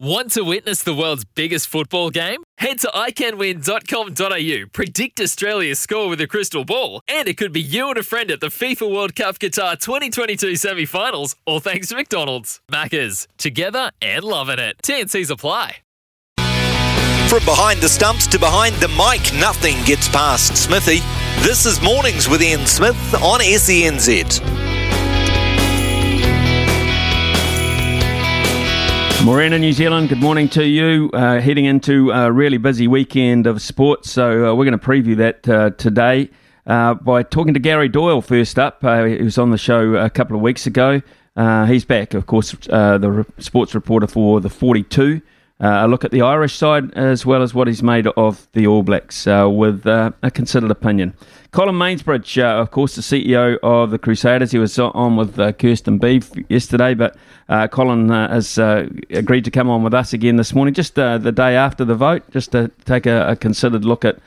Want to witness the world's biggest football game? Head to iCanWin.com.au, predict Australia's score with a crystal ball, and it could be you and a friend at the FIFA World Cup Qatar 2022 semi finals, all thanks to McDonald's. Maccas, together and loving it. TNC's apply. From behind the stumps to behind the mic, nothing gets past Smithy. This is Mornings with Ian Smith on SENZ. Morena, New Zealand, good morning to you. Uh, heading into a really busy weekend of sports, so uh, we're going to preview that uh, today uh, by talking to Gary Doyle first up. Uh, he was on the show a couple of weeks ago. Uh, he's back, of course, the re- sports reporter for the 42. A look at the Irish side as well as what he's made of the All Blacks with a considered opinion. Colin Mansbridge, uh, of course, the CEO of the Crusaders. He was on with uh, Kirsten Beeve yesterday, but uh, Colin uh, has uh, agreed to come on with us again this morning, just uh, the day after the vote, just to take a, a considered look at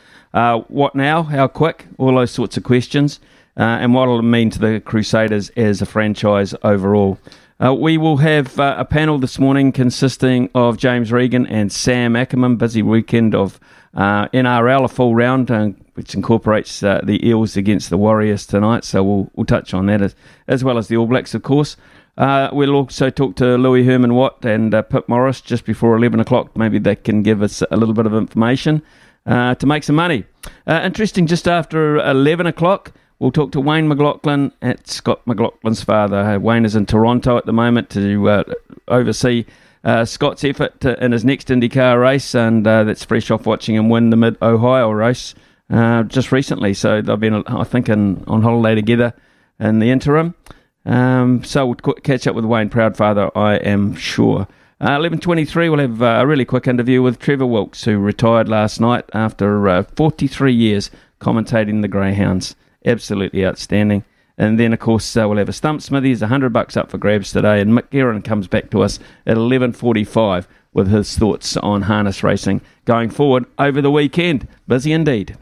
what now, how quick, all those sorts of questions, and what it'll mean to the Crusaders as a franchise overall. Uh, we will have uh, a panel this morning consisting of James Regan and Sam Ackerman. Busy weekend of uh, NRL, a full round, uh, which incorporates uh, the Eels against the Warriors tonight. So we'll, we'll touch on that as, as well as the All Blacks, of course. Uh, we'll also talk to Louis Herman Watt and Pip Morris just before 11 o'clock. Maybe they can give us a little bit of information to make some money. interesting, just after 11 o'clock. We'll talk to Wayne McLaughlin at Scott McLaughlin's father. Uh, Wayne is in Toronto at the moment to uh, oversee uh, Scott's effort to, in his next IndyCar race, and uh, that's fresh off watching him win the Mid Ohio race uh, just recently. So they've been, I think, in, on holiday together in the interim. Um, so we'll catch up with Wayne Proudfather, I am sure. Uh, 11.23, we'll have uh, a really quick interview with Trevor Wilkes, who retired last night after uh, 43 years commentating the Greyhounds absolutely outstanding. And then, of course, uh, we'll have a stump smithies, 100 bucks up for grabs today. And Mick Guerin comes back to us at 11.45 with his thoughts on harness racing going forward over the weekend. Busy indeed.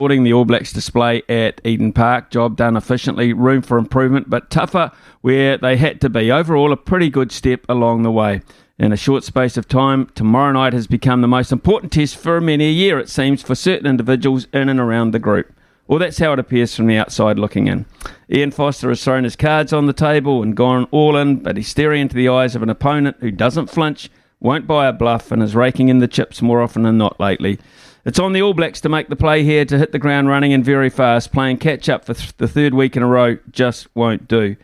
Supporting the All Blacks display at Eden Park. Job done efficiently, room for improvement, but tougher where they had to be. Overall, a pretty good step along the way. In a short space of time, tomorrow night has become the most important test for many a year, it seems, for certain individuals in and around the group. Well, that's how it appears from the outside looking in. Ian Foster has thrown his cards on the table and gone all in, but he's staring into the eyes of an opponent who doesn't flinch, won't buy a bluff, and is raking in the chips more often than not lately. It's on the All Blacks to make the play here to hit the ground running and very fast. Playing catch up for th- the third week in a row just won't do.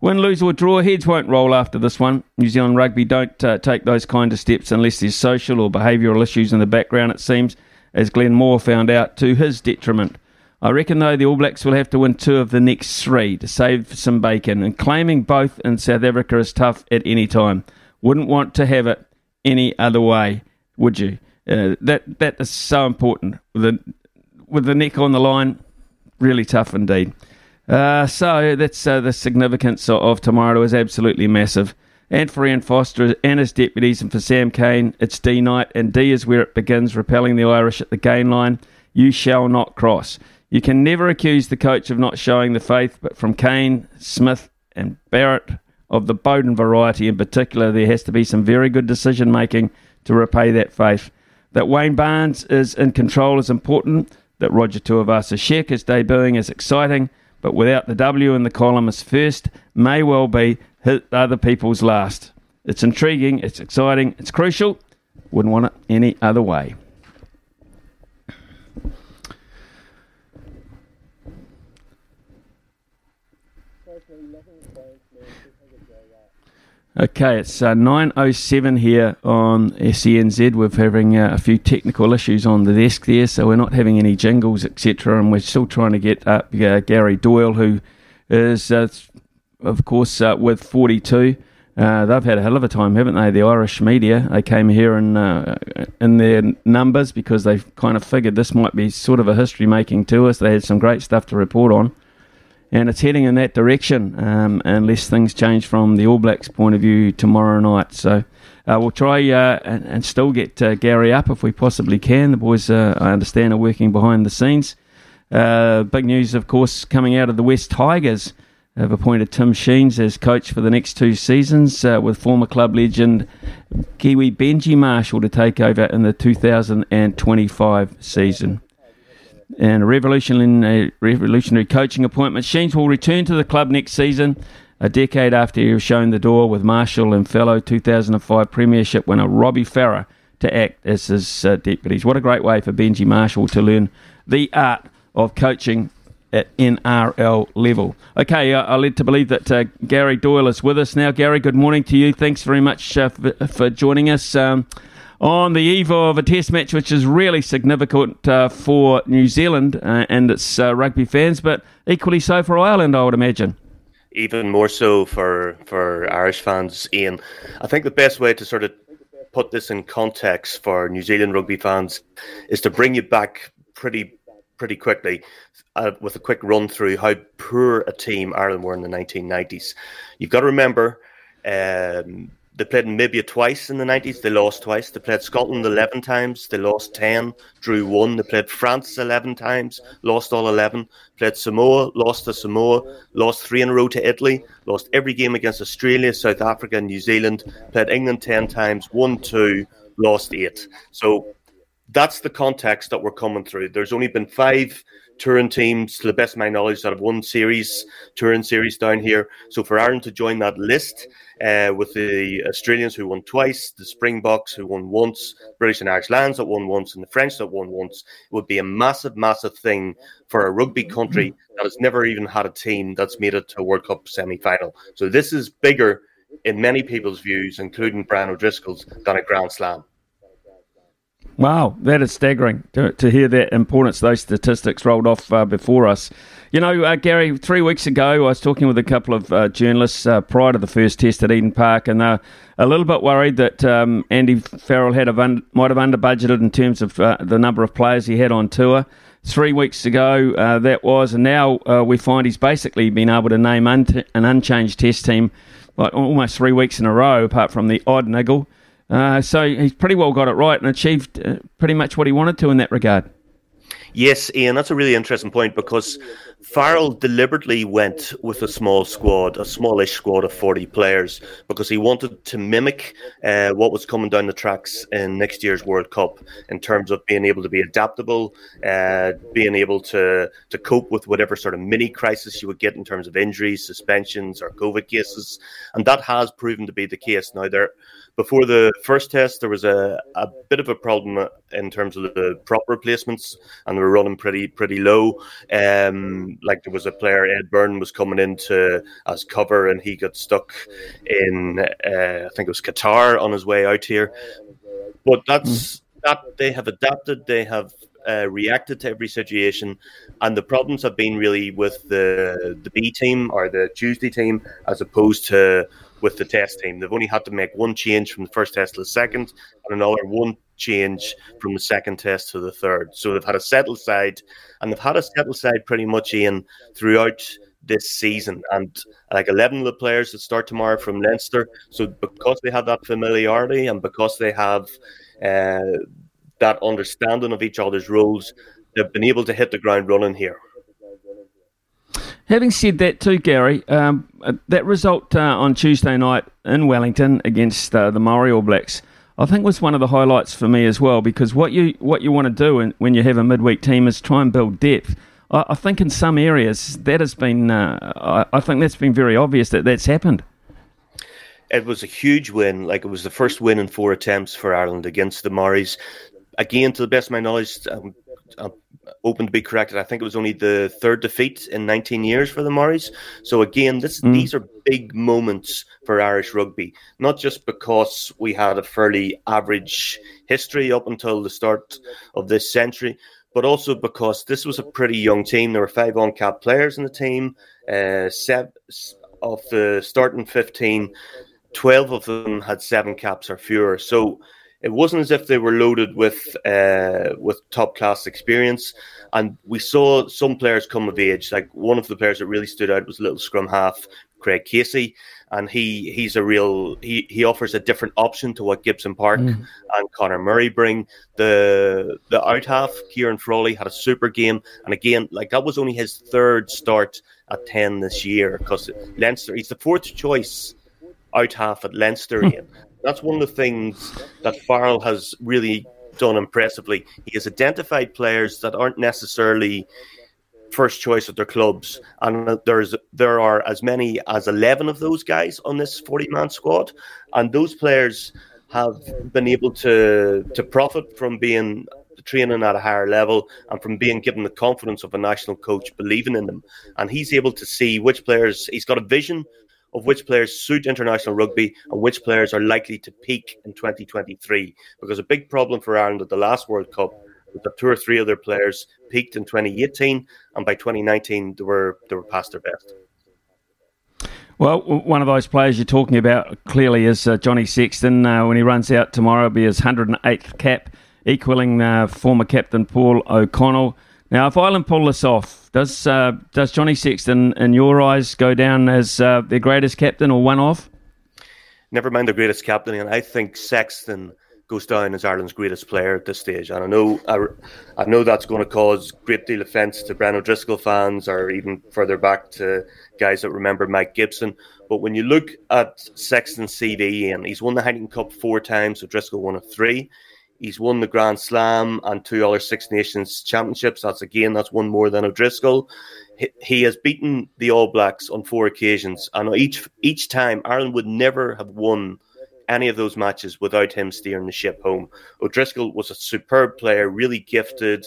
Win, lose, or draw, heads won't roll after this one. New Zealand rugby don't uh, take those kind of steps unless there's social or behavioural issues in the background, it seems, as Glenn Moore found out to his detriment. I reckon, though, the All Blacks will have to win two of the next three to save some bacon, and claiming both in South Africa is tough at any time. Wouldn't want to have it any other way, would you? Uh, that that is so important with the with the neck on the line. Really tough indeed. Uh, so that's uh, the significance of, of tomorrow is absolutely massive. And for Ian Foster and his deputies, and for Sam Cane, it's D night, and D is where it begins, repelling the Irish at the gain line. You shall not cross. You can never accuse the coach of not showing the faith, but from Cane, Smith, and Barrett of the Beauden variety in particular, there has to be some very good decision making to repay that faith. That Wayne Barnes is in control is important. That Roger Tuivasa-Sheck is debuting is exciting. But without the W in the column as first, may well be other people's last. It's intriguing, it's exciting, it's crucial. Wouldn't want it any other way. Okay, it's uh, 9.07 here on SENZ. We're having uh, a few technical issues on the desk there, so we're not having any jingles, etc. And we're still trying to get up uh, Gary Doyle, who is, uh, of course, uh, with 42. Uh, they've had a hell of a time, haven't they? The Irish media. They came here in, in their numbers because they kind of figured this might be sort of a history making tour. So they had some great stuff to report on and it's heading in that direction um, unless things change from the All Blacks' point of view tomorrow night. So uh, we'll try uh, and, and, still get uh, Gary up if we possibly can. The boys, uh, I understand, are working behind the scenes. Uh, big news, of course, coming out of the Wests Tigers. Have appointed Tim Sheens as coach for the next two seasons, uh, with former club legend Kiwi Benji Marshall to take over in the 2025 season and a revolutionary, revolutionary coaching appointment. Sheens will return to the club next season, a decade after he was shown the door with Marshall and fellow 2005 Premiership winner Robbie Farah to act as his uh, deputies. What a great way for Benji Marshall to learn the art of coaching at NRL level. Okay, uh, I led to believe that uh, Gary Doyle is with us now. Gary, good morning to you. Thanks very much uh, for, for, joining us. Um, on the eve of a test match which is really significant uh, for New Zealand uh, and its uh, rugby fans, but equally so for Ireland, I would imagine. Even more so for, for Irish fans, Ian. I think the best way to sort of put this in context for New Zealand rugby fans is to bring you back pretty pretty quickly uh, with a quick run through how poor a team Ireland were in the 1990s. You've got to remember um, they played Namibia twice in the 90s. They lost twice. They played Scotland 11 times. They lost 10, drew one. They played France 11 times, lost all 11. Played Samoa, lost to Samoa, lost three in a row to Italy, lost every game against Australia, South Africa, New Zealand. Played England 10 times, won two, lost eight. So that's the context that we're coming through. There's only been five touring teams, to the best of my knowledge, that have won series, touring series down here. So for Ireland to join that list uh, with the Australians who won twice, the Springboks who won once, British and Irish Lions that won once, and the French that won once, would be a massive, massive thing for a rugby country that has never even had a team that's made it to a World Cup semi final. So this is bigger in many people's views, including Brian O'Driscoll's, than a Grand Slam. Wow, that is staggering to, to hear that importance, those statistics rolled off uh, before us. You know, uh, Gary, three weeks ago, I was talking with a couple of uh, journalists uh, prior to the first test at Eden Park, and they're a little bit worried that um, Andy Farrell had un- might have under budgeted in terms of uh, the number of players he had on tour. Three weeks ago, uh, that was, and now we find he's basically been able to name un- an unchanged test team like almost three weeks in a row, apart from the odd niggle. Uh, so he's pretty well got it right and achieved uh, pretty much what he wanted to in that regard. Yes, Ian, that's a really interesting point because Farrell deliberately went with a small squad, a smallish squad of 40 players, because he wanted to mimic uh, what was coming down the tracks in next year's World Cup in terms of being able to be adaptable, uh, being able to, to cope with whatever sort of mini crisis you would get in terms of injuries, suspensions, or COVID cases. And that has proven to be the case. Now, there before the first test, there was a, a bit of a problem in terms of the prop replacements, and they were running pretty pretty low. Um, like there was a player, Ed Byrne, was coming into as cover, and he got stuck in uh, I think it was Qatar on his way out here. But that's that they have adapted. They have uh, reacted to every situation, and the problems have been really with the the B team or the Tuesday team as opposed to with the test team. They've only had to make one change from the first test to the second, and another one change from the second test to the third. So they've had a settled side, and they've had a settled side pretty much in throughout this season. And like 11 of the players that start tomorrow from Leinster. So because they have that familiarity and because they have uh, that understanding of each other's roles, they've been able to hit the ground running here. Having said that, too, Gary, um, uh, that result uh, on Tuesday night in Wellington against uh, the Maori All Blacks, I think was one of the highlights for me as well. Because what you what you want to do in, when you have a midweek team is try and build depth. I, I think in some areas that has been, uh, I, I think that's been very obvious that that's happened. It was a huge win. Like it was the first win in four attempts for Ireland against the Maoris. Again, to the best of my knowledge, um, I'm open to be corrected. I think it was only the third defeat in 19 years for the Maoris. So again, this mm. these are big moments for Irish rugby, not just because we had a fairly average history up until the start of this century, but also because this was a pretty young team. There were five on-cap players in the team. Uh, seven of the starting 15, 12 of them had seven caps or fewer. So it wasn't as if they were loaded with uh, with top class experience. And we saw some players come of age. Like one of the players that really stood out was little scrum half Craig Casey, and he he's a real he he offers a different option to what Gibson Park mm. and Conor Murray bring. The the out half Ciarán Frawley had a super game, and again like that was only his third start at ten this year because Leinster he's the fourth choice out half at Leinster. Mm. That's one of the things that Farrell has really done impressively. He has identified players that aren't necessarily first choice at their clubs, and there's there are as many as eleven of those guys on this forty man squad, and those players have been able to to profit from being training at a higher level and from being given the confidence of a national coach believing in them, and he's able to see which players he's got a vision of which players suit international rugby and which players are likely to peak in 2023. Because a big problem for Ireland at the last World Cup was that two or three of their players peaked in 2018, and by 2019 they were they were past their best. Well, one of those players you're talking about clearly is uh, Johnny Sexton. Uh, when he runs out tomorrow, it'll be his 108th cap, equaling uh, former captain Paul O'Connell. Now, if Ireland pull this off, does uh, does Johnny Sexton, in your eyes, go down as uh, their greatest captain or one off? Never mind the greatest captain, and I think Sexton goes down as Ireland's greatest player at this stage. And I know I, I know that's going to cause great deal of offence to Brian O'Driscoll fans, or even further back to guys that remember Mike Gibson. But when you look at Sexton's CV, and he's won the Heineken Cup four times, O'Driscoll won it three. He's won the Grand Slam and two other Six Nations championships. That's again, that's one more than O'Driscoll. He, he has beaten the All Blacks on four occasions, and each each time Ireland would never have won any of those matches without him steering the ship home. O'Driscoll was a superb player, really gifted.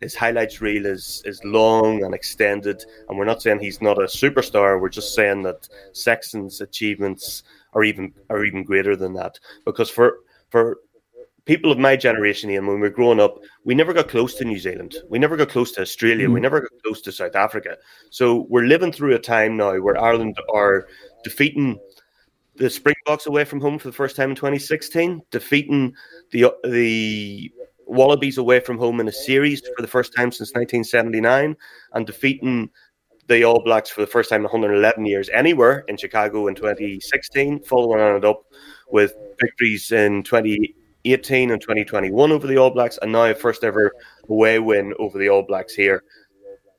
His highlights reel is is long and extended, and we're not saying he's not a superstar. We're just saying that Sexton's achievements are even are even greater than that. Because for for people of my generation, Ian, when we were growing up, we never got close to New Zealand. We never got close to Australia. Mm. We never got close to South Africa. So we're living through a time now where Ireland are defeating the Springboks away from home for the first time in 2016, defeating the the Wallabies away from home in a series for the first time since 1979, and defeating the All Blacks for the first time in 111 years anywhere in Chicago in 2016, following on it up with victories in 20 18 and 2021 over the All Blacks, and now a first ever away win over the All Blacks here.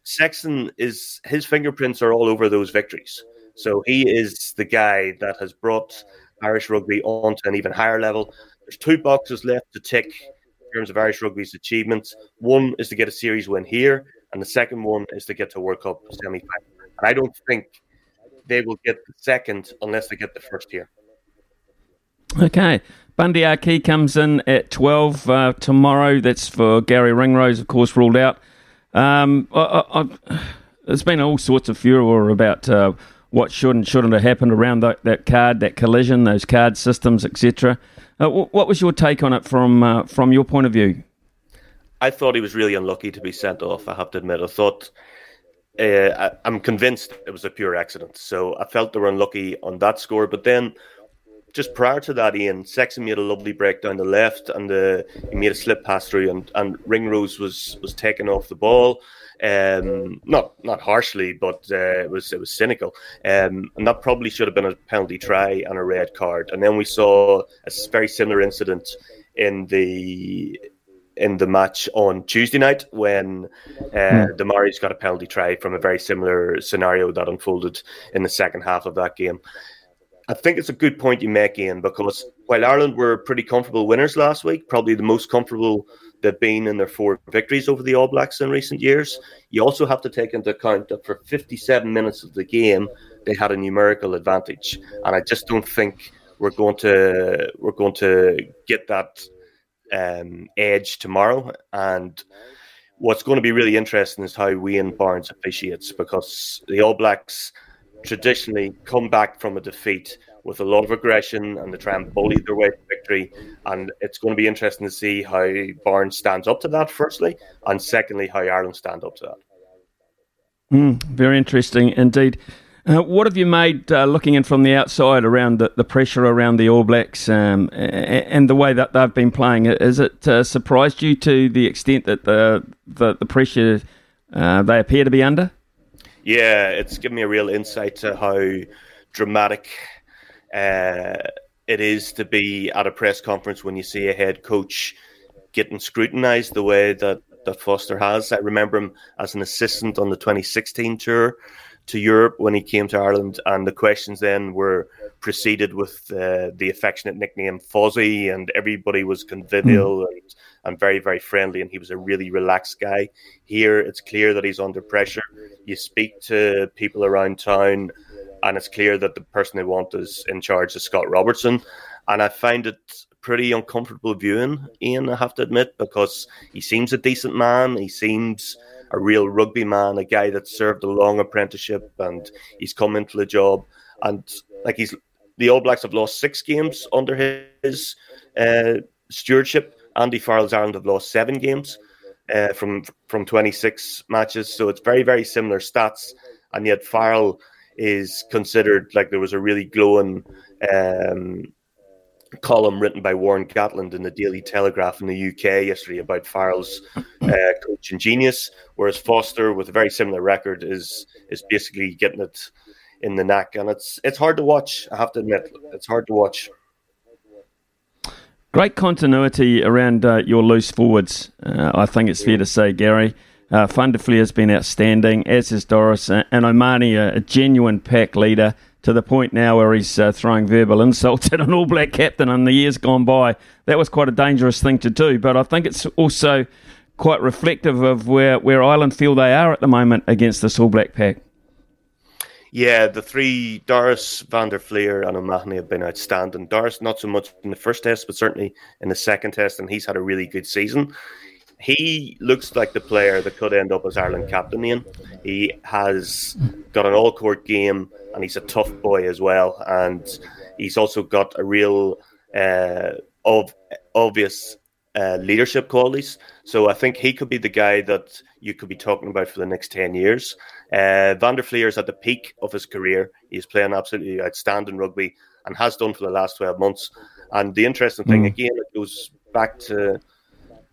Sexton is his fingerprints are all over those victories. So he is the guy that has brought Irish rugby onto an even higher level. There's two boxes left to tick in terms of Irish rugby's achievements. One is to get a series win here, and the second one is to get to World Cup semi final. And I don't think they will get the second unless they get the first here. Okay. Bundee Aki comes in at 12 uh, tomorrow. That's for Garry Ringrose, of course, ruled out. Um, I, I, there's been all sorts of furor about uh, what should and shouldn't have happened around that, that card, that collision, those card systems, etc. Uh, what was your take on it from uh, from your point of view? I thought he was really unlucky to be sent off. I have to admit, I thought uh, I, am convinced it was a pure accident. So I felt they were unlucky on that score. But then just prior to that, Ian Sexton made a lovely break down the left, and the, he made a slip pass through, and, and Ringrose was was taken off the ball. Um, not not harshly, but uh, it was it was cynical, um, and that probably should have been a penalty try and a red card. And then we saw a very similar incident in the in the match on Tuesday night when uh, hmm. the Maoris got a penalty try from a very similar scenario that unfolded in the second half of that game. I think it's a good point you make, Ian, because while Ireland were pretty comfortable winners last week, probably the most comfortable they've been in their four victories over the All Blacks in recent years, you also have to take into account that for 57 minutes of the game, they had a numerical advantage. And I just don't think we're going to we're going to get that um, edge tomorrow. And what's going to be really interesting is how Wayne Barnes officiates because the All Blacks traditionally come back from a defeat with a lot of aggression and they try and bully their way to victory. And it's going to be interesting to see how Barnes stands up to that, firstly, and secondly, how Ireland stand up to that. Mm, very interesting indeed. Uh, what have you made uh, looking in from the outside around the, the pressure around the All Blacks um, and the way that they've been playing? Has it uh, surprised you to the extent that the the, the pressure uh, they appear to be under? Yeah, it's given me a real insight to how dramatic uh, it is to be at a press conference when you see a head coach getting scrutinised the way that, that Foster has. I remember him as an assistant on the 2016 tour to Europe when he came to Ireland, and the questions then were preceded with uh, the affectionate nickname Fozzie, and everybody was convivial mm. and, and very, very friendly, and he was a really relaxed guy. Here, it's clear that he's under pressure. You speak to people around town, and it's clear that the person they want is in charge is Scott Robertson, and I find it pretty uncomfortable viewing Ian. I have to admit because he seems a decent man. He seems a real rugby man, a guy that served a long apprenticeship, and he's come into the job. And like he's the All Blacks have lost six games under his uh, stewardship. Andy Farrell's Ireland have lost seven games uh, from from 26 matches, so it's very very similar stats. And yet Farrell is considered like there was a really glowing um, column written by Warren Gatland in the Daily Telegraph in the UK yesterday about Farrell's uh, coaching genius, whereas Foster, with a very similar record, is is basically getting it in the neck, and it's it's hard to watch. I have to admit, it's hard to watch. Great continuity around uh, your loose forwards. Uh, I think it's fair to say, Gary. Uh, has been outstanding, as is Doris, and O'Mahony, a, a genuine pack leader to the point now where he's uh, throwing verbal insults at an All Black captain in the years gone by. That was quite a dangerous thing to do, but I think it's also quite reflective of where, where Ireland feel they are at the moment against this All Black pack. Yeah, the three, Doris, Van der Flier, and O'Mahony have been outstanding. Doris, not so much in the first test, but certainly in the second test, and he's had a really good season he looks like the player that could end up as Ireland captain. Ian. He has got an all court game and he's a tough boy as well. And he's also got a real uh, of obvious uh, leadership qualities. So I think he could be the guy that you could be talking about for the next 10 years. Uh, Van der Flier is at the peak of his career. He's playing absolutely outstanding rugby and has done for the last 12 months. And the interesting thing, mm. again, it goes back to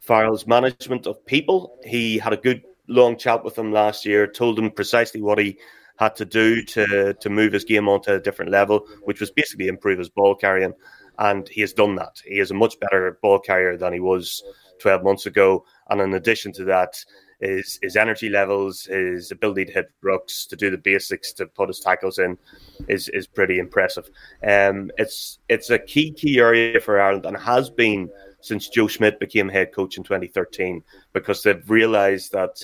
Farrell's management of people. He had a good long chat with him last year, told him precisely what he had to do to to move his game onto a different level, which was basically improve his ball carrying. And he has done that. He is a much better ball carrier than he was 12 months ago. And in addition to that, his, his energy levels, his ability to hit rucks, to do the basics, to put his tackles in, is is pretty impressive. Um, it's it's a key key area for Ireland and has been since Joe Schmidt became head coach in 2013 because they've realised that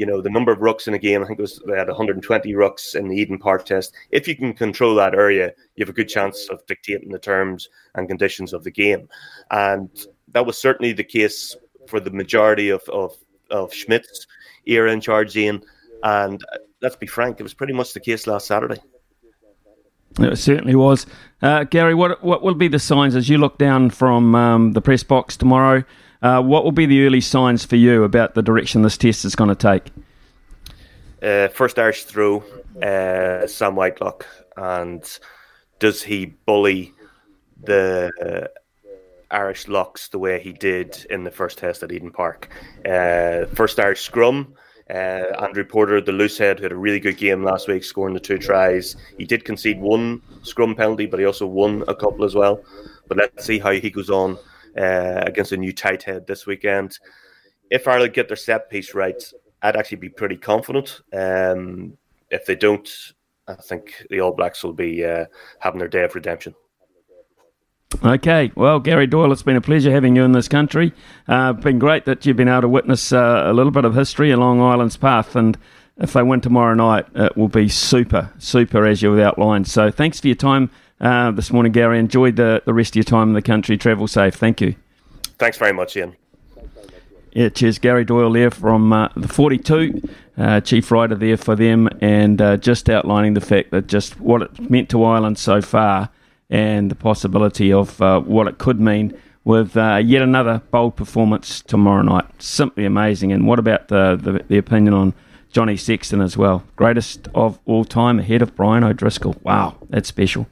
you know the number of rucks in a game. I think it was they had 120 rucks in the Eden Park test. If you can control that area, you have a good chance of dictating the terms and conditions of the game, and that was certainly the case for the majority of of, of Schmidt's era in charge, Ian. And let's be frank, it was pretty much the case last Saturday. It certainly was. Uh, Gary, what what will be the signs as you look down from um, the press box tomorrow? Uh, what will be the early signs for you about the direction this test is going to take? Uh, first Irish through uh, Sam Whitelock, and does he bully the Irish locks the way he did in the first test at Eden Park? Uh, first Irish scrum. Uh, Andrew Porter, the loosehead, who had a really good game last week, scoring the two tries. He did concede one scrum penalty, but he also won a couple as well. But let's see how he goes on uh, against a new tight head this weekend. If Ireland get their set piece right, I'd actually be pretty confident. Um, if they don't, I think the All Blacks will be uh, having their day of redemption. Okay, well, Gary Doyle, it's been a pleasure having you in this country. Uh, been great that you've been able to witness uh, a little bit of history along Ireland's path, and if they win tomorrow night, it will be super, super as you've outlined. So, thanks for your time uh, this morning, Gary. Enjoy the, the rest of your time in the country. Travel safe. Thank you. Thanks very much, Ian. Yeah, cheers, Gary Doyle there from uh, the 42, uh, chief writer there for them, and uh, just outlining the fact that just what it meant to Ireland so far and the possibility of uh, what it could mean with uh, yet another bold performance tomorrow night. Simply amazing. And what about the, the, the opinion on Johnny Sexton as well? Greatest of all time ahead of Brian O'Driscoll. Wow, that's special.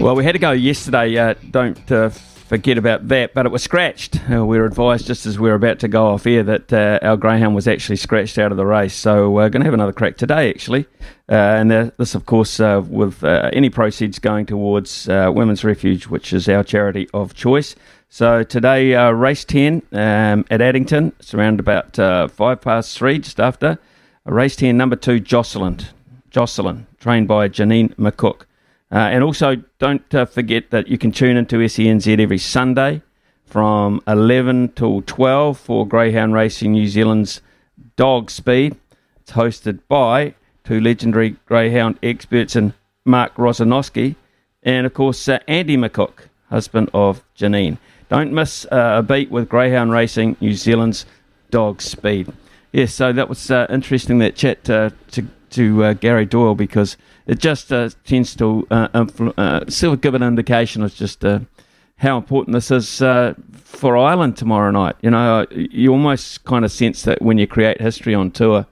Well, we had to go yesterday. Uh, don't uh, forget about that. But it was scratched. Uh, we were advised just as we were about to go off air that uh, our greyhound was actually scratched out of the race. So we're going to have another crack today, actually. Uh, and uh, this, of course, with any proceeds going towards Women's Refuge, which is our charity of choice. So today, race 10 um, at Addington. It's around about five past three, just after. race 10, number two, Jocelyn. Jocelyn, trained by Janine McCook. Uh, and also, don't uh, forget that you can tune into SENZ every Sunday from 11 till 12 for Greyhound Racing New Zealand's Dog Speed. It's hosted by two legendary Greyhound experts and Mark Rosanowski and, of course, uh, Andy McCook, husband of Janine. Don't miss uh, a beat with Greyhound Racing New Zealand's Dog Speed. Yes, so that was uh, interesting that chat uh, to to uh, Gary Doyle because it just uh, tends to uh, influ- uh, give an indication of just uh, how important this is uh, for Ireland tomorrow night. You know, you almost kind of sense that when you create history on tour,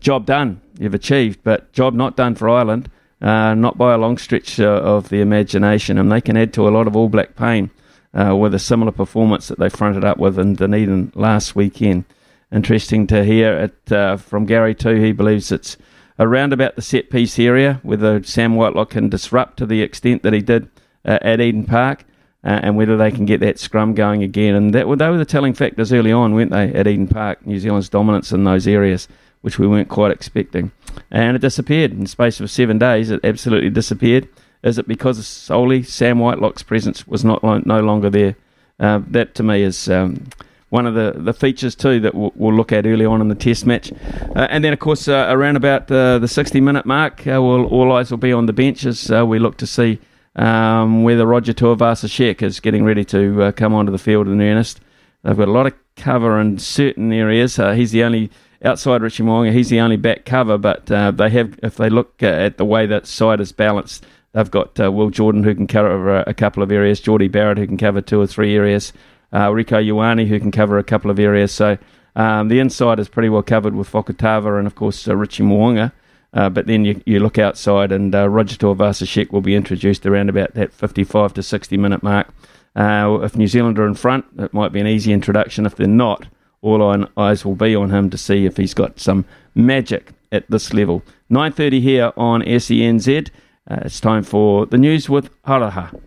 job done, you've achieved, but job not done for Ireland, not by a long stretch of the imagination, and they can add to a lot of All Black pain with a similar performance that they fronted up with in Dunedin last weekend. Interesting to hear it from Gary too. He believes it's around about the set piece area, whether Sam Whitelock can disrupt to the extent that he did uh, at Eden Park, uh, and whether they can get that scrum going again. And that, they were the telling factors early on, weren't they, at Eden Park, New Zealand's dominance in those areas, which we weren't quite expecting. And it disappeared in the space of seven days. It absolutely disappeared. Is it because solely Sam Whitelock's presence was not no longer there? Uh, that to me is. Um, one of the, the features too that we'll, we'll look at early on in the test match. Uh, and then, of course, uh, around about uh, the 60 minute mark, uh, we'll, all eyes will be on the benches. Uh, we look to see um, whether Roger Tuivasa-Sheck is getting ready to uh, come onto the field in earnest. They've got a lot of cover in certain areas. he's the only outside Richie Mo'unga, he's the only back cover, but they have, if they look at the way that side is balanced, they've got Will Jordan who can cover a, couple of areas, Jordie Barrett who can cover two or three areas uh, Rieko Ioane, who can cover a couple of areas. So um, the inside is pretty well covered with Fakatava and, of course, uh, Richie Mo'unga. Uh, but then you, you look outside, and uh, Roger Tuivasa-Sheck will be introduced around about that 55 to 60 minute mark. Uh, if New Zealand are in front, it might be an easy introduction. If they're not, all eyes will be on him to see if he's got some magic at this level. 9.30 here on SENZ. Uh, it's time for the news with Haraha.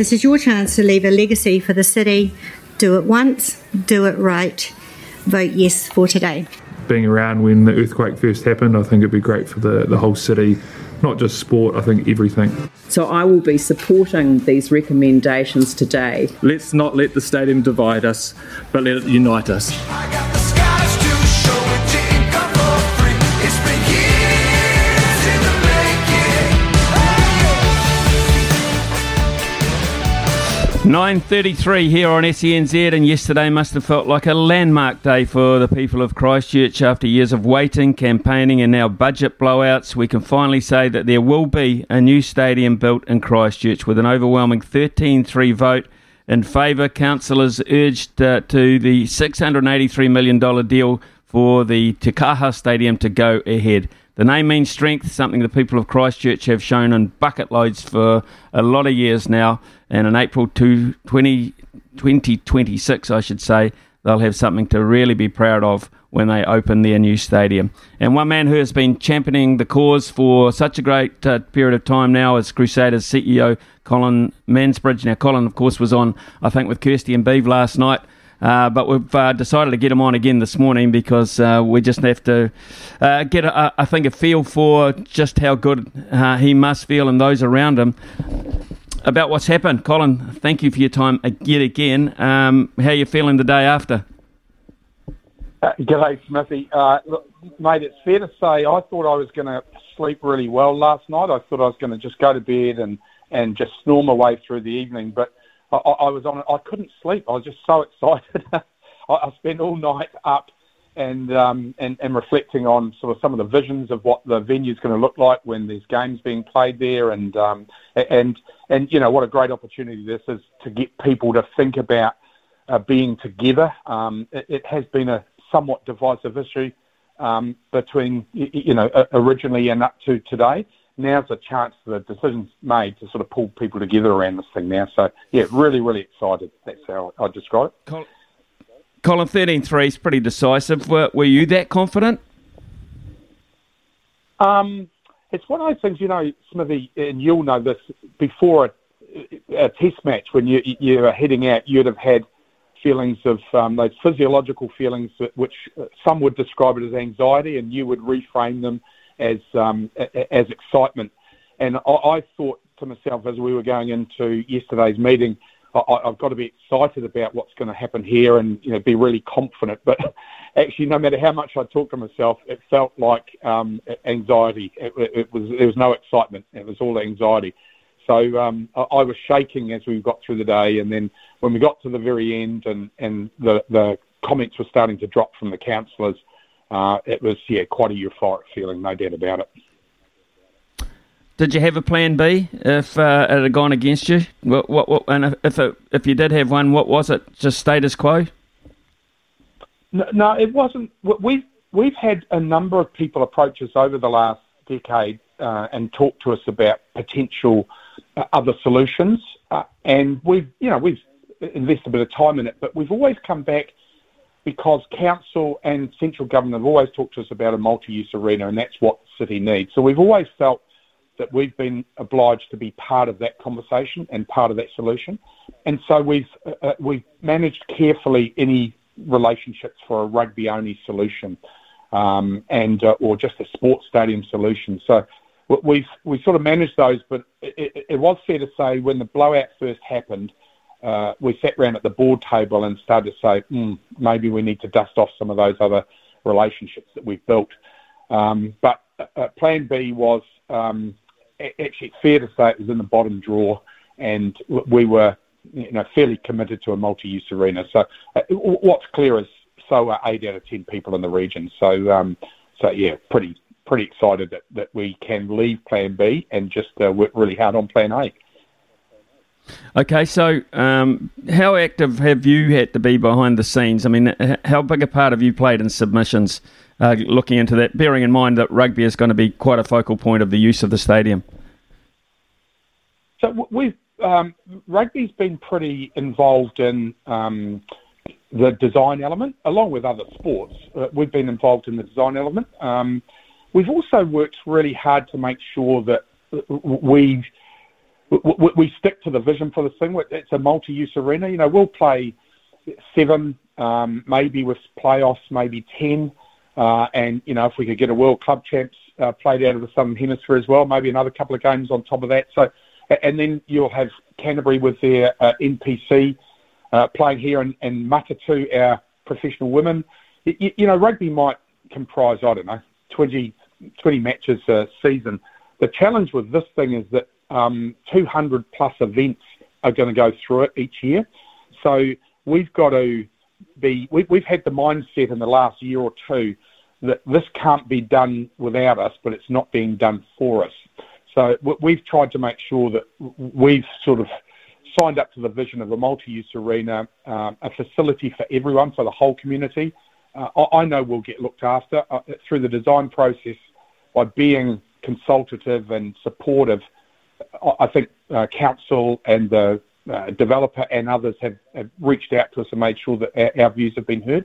This is your chance to leave a legacy for the city. Do it once, do it right. Vote yes for today. Being around when the earthquake first happened, I think it'd be great for the, the whole city, not just sport, I think everything. So I will be supporting these recommendations today. Let's not let the stadium divide us, but let it unite us. 9.33 here on SENZ and yesterday must have felt like a landmark day for the people of Christchurch after years of waiting, campaigning and now budget blowouts. We can finally say that there will be a new stadium built in Christchurch with an overwhelming 13-3 vote in favour. Councillors urged uh, to the $683 million deal for the Te Kaha Stadium to go ahead. The name means strength, something the people of Christchurch have shown in bucket loads for a lot of years now. And in April 20, 2026, I should say, they'll have something to really be proud of when they open their new stadium. And one man who has been championing the cause for such a great uh, period of time now is Crusaders CEO Colin Mansbridge. Now, Colin, of course, was on, I think, with Kirsty and Beeve last night. Uh, but we've uh, decided to get him on again this morning because uh, we just have to uh, get, a, I think, a feel for just how good uh, he must feel and those around him about what's happened. Colin, thank you for your time yet again. Um, how are you feeling the day after? Uh, g'day, Smithy. Uh, look, mate, it's fair to say I thought I was going to sleep really well last night. I thought I was going to just go to bed and, and just snore my way through the evening. But I, I was on. I couldn't sleep. I was just so excited. I, I spent all night up and, um, and and reflecting on sort of some of the visions of what the venue's going to look like when there's games being played there, and um, and and you know what a great opportunity this is to get people to think about uh, being together. Um, it, it has been a somewhat divisive issue um, between you know originally and up to today. Now's a chance for the decisions made to sort of pull people together around this thing now. So yeah, really, really excited. That's how I'd describe it. Colin, 13-3 is pretty decisive. Were, were you that confident? Um, it's one of those things, you know, Smithy, and you'll know this. Before a, a test match, when you you are heading out, you'd have had feelings of um, those physiological feelings, which some would describe it as anxiety, and you would reframe them as um, as excitement. And I, I thought to myself as we were going into yesterday's meeting, I, have got to be excited about what's going to happen here, and you know, be really confident. But actually, no matter how much I talked to myself, it felt like um, anxiety. It, it, was there was no excitement. It was all anxiety. So um, I, I was shaking as we got through the day, and then when we got to the very end, and and the the comments were starting to drop from the councillors, uh, it was yeah quite a euphoric feeling, no doubt about it. Did you have a plan B if uh, it had gone against you? What, what, what, and if it, if you did have one, what was it? Just status quo? No, no, it wasn't. We've we've had a number of people approach us over the last decade uh, and talk to us about potential uh, other solutions, uh, and we've you know we've invested a bit of time in it, but we've always come back because council and central government have always talked to us about a multi-use arena, and that's what the city needs. So we've always felt that we've been obliged to be part of that conversation and part of that solution. And so we've uh, uh we've managed carefully any relationships for a rugby only solution um, and uh, or just a sports stadium solution. So we've we sort of managed those, but it, it, was fair to say when the blowout first happened. Uh, we sat around at the board table and started to say, mm, maybe we need to dust off some of those other relationships that we've built. Um, but uh, Plan B was um, actually it's fair to say it was in the bottom drawer, and we were you know fairly committed to a multi-use arena. So uh, what's clear is so are eight out of ten people in the region. So um, so yeah, pretty pretty excited that, that we can leave Plan B and just uh, work really hard on Plan A. Okay, so um, how active have you had to be behind the scenes? I mean, how big a part have you played in submissions uh, looking into that, bearing in mind that rugby is going to be quite a focal point of the use of the stadium? So we've um, rugby's been pretty involved in um, the design element, along with other sports. Uh, we've been involved in the design element. Um, we've also worked really hard to make sure that we, we we stick to the vision for this thing. It's a multi-use arena. You know, we'll play seven, um, maybe with playoffs, maybe ten. Uh, and, you know, if we could get a World Club Champs uh, played out of the Southern Hemisphere as well, maybe another couple of games on top of that. So, and then you'll have Canterbury with their uh, NPC uh, playing here and, and Matatu, our professional women. You, you, know, rugby might comprise, I don't know, 20, 20 matches a season. The challenge with this thing is that um, 200 plus events are going to go through it each year. So we've got to be, we, we've had the mindset in the last year or two that this can't be done without us, but it's not being done for us. So we've tried to make sure that we've sort of signed up to the vision of a multi-use arena, um, a facility for everyone, for the whole community. Uh, I know we'll get looked after uh, through the design process by being consultative and supportive. I think uh, council and the uh, developer and others have, have, reached out to us and made sure that our, our, views have been heard.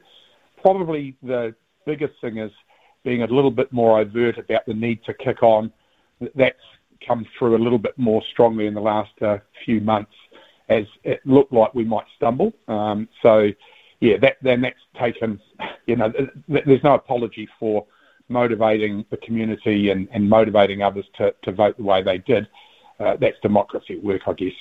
Probably the biggest thing is being a little bit more overt about the need to kick on. That's come through a little bit more strongly in the last uh, few months, as it looked like we might stumble. Um, so, yeah, that then that's taken. You know, there's no apology for motivating the community and, and motivating others to, to vote the way they did. Uh, that's democracy at work, I guess.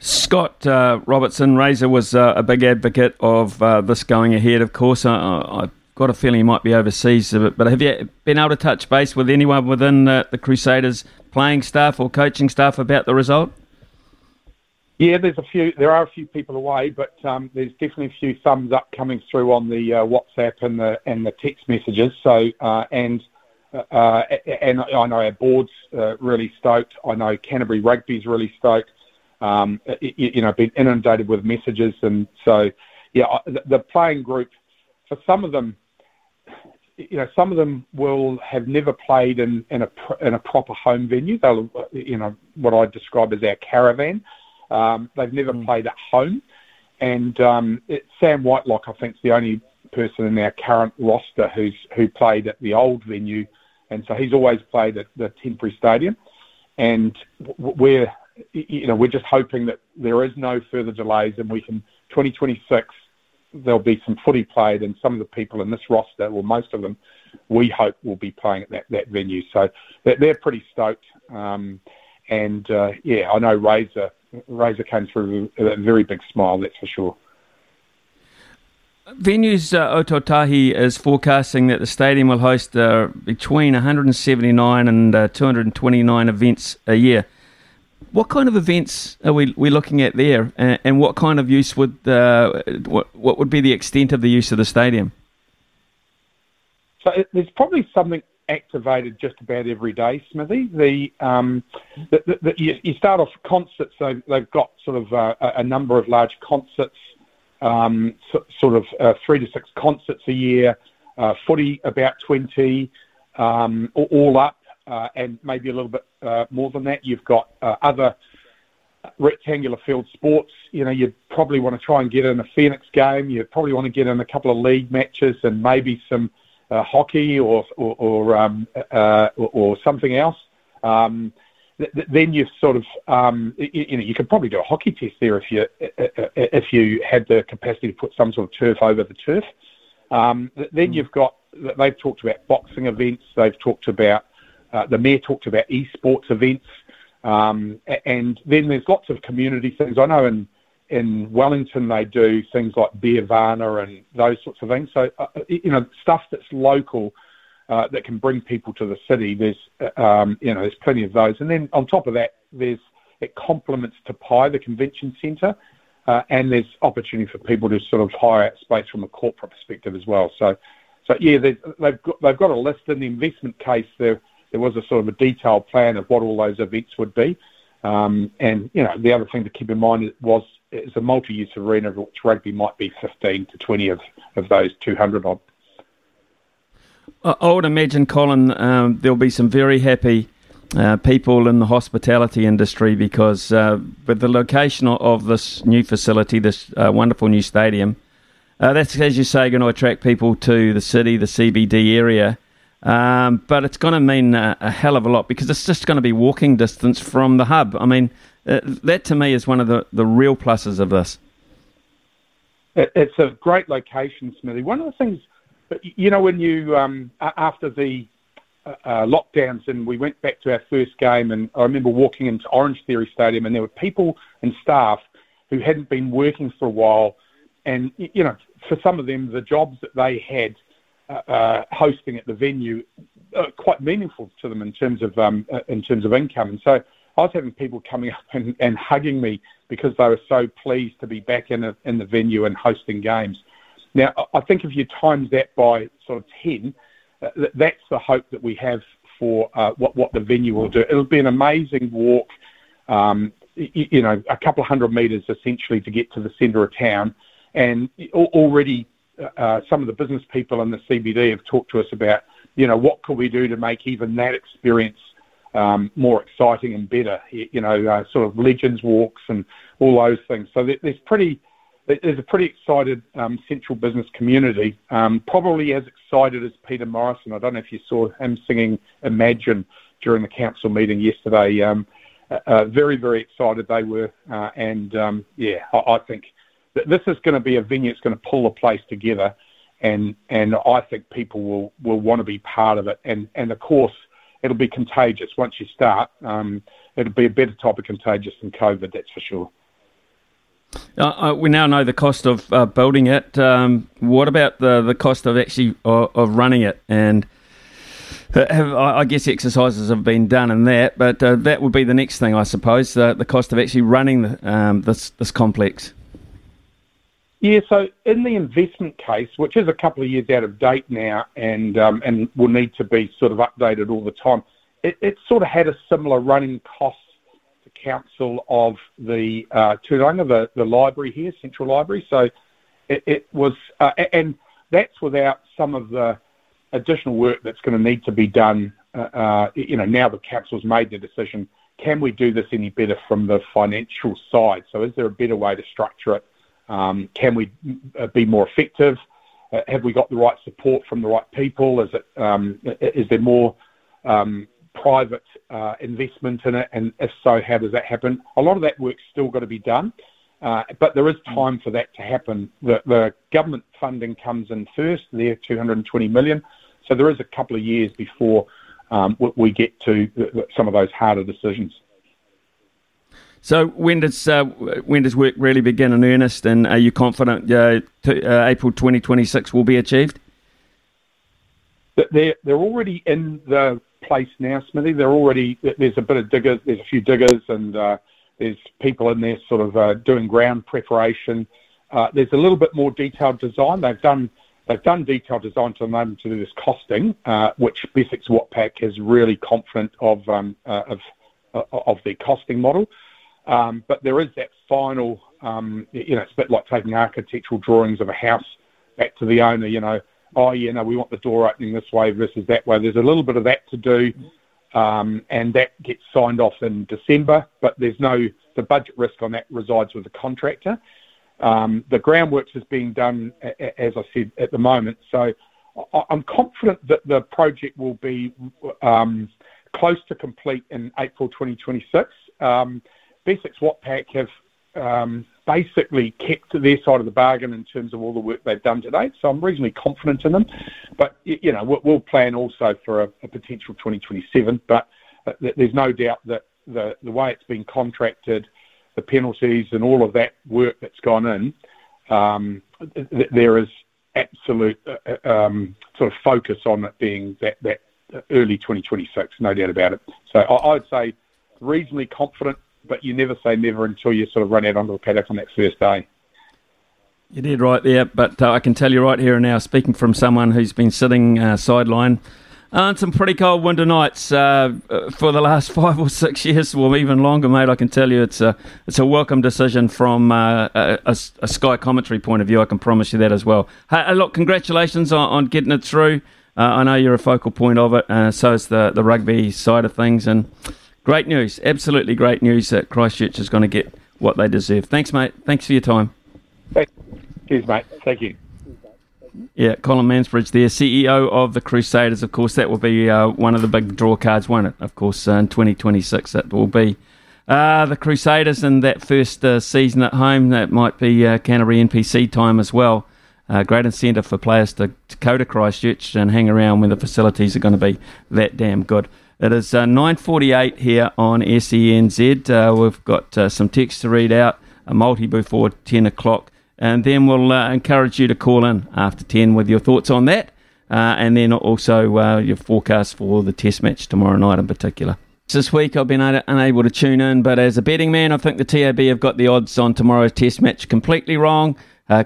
Scott uh, Robertson, Razor was uh, a big advocate of uh, this going ahead. Of course, I, have got a feeling he might be overseas, but have you been able to touch base with anyone within the Crusaders playing staff or coaching staff about the result? Yeah, there's a few. There are a few people away, but um, there's definitely a few thumbs up coming through on the uh, WhatsApp and the and the text messages. So uh, and uh, and I know our board's uh, really stoked. I know Canterbury Rugby's really stoked. Um, you, you know, been inundated with messages, and so yeah, the playing group for some of them, you know, some of them will have never played in in a in a proper home venue. They'll, you know, what I describe as our caravan. Um, they've never mm. played at home, and um, it, Sam Whitelock, I think, is the only person in our current roster who's who played at the old venue, and so he's always played at the temporary stadium, and we're you know we're just hoping that there is no further delays and we can 2026 there'll be some footy played and some of the people in this roster, or most of them, we hope will be playing at that, that venue. So they're pretty stoked. Um, and uh, yeah, I know Razor Razor came through with a very big smile, that's for sure. Venues uh, Ōtautahi is forecasting that the stadium will host uh, between 179 and uh, 229 events a year. What kind of events are we we looking at there, and, and what kind of use would uh, what what would be the extent of the use of the stadium? So it, there's probably something activated just about every day, Smithy. The, um, the, the, the you, you, start off concerts. So they've got sort of uh, a number of large concerts, um, so, sort of uh, three to six concerts a year. Uh, footy about twenty, um, all up, uh, and maybe a little bit uh, more than that. You've got uh, other rectangular field sports. You know, you probably want to try and get in a Phoenix game. You'd probably want to get in a couple of league matches and maybe some uh, hockey or or or, um, or, something else. Um, then you sort of um, you, you, know you could probably do a hockey test there if you if you had the capacity to put some sort of turf over the turf. Um, then mm. you've got they've talked about boxing events. They've talked about uh, the mayor talked about esports events, um, and then there's lots of community things. I know in in Wellington they do things like Beervana and those sorts of things. So uh, uh, you know stuff that's local uh, that can bring people to the city. There's uh, um, you know there's plenty of those, and then on top of that, there's it complements Te Pae, the convention centre, uh, and there's opportunity for people to sort of hire out space from a corporate perspective as well. So so yeah, they've got they've got a list in the investment case. There there was a sort of a detailed plan of what all those events would be. Um, and you know the other thing to keep in mind was it's a multi-use arena, which rugby might be 15 to 20 of, of those 200 odd. I would imagine, Colin, um, there'll be some very happy uh, people in the hospitality industry because uh, with the location of this new facility, this uh, wonderful new stadium, uh, that's, as you say, going to attract people to the city, the CBD area. Um, but it's going to mean a, a, hell of a lot because it's just going to be walking distance from the hub. I mean, uh, that to me is one of the, the real pluses of this. It's a great location, Smithy. One of the things, you know, when you um, after the uh, uh, lockdowns and we went back to our first game, and I remember walking into Orangetheory Stadium, and there were people and staff who hadn't been working for a while, and you know, for some of them, the jobs that they had uh, uh hosting at the venue uh, quite meaningful to them in terms of um, in terms of income, and so I was having people coming up and, and hugging me because they were so pleased to be back in, a, in the venue and hosting games. Now, I think if you times that by sort of 10, uh, that's the hope that we have for uh, what, what the venue will do. It'll be an amazing walk, um, you, you, know, a couple of hundred metres essentially to get to the centre of town. And already uh, some of the business people in the CBD have talked to us about, you know, what could we do to make even that experience um, more exciting and better. You know, uh, sort of legends walks and all those things. So there's pretty there's a pretty excited um, central business community, um, probably as excited as Peter Morrison. I don't know if you saw him singing Imagine during the council meeting yesterday. Um, uh, uh very, very excited they were. Uh, and um, yeah, I, I, think this is going to be a venue that's going to pull the place together. And, and I think people will, will want to be part of it. And, and of course, it'll be contagious once you start. Um, it'll be a better type of contagious than COVID, that's for sure. Uh, uh, we now know the cost of uh, building it. Um, what about the the cost of actually of, of running it? And have, I guess exercises have been done in that, but uh, that would be the next thing, I suppose, the, the cost of actually running the, um, this this complex. Yeah, so in the investment case, which is a couple of years out of date now, and um, and will need to be sort of updated all the time, it, it sort of had a similar running cost council of the uh, the the library here, Central Library. So it, it was, uh, and that's without some of the additional work that's going to need to be done. Uh, uh, you know, now the council's made the decision. Can we do this any better from the financial side? So, is there a better way to structure it? Um, can we uh, be more effective? Uh, have we got the right support from the right people? Is it um, is there more um, private uh, investment in it? And if so, how does that happen? A lot of that work's still got to be done, uh, but there is time for that to happen. The, the government funding comes in first, there 220 million. So there is a couple of years before um, we get to some of those harder decisions. So when does uh, when does work really begin in earnest, and are you confident uh, to, uh, April 2026 will be achieved? They're they're already in the place now, Smithy. They're already there's a bit of diggers, there's a few diggers, and uh, there's people in there sort of uh, doing ground preparation. Uh, there's a little bit more detailed design. They've done they've done detailed design to them to do this costing, which BESIX Watpac is really confident of um, of of the costing model. Um, but there is that final, um, you know, it's a bit like taking architectural drawings of a house back to the owner, you know, oh, yeah, know, we want the door opening this way versus that way. There's a little bit of that to do, um, and that gets signed off in December, but there's no, the budget risk on that resides with the contractor. Um, the groundworks is being done, as I said, at the moment. So I'm confident that the project will be um, close to complete in April 2026. Um, BESIX Watpac have um, basically kept their side of the bargain in terms of all the work they've done to date. So I'm reasonably confident in them. But, you know, we'll plan also for a, a potential 2027. But uh, there's no doubt that the, the way it's been contracted, the penalties and all of that work that's gone in, um, th- there is absolute uh, uh, um, sort of focus on it being that, that early 2026, no doubt about it. So I, I'd say reasonably confident but you never say never until you sort of run out onto the paddock on that first day. You did right there, but uh, I can tell you right here and now, speaking from someone who's been sitting uh, sideline on some pretty cold winter nights uh, for the last five or six years, or even longer, mate. I can tell you it's a it's a welcome decision from uh, a, a, a, Sky commentary point of view. I can promise you that as well. Hey, look, congratulations on, on getting it through. Uh, I know you're a focal point of it, uh, so is the the rugby side of things, and Great news, absolutely great news that Christchurch is going to get what they deserve. Thanks, mate. Thanks for your time. Thanks, Cheers, mate. Thank you. Yeah, Colin Mansbridge there, CEO of the Crusaders. Of course, that will be uh, one of the big draw cards, won't it? Of course, uh, in 2026, that will be uh, the Crusaders in that first uh, season at home. That might be uh, Canterbury NPC time as well. Uh, great incentive for players to, to go to Christchurch and hang around when the facilities are going to be that damn good. It is uh, 9.48 here on SENZ. Uh, we've got uh, some text to read out, a multi before 10 o'clock, and then we'll uh, encourage you to call in after 10 with your thoughts on that, uh, and then also uh, your forecast for the test match tomorrow night in particular. This week I've been un- unable to tune in, but as a betting man, I think the TAB have got the odds on tomorrow's test match completely wrong.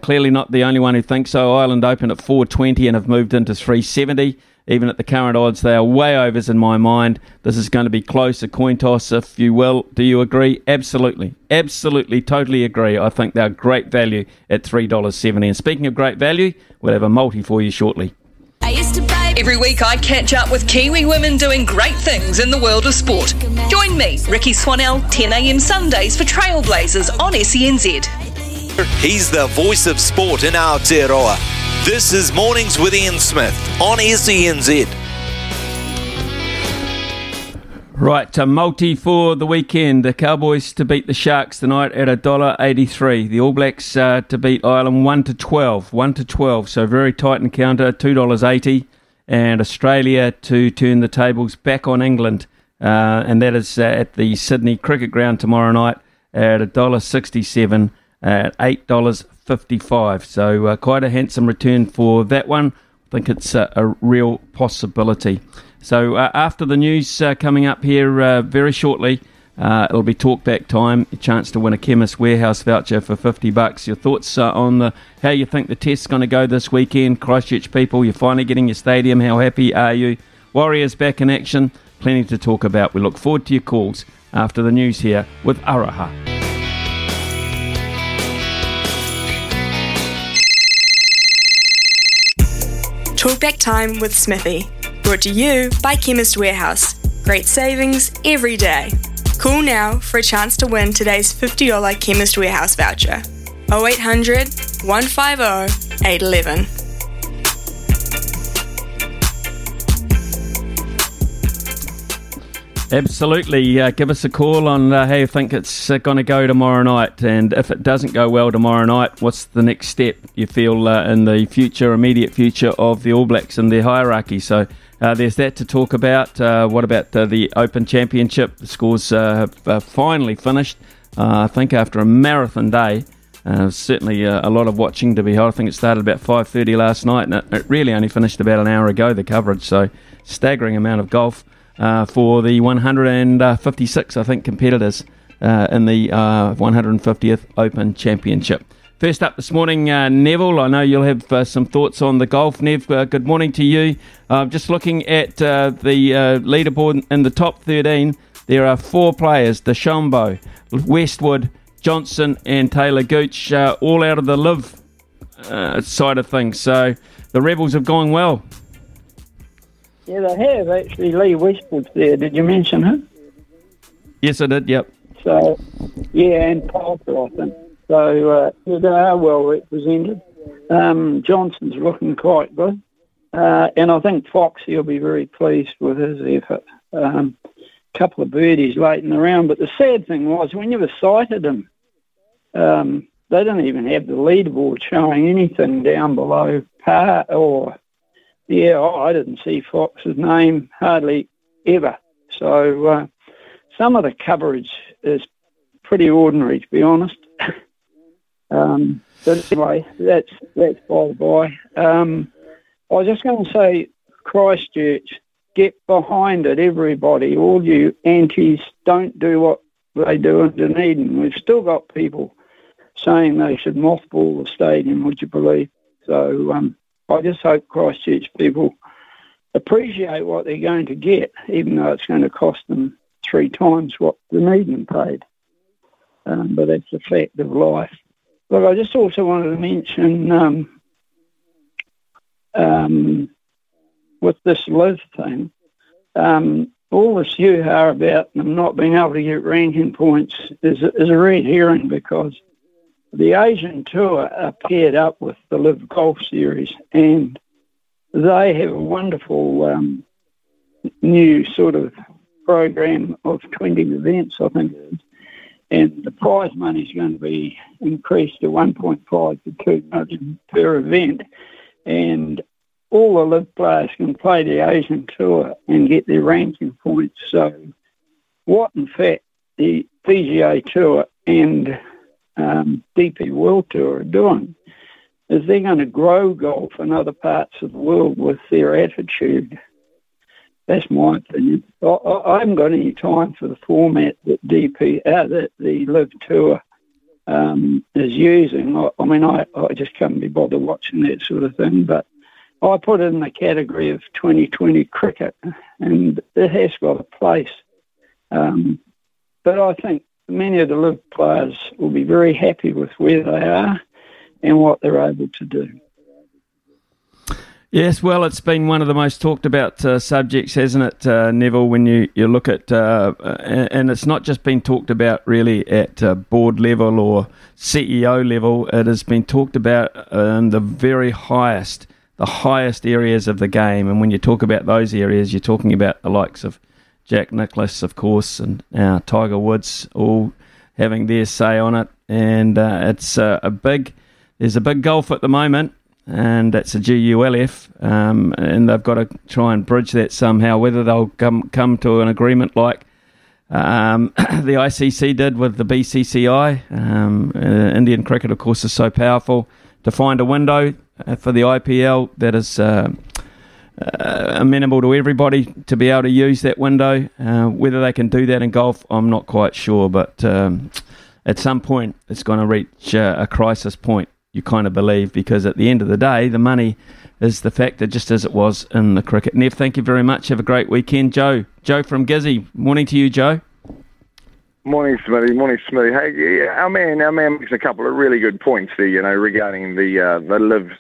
clearly not the only one who thinks so. Ireland open at 420 and have moved into 370 even at the current odds, they are way overs in my mind. This is going to be close, a coin toss, if you will. Do you agree? Absolutely. Absolutely, totally agree. I think they're great value at $3.70. And speaking of great value, we'll have a multi for you shortly. Every week, I catch up with Kiwi women doing great things in the world of sport. Join me, Rikki Swannell, 10am Sundays for Trailblazers on SENZ. He's the voice of sport in Aotearoa. This is Mornings with Ian Smith on SENZ. Right, a multi for the weekend. The Cowboys to beat the Sharks tonight at a dollar eighty-three. The All Blacks uh, to beat Ireland one to twelve. One to twelve. So very tight encounter. Two dollars eighty. And Australia to turn the tables back on England, uh, and that is uh, at the Sydney Cricket Ground tomorrow night at a dollar sixty-seven at eight dollars 55. So uh, quite a handsome return for that one. I think it's a, a real possibility. So uh, after the news uh, coming up here uh, very shortly, uh, it'll be talkback time. A chance to win a Chemist Warehouse voucher for fifty bucks. Your thoughts uh, on the how you think the test's going to go this weekend? Christchurch people, you're finally getting your stadium. How happy are you? Warriors back in action. Plenty to talk about. We look forward to your calls after the news here with Araha. Talkback time with Smithy. Brought to you by Chemist Warehouse. Great savings every day. Call now for a chance to win today's $50 Chemist Warehouse voucher. 0800 150 811. Absolutely. Uh, give us a call on uh, how you think it's uh, going to go tomorrow night. And if it doesn't go well tomorrow night, what's the next step you feel uh, in the future, immediate future of the All Blacks and their hierarchy? So uh, there's that to talk about. Uh, what about the Open Championship? The scores have finally finished, I think, after a marathon day. certainly a lot of watching to be held. I think it started about 5.30 last night, and it, it really only finished about an hour ago, the coverage. So staggering amount of golf uh, for the 156, I think, competitors uh, in the uh, 150th Open Championship. First up this morning, uh, Neville. I know you'll have uh, some thoughts on the golf. Nev, uh, good morning to you. just looking at the leaderboard in the top 13, there are four players: DeChambeau, Westwood, Johnson, and Talor Gooch, all out of the LIV side of things. So the Rebels have gone well. Yeah, they have actually. Lee Westwood's there. Did you mention him? Yes, I did. Yep. So, yeah, and Parker, I think. So uh, they are well represented. Um, Johnson's looking quite good, uh, and I think Foxy will be very pleased with his effort. A um, couple of birdies late in the round, but the sad thing was we never sighted him. Um, they didn't even have the leaderboard showing anything down below par or yeah, I didn't see Fox's name hardly ever. So uh, some of the coverage is pretty ordinary, to be honest. um, but anyway, that's that's by the by. Um, I was just going to say, Christchurch, get behind it, everybody. All you antis, don't do what they do in Dunedin. We've still got people saying they should mothball the stadium, would you believe? So um, I just hope Christchurch people appreciate what they're going to get, even though it's going to cost them three times what the median paid. Um, but that's a fact of life. Look, I just also wanted to mention um, um, with this LIV thing, um, all this you hear about them not being able to get ranking points is, is a red herring because the Asian Tour are paired up with the LIV Golf Series, and they have a wonderful um, new sort of program of 20 events, I think it is. And the prize money is going to be increased to 1.5 to 2 million per event. And all the LIV players can play the Asian Tour and get their ranking points. So, what in fact the PGA Tour and um, DP World Tour are doing is they're going to grow golf in other parts of the world with their attitude. That's my opinion. I, I haven't got any time for the format that DP uh, that the LIV Tour um, is using. I, I mean, I, I just can't be bothered watching that sort of thing. But I put it in the category of 2020 cricket, and it has got a place. Um, but I think many of the LIV players will be very happy with where they are and what they're able to do. Yes, well, it's been one of the most talked about uh, subjects, hasn't it, uh, Neville? When you, you look at, uh, and it's not just been talked about really at uh, board level or CEO level, it has been talked about in the very highest, the highest areas of the game. And when you talk about those areas, you're talking about the likes of Jack Nicklaus, of course, and uh, Tiger Woods all having their say on it. And uh, it's uh, a big, there's a big gulf at the moment, and that's a GULF, um, and they've got to try and bridge that somehow. Whether they'll come come to an agreement like um, the ICC did with the BCCI. Um, uh, Indian cricket, of course, is so powerful to find a window uh, for the IPL that is. Uh, amenable to everybody to be able to use that window. Uh, whether they can do that in golf, I'm not quite sure, but um, at some point it's going to reach uh, a crisis point. You kind of believe because at the end of the day, the money is the factor, just as it was in the cricket. Nev, thank you very much. Have a great weekend, Joe. Joe from Gizzy. Morning to you, Joe. Morning, Smithy. Morning, Smithy. Hey, our man, our man makes a couple of really good points there. You know, regarding the uh, the LIV,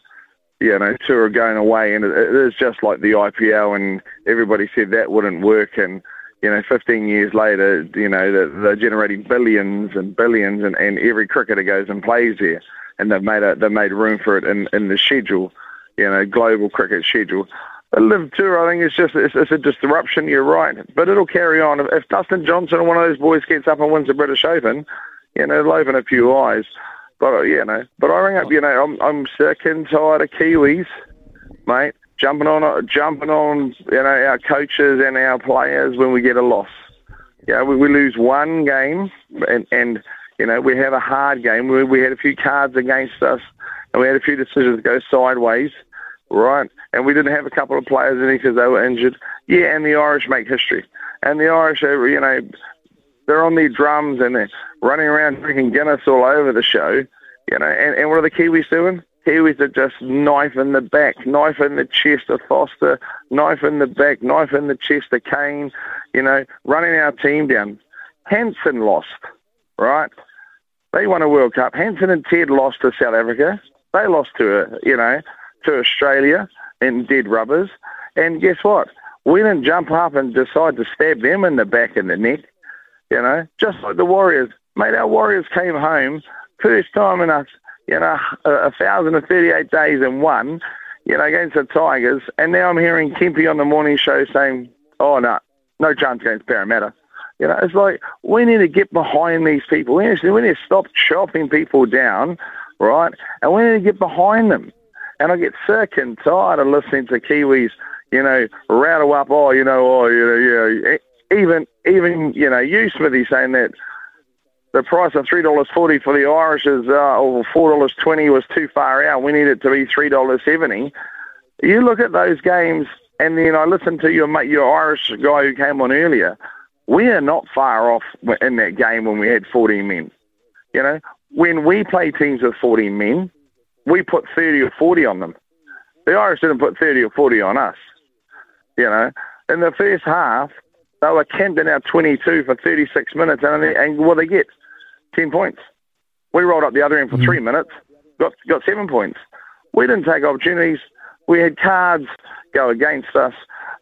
you know, tour are going away, and it, is just like the IPL, and everybody said that wouldn't work, and you know, 15 years later, you know, they're, they're generating billions and billions, and, and every cricketer goes and plays there, and they've made a, they've made room for it in in the schedule, you know, global cricket schedule. The LIV tour, I think, is just it's, it's a disruption. You're right, but it'll carry on. If, if Dustin Johnson or one of those boys gets up and wins the British Open, you know, it'll open a few eyes. But uh, you know, but I ring up, you know, I'm I'm sick and tired of Kiwis, mate, jumping on jumping on, you know, our coaches and our players when we get a loss. Yeah, we, we lose one game, and and you know, we have a hard game. We we had a few cards against us, and we had a few decisions go sideways right? And we didn't have a couple of players in because they were injured. Yeah, and the Irish make history. And the Irish, are, you know, they're on their drums and they're running around drinking Guinness all over the show, you know. And, and what are the Kiwis doing? Kiwis are just knife in the back, knife in the chest of Foster, knife in the back, knife in the chest of Cane, you know, running our team down. Hansen lost, right? They won a World Cup. Hansen and Ted lost to South Africa. They lost to, uh, you know, to Australia in dead rubbers. And guess what? We didn't jump up and decide to stab them in the back and the neck. You know, just like the Warriors. Mate, our Warriors came home first time in a, you know, a, thousand and thirty-eight days and won, you know, against the Tigers. And now I'm hearing Kempy on the morning show saying, "Oh no, no chance against Parramatta." You know, it's like we need to get behind these people. We need to, we need to stop chopping people down, right? And we need to get behind them. And I get sick and tired of listening to Kiwis, you know, rattle up, oh, you know, oh, you know, know, even, even, you know, you, Smithy, saying that the price of three dollars forty for the Irish is, uh, or four dollars twenty was too far out. We need it to be three dollars seventy. You look at those games, and then I listen to your mate, your Irish guy who came on earlier. We are not far off in that game when we had fourteen men. You know, when we play teams with fourteen men, we put 30 or 40 on them. The Irish didn't put 30 or 40 on us. You know, in the first half, they were camping out 22 for 36 minutes, and, and what they get? 10 points. We rolled up the other end for mm. three minutes, got got seven points. We didn't take opportunities. We had cards go against us.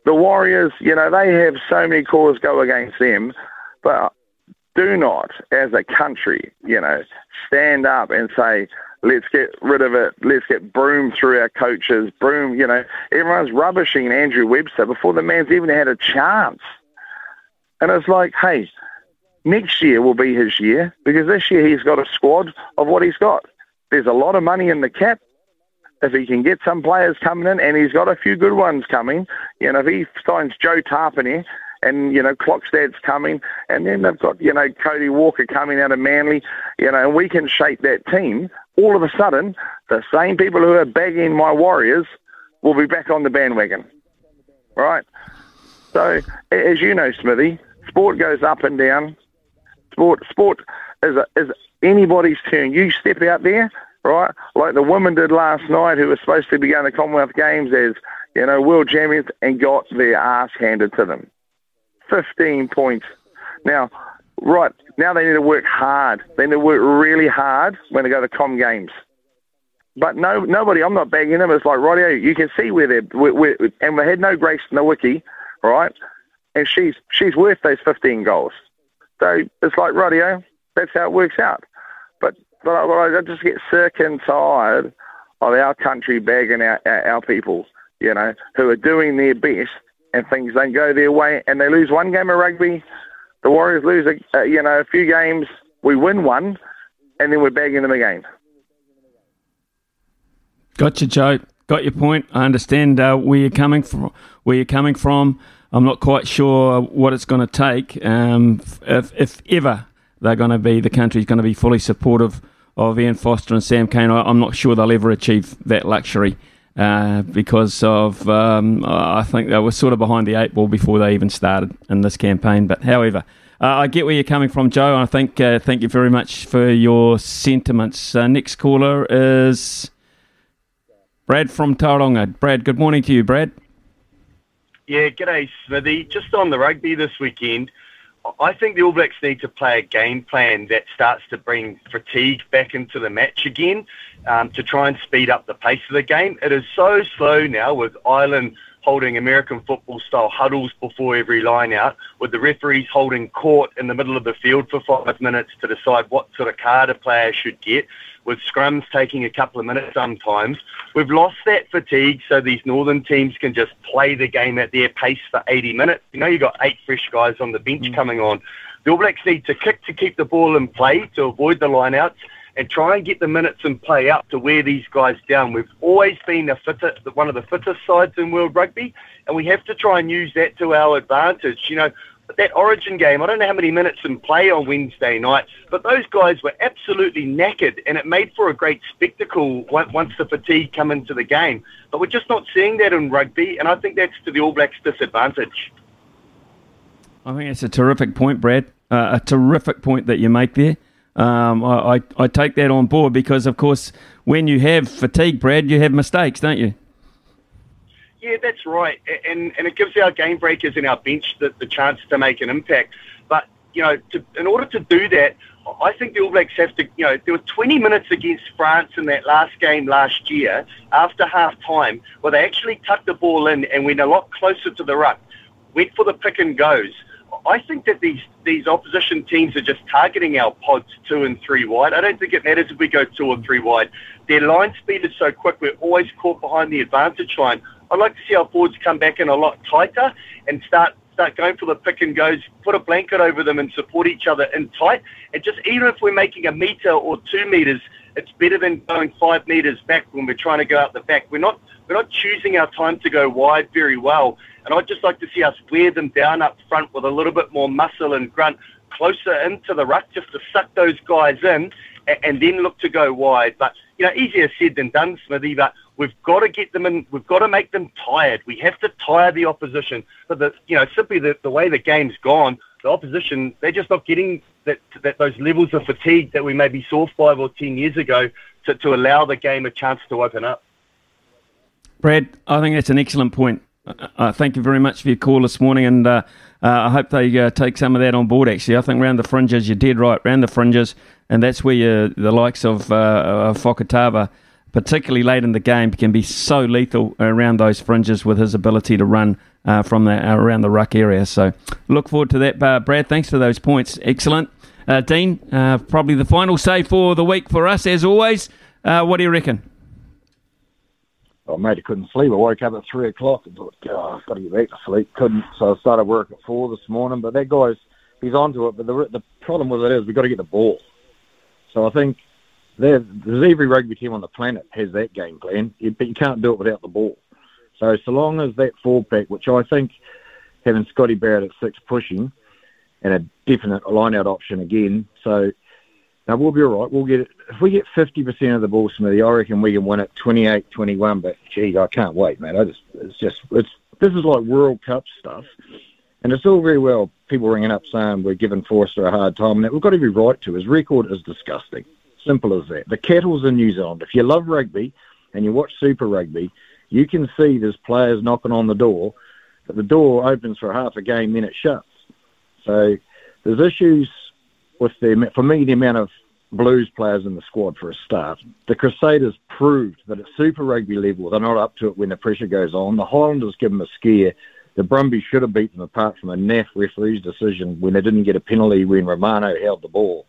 The Warriors, you know, they have so many calls go against them, but do not, as a country, you know, stand up and say, Let's get rid of it. Let's get Broom through our coaches. Broom, you know, everyone's rubbishing Andrew Webster before the man's even had a chance. And it's like, hey, next year will be his year because this year he's got a squad of what he's got. There's a lot of money in the cap. If he can get some players coming in, and he's got a few good ones coming, you know, if he signs Joe Tapine and you know Klokstad's coming, and then they've got you know Cody Walker coming out of Manly, you know, and we can shape that team. All of a sudden, the same people who are bagging my Warriors will be back on the bandwagon, right? So, as you know, Smithy, sport goes up and down. Sport, sport is a, is anybody's turn. You step out there, right, like the women did last night, who were supposed to be going to Commonwealth Games as you know world champions, and got their ass handed to them. 15 points. Now, right, now they need to work hard. They need to work really hard when they go to Com Games. But no, nobody, I'm not bagging them. It's like, right, you can see where they're, and we had no Grace Nweke, right? And she's she's worth those 15 goals. So it's like, radio, that's how it works out. But, but I, I just get sick and tired of our country bagging our, our, our people, you know, who are doing their best and things don't go their way, and they lose one game of rugby. The Warriors lose, a, you know, a few games. We win one, and then we're bagging them again. Gotcha, Joe. Got your point. I understand uh, where you're coming from. Where you're coming from. I'm not quite sure what it's going to take. Um, if, if ever they're going to be, the country's going to be fully supportive of Ian Foster and Sam Cane. I, am not sure they'll ever achieve that luxury. uh, because of um, I think they were sort of behind the eight ball before they even started in this campaign. But however, uh, I get where you're coming from, Joe. I think uh, thank you very much for your sentiments. Uh, next caller is Brad from Tauranga. Brad, good morning to you, Brad. Yeah, g'day, Smithy. Just on the rugby this weekend, I think the All Blacks need to play a game plan that starts to bring fatigue back into the match again um, to try and speed up the pace of the game. It is so slow now with Ireland holding American football style huddles before every line out, with the referees holding court in the middle of the field for five minutes to decide what sort of card a player should get, with scrums taking a couple of minutes sometimes. We've lost that fatigue so these northern teams can just play the game at their pace for 80 minutes. You know, you've got eight fresh guys on the bench mm. coming on. The All Blacks need to kick to keep the ball in play to avoid the lineouts and try and get the minutes in play up to wear these guys down. We've always been fitter, one of the fittest sides in world rugby, and we have to try and use that to our advantage. You know, that Origin game, I don't know how many minutes in play on Wednesday night, but those guys were absolutely knackered, and it made for a great spectacle once the fatigue come into the game. But we're just not seeing that in rugby, and I think that's to the All Blacks' disadvantage. I think it's a terrific point, Brad. Uh, a terrific point that you make there. Um, I, I, I take that on board because, of course, when you have fatigue, Brad, you have mistakes, don't you? Yeah, that's right, and and it gives our game breakers and our bench the, the chance to make an impact. But you know, to, in order to do that, I think the All Blacks have to. You know, there were 20 minutes against France in that last game last year after half time where they actually tucked the ball in and went a lot closer to the ruck, went for the pick and goes. I think that these these opposition teams are just targeting our pods two and three wide. I don't think it matters if we go two or three wide. Their line speed is so quick; we're always caught behind the advantage line. I'd like to see our forwards come back in a lot tighter and start start going for the pick and goes. Put a blanket over them and support each other in tight. And just even if we're making a meter or two meters, it's better than going five meters back when we're trying to go out the back. We're not we're not choosing our time to go wide very well. And I'd just like to see us wear them down up front with a little bit more muscle and grunt closer into the ruck just to suck those guys in and, and then look to go wide. But, you know, easier said than done, Smithy, but we've got to get them in, we've got to make them tired. We have to tire the opposition. But, the, you know, simply the, the way the game's gone, the opposition, they're just not getting that, that those levels of fatigue that we maybe saw five or ten years ago to, to allow the game a chance to open up. Brad, I think that's an excellent point. Uh, thank you very much for your call this morning, and uh, uh, I hope they uh, take some of that on board. Actually, I think round the fringes, you're dead right. Round the fringes, and that's where the likes of uh, particularly late in the game, can be so lethal around those fringes with his ability to run uh, from the uh, around the ruck area. So, look forward to that, uh, Brad. Thanks for those points. Excellent, uh, Dean. probably the final say for the week for us, as always. what do you reckon? Oh, I made I couldn't sleep. I woke up at three o'clock and thought, God, I've got to get back to sleep. Couldn't, so I started work at four this morning. But that guy's he's onto it. But the the problem with it is we've got to get the ball. So I think there's every rugby team on the planet has that game plan, but you can't do it without the ball. So so long as that four pack, which I think having Scotty Barrett at six pushing, and a definite line out option again. So now we'll be all right. We'll get it. If we get 50% of the ball, Smithy, I reckon we can win it 28-21. But gee, I can't wait, man. I just, it's just, it's this is like World Cup stuff, and it's all very well people ringing up saying we're giving Foster a hard time, and that we've got every right to. His record is disgusting. Simple as that. The Cattle's in New Zealand. If you love rugby and you watch Super Rugby, you can see there's players knocking on the door, but the door opens for half a game, then it shuts. So there's issues with the for me the amount of Blues players in the squad for a start. The Crusaders proved that at Super Rugby level they're not up to it when the pressure goes on. The Highlanders give them a scare. The Brumbies should have beaten them apart from a naff referee's decision when they didn't get a penalty when Romano held the ball.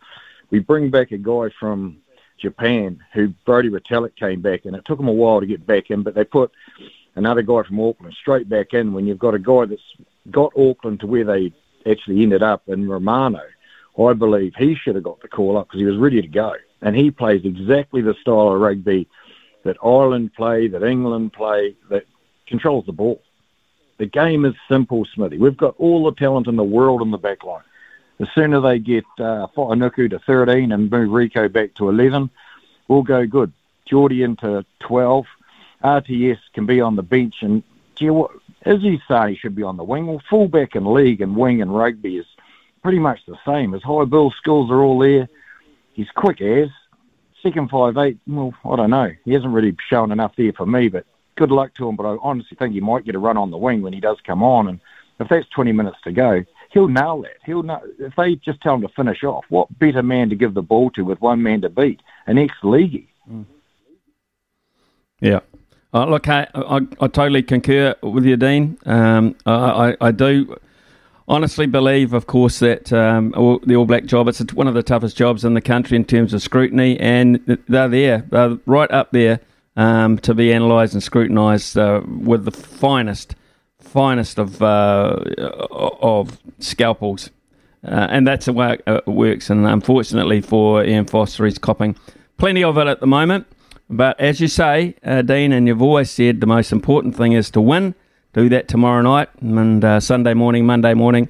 We bring back a guy from Japan who Brodie Retallick came back and it took him a while to get back in, but they put another guy from Auckland straight back in when you've got a guy that's got Auckland to where they actually ended up in Romano I believe he should have got the call up because he was ready to go. And he plays exactly the style of rugby that Ireland play, that England play, that controls the ball. The game is simple, Smithy. We've got all the talent in the world in the back line. The sooner they get uh, to 13 and move Rieko back to 11, we'll go good. Jordie into 12 RTS can be on the bench, and gee, what, Izzy he should be on the wing. Well, fullback in league and wing and rugby is pretty much the same. His high bill skills are all there. He's quick as. Second five eight. Well, I don't know. He hasn't really shown enough there for me, but good luck to him. But I honestly think he might get a run on the wing when he does come on. And if that's 20 minutes to go, he'll nail that. He'll know if they just tell him to finish off. What better man to give the ball to with one man to beat? An ex-leaguey. Mm. Yeah. Uh, look, I, I, I, totally concur with you, Dean. Um, I, I, do honestly believe, of course, that um, the All Black job, it's one of the toughest jobs in the country in terms of scrutiny, and they're there, they're right up there um, to be analysed and scrutinised uh, with the finest, finest of, uh, of scalpels. Uh, and that's the way it works. And unfortunately for Ian Foster, he's copping plenty of it at the moment. But as you say, uh, Dean, and you've always said the most important thing is to win. Do that tomorrow night and uh, Sunday morning, Monday morning.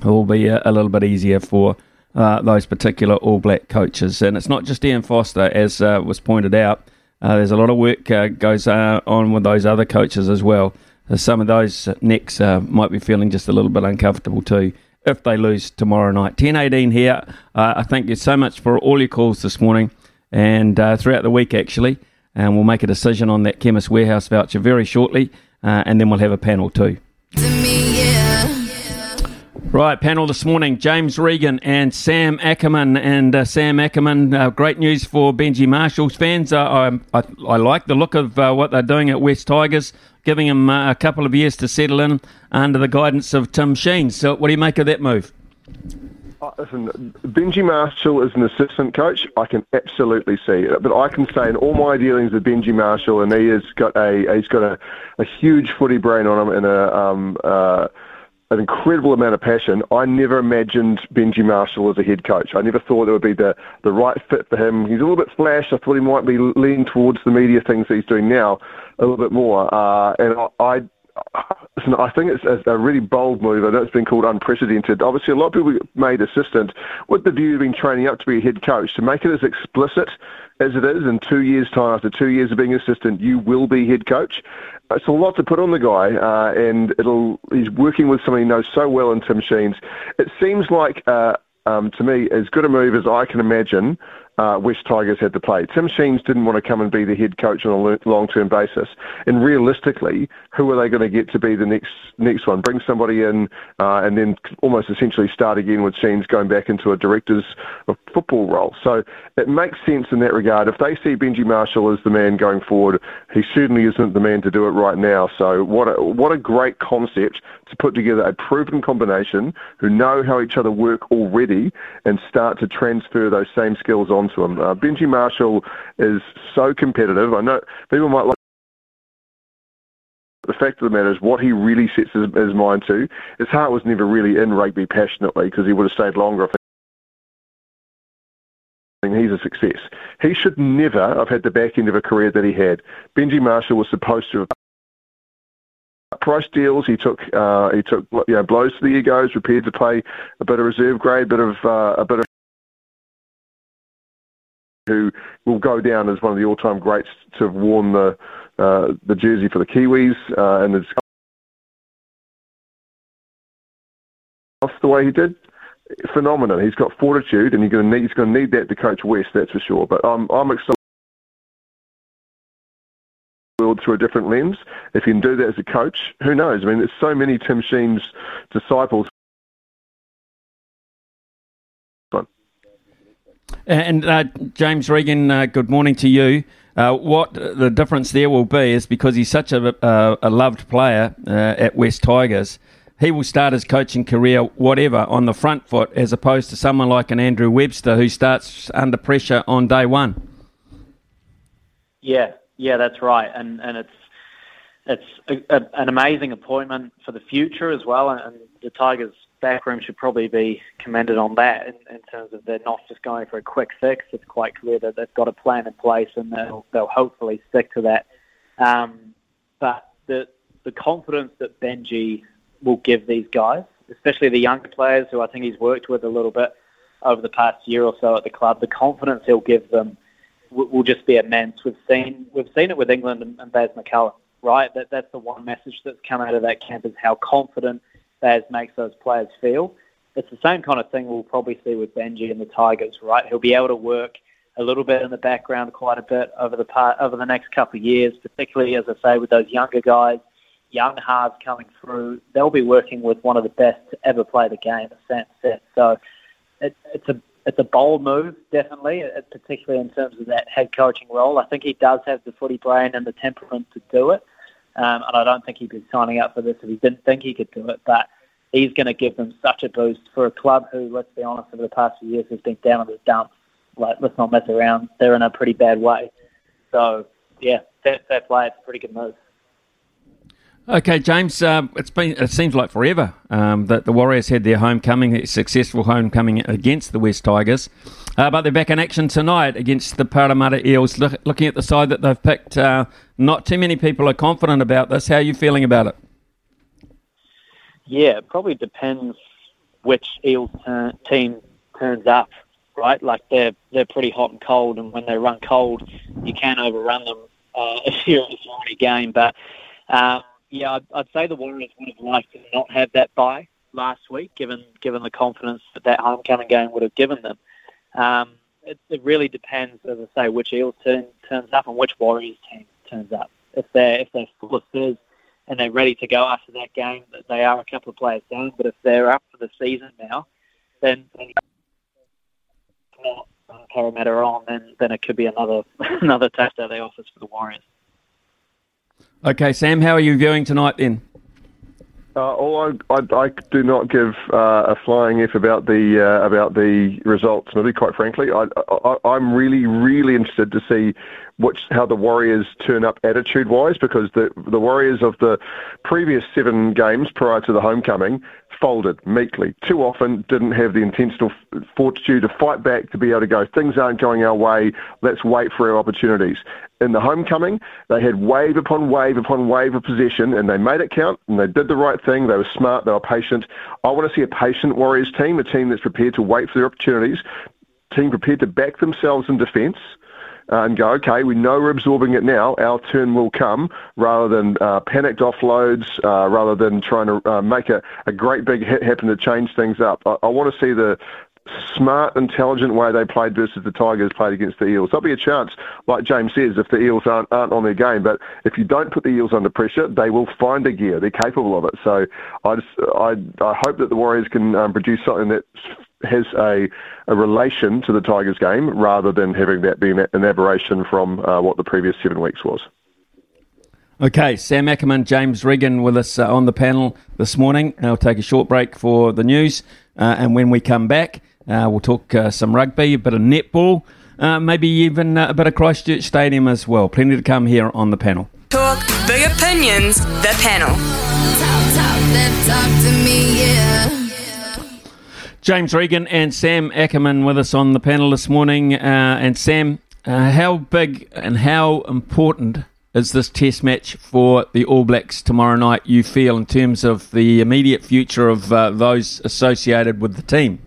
It will be a, a little bit easier for uh, those particular All Black coaches. And it's not just Ian Foster, as uh, was pointed out. There's a lot of work goes on with those other coaches as well. Some of those necks might be feeling just a little bit uncomfortable too if they lose tomorrow night. 10-18 here. I thank you so much for all your calls this morning and uh, throughout the week actually. And we'll make a decision on that Chemist Warehouse voucher very shortly, uh, and then we'll have a panel too. Right, panel this morning James Regan and Sam Ackerman. And uh, Sam Ackerman, uh, great news for Benji Marshall's fans. Uh, I, I, I, like the look of uh, what they're doing at Wests Tigers, giving him uh, a couple of years to settle in under the guidance of Tim Sheens. So, what do you make of that move? Uh, listen, Benji Marshall is an assistant coach. I can absolutely see it, but I can say in all my dealings with Benji Marshall, and he has got a he's got a, a huge footy brain on him and a um, uh, an incredible amount of passion. I never imagined Benji Marshall as a head coach. I never thought it would be the the right fit for him. He's a little bit flash. I thought he might be leaning towards the media things that he's doing now a little bit more. Uh, and I, I Listen, I think it's a really bold move. I know it's been called unprecedented. Obviously, a lot of people made assistant with the view of being training up to be a head coach. To make it as explicit as it is, in two years' time, after two years of being assistant, you will be head coach. It's a lot to put on the guy, uh, and it'll. He's working with someone he knows so well in Tim Sheens. It seems like, uh, um, to me, as good a move as I can imagine uh, Wests Tigers had to play. Tim Sheens didn't want to come and be the head coach on a long-term basis. And realistically, who are they going to get to be the next next one? Bring somebody in uh, and then almost essentially start again with Sheens going back into a director's football role. So it makes sense in that regard. If they see Benji Marshall as the man going forward, he certainly isn't the man to do it right now. So what a, what a great concept to put together a proven combination who know how each other work already and start to transfer those same skills onto them. Uh, Benji Marshall is so competitive. I know people might like the fact of the matter is what he really sets his, his mind to. His heart was never really in rugby passionately because he would have stayed longer if he's a success. He should never have had the back end of a career that he had. Benji Marshall was supposed to have price deals. He took uh, he took you know blows to the egos, prepared to play a bit of reserve grade, bit of uh, a bit of who will go down as one of the all-time greats to have worn the uh, the jersey for the Kiwis uh, and the way he did. Phenomenal. He's got fortitude, and he's going to need he's going to need that to coach West. That's for sure. But I'm I'm excited world through a different lens. If you can do that as a coach, who knows? I mean, there's so many Tim Sheens disciples. And uh, James Regan, uh, good morning to you. Uh, what the difference there will be is because he's such a, a, a loved player uh, at Wests Tigers, he will start his coaching career, whatever, on the front foot, as opposed to someone like an Andrew Webster who starts under pressure on day one. Yeah, yeah, that's right, and and it's it's a, a, an amazing appointment for the future as well, and, and the Tigers backroom should probably be commended on that in, in, terms of they're not just going for a quick fix. It's quite clear that they've got a plan in place, and they'll, they'll hopefully stick to that. Um, but the the confidence that Benji will give these guys, especially the younger players who I think he's worked with a little bit over the past year or so at the club, the confidence he'll give them will, just be immense. We've seen we've seen it with England and, and Baz McCullum, right? That that's the one message that's come out of that camp is how confident Baz makes those players feel. It's the same kind of thing we'll probably see with Benji and the Tigers, right? He'll be able to work a little bit in the background quite a bit over the part over the next couple of years, particularly as I say with those younger guys, young halves coming through. They'll be working with one of the best to ever play the game, Sam Set. So it, it's a it's a bold move, definitely, uh, particularly in terms of that head coaching role. I think he does have the footy brain and the temperament to do it, um, and I don't think he'd be signing up for this if he didn't think he could do it. But he's going to give them such a boost for a club who, let's be honest, over the past few years has been down in the dumps. Like, let's not mess around. They're in a pretty bad way. So, yeah, fair, fair play. It's a pretty good move. Okay, James. Uh, it's been it seems like forever um, that the Warriors had their homecoming, successful homecoming against the Wests Tigers, uh, but they're back in action tonight against the Parramatta Eels. Look, looking at the side that they've picked, uh, not too many people are confident about this. How are you feeling about it? Yeah, it probably depends which Eels turn, team turns up. Right, like they're they're pretty hot and cold, and when they run cold, you can overrun them uh, if you're in a game. But um, yeah, I'd, I'd say the Warriors would have liked to not have that bye last week, given given the confidence that that homecoming game would have given them. Um, it, it really depends, as I say, which Eels turn, turns up and which Warriors team turns up. If they're if they're full of fizz and they're ready to go after that game, that they are a couple of players down. But if they're up for the season now, then, then not Parramatta on, then then it could be another another test out of the office for the Warriors. Okay, Sam, how are you viewing tonight then? Uh, oh, I, I, I, do not give uh, a flying if about the uh, about the results. Maybe quite frankly, I, I, am really really interested to see which how the Warriors turn up attitude wise because the the Warriors of the previous seven games prior to the homecoming folded meekly. Too often didn't have the intentional fortitude to fight back to be able to go, things aren't going our way, let's wait for our opportunities. In the homecoming, they had wave upon wave upon wave of possession and they made it count and they did the right thing. They were smart, they were patient. I want to see a patient Warriors team, a team that's prepared to wait for their opportunities, team prepared to back themselves in defence uh, and go, okay, we know we're absorbing it now. Our turn will come, rather than uh, panicked offloads, uh, rather than trying to uh, make a, a great big hit happen to change things up. I, I want to see the smart, intelligent way they played versus the Tigers played against the Eels. There'll be a chance, like James says, if the Eels aren't, aren't on their game. But if you don't put the Eels under pressure, they will find a gear. They're capable of it. So I just I, I hope that the Warriors can um, produce something that has a, a relation to the Tigers game rather than having that be an aberration from uh, what the previous seven weeks was. Okay, Sam Ackerman, James Regan with us uh, on the panel this morning. I'll take a short break for the news, uh, and when we come back, uh, we'll talk uh, some rugby, a bit of netball, uh, maybe even a bit of Christchurch Stadium as well. Plenty to come here on the panel. Talk big opinions, the panel. Talk, talk, talk me, yeah. James Regan and Sam Ackerman with us on the panel this morning. Uh, and Sam, uh, how big and how important is this test match for the All Blacks tomorrow night, you feel, in terms of the immediate future of uh, those associated with the team?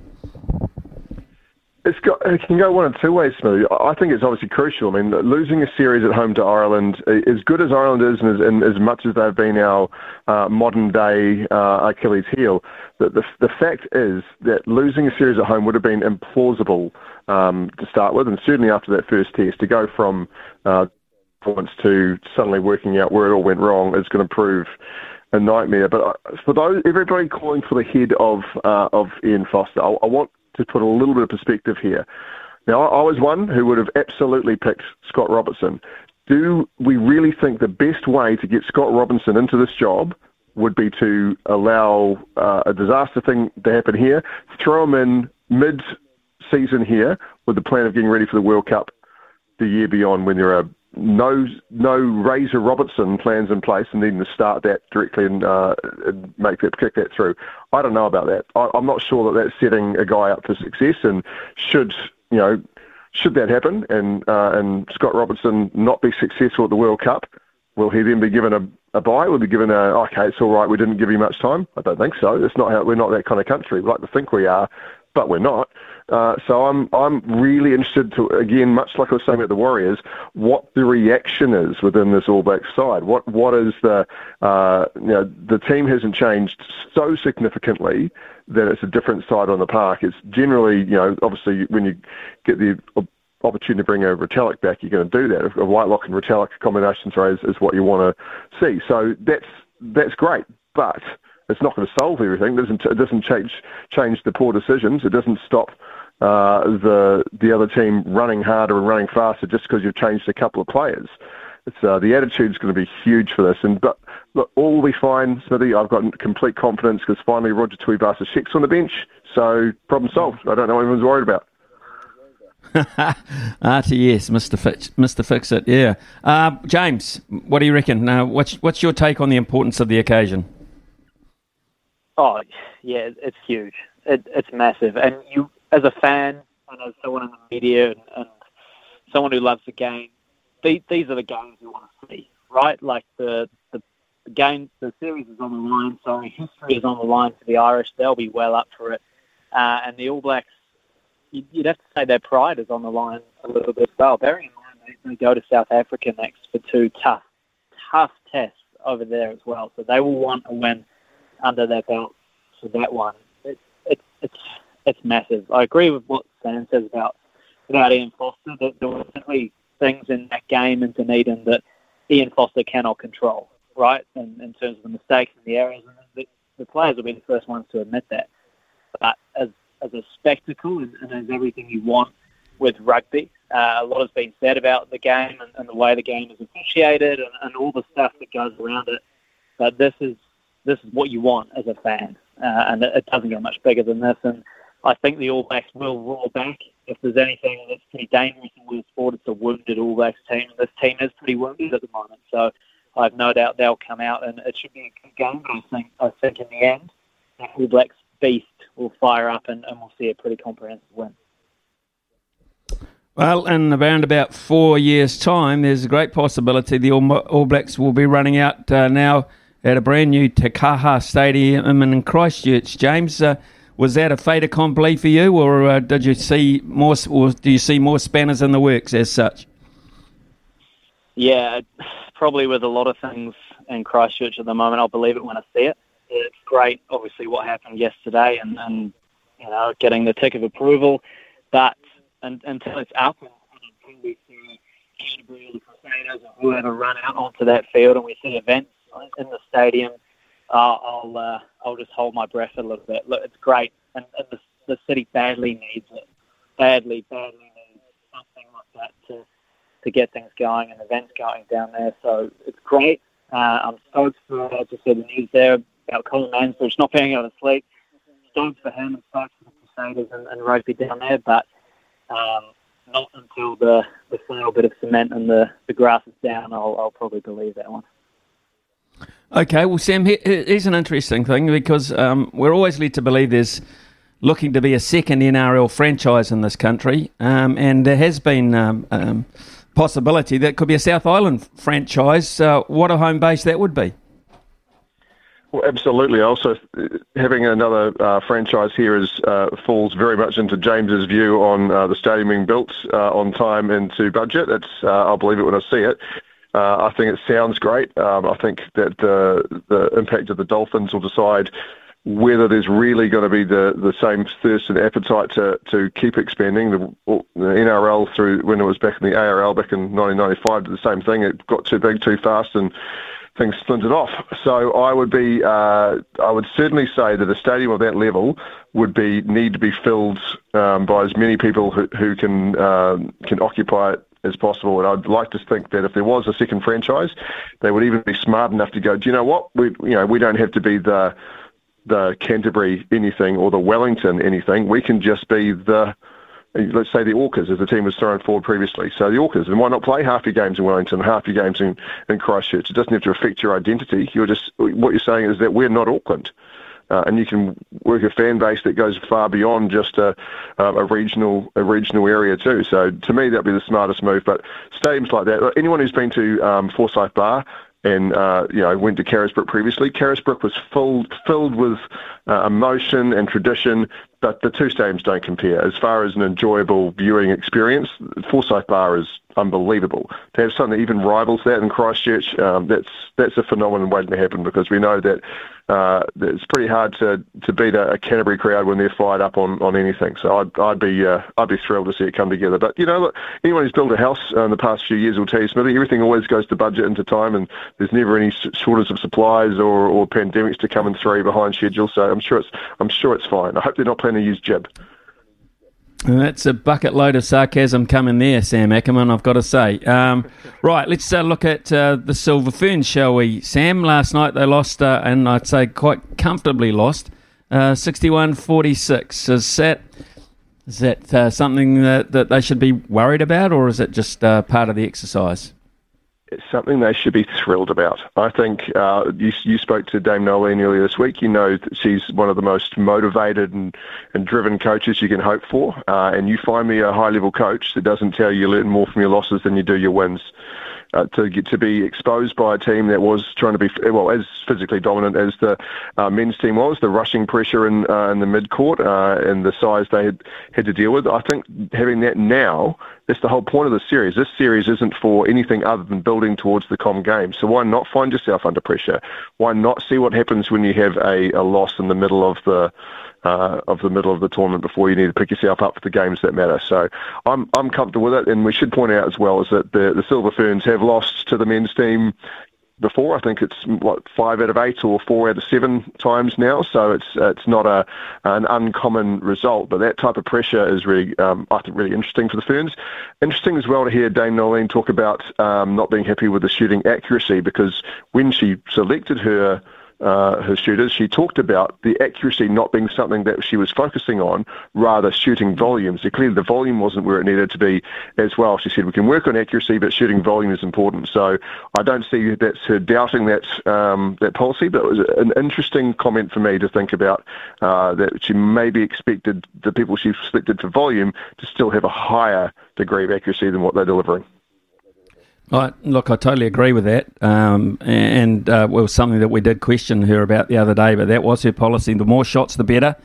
It's got, it can go one of two ways, Smooth. I think it's obviously crucial. I mean, losing a series at home to Ireland, as good as Ireland is, and as, and as much as they've been our uh, modern day uh, Achilles heel, the, the, fact is that losing a series at home would have been implausible um, to start with, and certainly after that first test, to go from uh, to suddenly working out where it all went wrong is going to prove a nightmare. But uh, for those everybody calling for the head of uh, of Ian Foster, I, I want to put a little bit of perspective here. Now, I was one who would have absolutely picked Scott Robertson. Do we really think the best way to get Scott Robertson into this job would be to allow uh, a disaster thing to happen here, throw him in mid-season here with the plan of getting ready for the World Cup the year beyond when there are no no Razor Robertson plans in place and needing to start that directly and, uh, and make that kick that through. I don't know about that. I, I'm not sure that that's setting a guy up for success. And should you know should that happen and uh, and Scott Robertson not be successful at the World Cup, will he then be given a, a buy? Will be given a okay, it's all right. We didn't give you much time. I don't think so. It's not how we're not that kind of country. We like to think we are, but we're not. Uh, so I'm I'm really interested to again, much like I was saying about the Warriors, what the reaction is within this All Black side. What what is the uh, you know the team hasn't changed so significantly that it's a different side on the park. It's generally you know obviously when you get the opportunity to bring a Retallick back, you're going to do that. A Whitelock and Retallick combination sorry, is, is what you want to see. So that's that's great, but it's not going to solve everything. It doesn't it doesn't change change the poor decisions. It doesn't stop uh, the the other team running harder and running faster just because you've changed a couple of players. It's uh, the attitude's going to be huge for this. And but look, all will be fine, Smithy. I've got complete confidence because finally Roger Tuivasa-Sheck's on the bench, so problem solved. I don't know what anyone's worried about. RTS, Mr. Fix, Mr. Fix It, yeah. Uh, James, what do you reckon? Uh, what's what's your take on the importance of the occasion? Oh, yeah, it's huge. It, it's massive, and you, as a fan and as someone in the media and, and someone who loves the game, these, these are the games you want to see, right? Like the, the the game, the series is on the line. Sorry, history is on the line for the Irish. They'll be well up for it, uh, and the All Blacks you'd have to say their pride is on the line a little bit as well. Bearing in mind they, they go to South Africa next for two tough, tough tests over there as well. So they will want a win under their belt for that one. It, it, it's it's massive. I agree with what Sam says about about Ian Foster. That there were certainly things in that game in Dunedin that Ian Foster cannot control, right? In, in terms of the mistakes and the errors, and the, the players will be the first ones to admit that. But as a spectacle and, and as everything you want with rugby. Uh, a lot has been said about the game and, and the way the game is officiated and, and, all the stuff that goes around it. But this is this is what you want as a fan, uh, and it, it doesn't get much bigger than this. And I think the All Blacks will roar back. If there's anything that's pretty dangerous in world sport, it's a wounded All Blacks team. This team is pretty wounded at the moment, so I've no doubt they'll come out and it should be a good game. But I think I think in the end, the All Blacks beast will fire up and, and we'll see a pretty comprehensive win. Well, in around about four years' time, there's a great possibility the All, Blacks will be running out uh, now at a brand new Te Kaha Stadium in Christchurch. James, uh, was that a fait accompli for you, or uh, did you see more, or do you see more spanners in the works as such? Yeah, probably with a lot of things in Christchurch at the moment. I'll believe it when I see it it's great, obviously, what happened yesterday and, and you know, getting the tick of approval. But and, until it's up and, until we see Canterbury or the Crusaders or whoever run out onto that field and we see events in the stadium, uh, I'll uh, I'll just hold my breath a little bit. Look, it's great, and, and the, the city badly needs it. Badly, badly needs something like that to to get things going and events going down there. So it's great. Uh, I'm stoked for, as I said, the news there about Colin Mansbridge not being able to sleep. Stoked for him and stoked for the Crusaders and, and rugby down there, but um, not until the, the final bit of cement and the, the grass is down, I'll, I'll probably believe that one. Okay, well, Sam, here's an interesting thing because um, we're always led to believe there's looking to be a second NRL franchise in this country, um, and there has been um, um, possibility that could be a South Island franchise. Uh, what a home base that would be! Well, absolutely. Also, having another uh, franchise here is uh, falls very much into James's view on uh, the stadium being built uh, on time and to budget. It's uh, I'll believe it when I see it. Uh, I think it sounds great. Um, I think that the the impact of the Dolphins will decide whether there's really going to be the, the same thirst and appetite to, to keep expanding. The, the NRL through when it was back in the ARL back in 1995 did the same thing. It got too big too fast and things splintered off. So I would be, uh, I would certainly say that a stadium of that level would be need to be filled um, by as many people who, who can um, can occupy it as possible. And I'd like to think that if there was a second franchise, they would even be smart enough to go. Do you know what? We, you know, we don't have to be the the Canterbury anything or the Wellington anything. We can just be the let's say the Orcas, as the team was thrown forward previously. So the Orcas, and why not play half your games in Wellington, half your games in, in Christchurch? It doesn't have to affect your identity. You're just what you're saying is that we're not Auckland. Uh, and you can work a fan base that goes far beyond just a, a regional a regional area too. So to me, that'd be the smartest move. But stadiums like that, anyone who's been to um, Forsyth Bar and uh, you know went to Carisbrook previously. Carisbrook was filled filled with uh, emotion and tradition but the two stadiums don't compare. As far as an enjoyable viewing experience, Forsyth Bar is unbelievable. To have something that even rivals that in Christchurch, um, that's that's a phenomenon waiting to happen because we know that uh, it's pretty hard to, to beat a, a, Canterbury crowd when they're fired up on, on anything. So I'd, I'd be uh, I'd be thrilled to see it come together. But you know, look, anyone who's built a house in the past few years will tell you, Smithy, everything always goes to budget and to time, and there's never any shortage of supplies or, or pandemics to come and throw behind schedule. So I'm sure it's I'm sure it's fine. I hope they're not planning to use jib. That's a bucket load of sarcasm coming there, Sam Ackerman, I've got to say. Um, right, let's uh, look at uh, the Silver Ferns, shall we? Sam, last night they lost, uh, and I'd say quite comfortably lost, uh, 61 46. Is that, is that uh, something that, that they should be worried about, or is it just uh, part of the exercise? It's something they should be thrilled about. I think uh, you, you spoke to Dame Noeline earlier this week. You know that she's one of the most motivated and, and driven coaches you can hope for. Uh, and you find me a high level coach that doesn't tell you learn more from your losses than you do your wins uh, to get to be exposed by a team that was trying to be well as physically dominant as the uh, men's team was, the rushing pressure in uh, in the mid court uh, and the size they had had to deal with. I think having that now, that's the whole point of the series. This series isn't for anything other than building towards the com game. So why not find yourself under pressure? Why not see what happens when you have a, a loss in the middle of the uh, of the middle of the tournament before you need to pick yourself up for the games that matter. So I'm I'm comfortable with it, and we should point out as well is that the the Silver Ferns have lost to the men's team before. I think it's what five out of eight or four out of seven times now. So it's it's not a an uncommon result. But that type of pressure is really um, I think really interesting for the Ferns. Interesting as well to hear Dame Noeline talk about um, not being happy with the shooting accuracy because when she selected her uh, her shooters, she talked about the accuracy not being something that she was focusing on, rather shooting volumes. So clearly, the volume wasn't where it needed to be as well. She said we can work on accuracy, but shooting volume is important. So I don't see that's her doubting that um, that policy, but it was an interesting comment for me to think about uh, that she maybe expected the people she selected for volume to still have a higher degree of accuracy than what they're delivering. I, look, I totally agree with that. Um, and uh, well, something that we did question her about the other day, but that was her policy. The more shots, the better.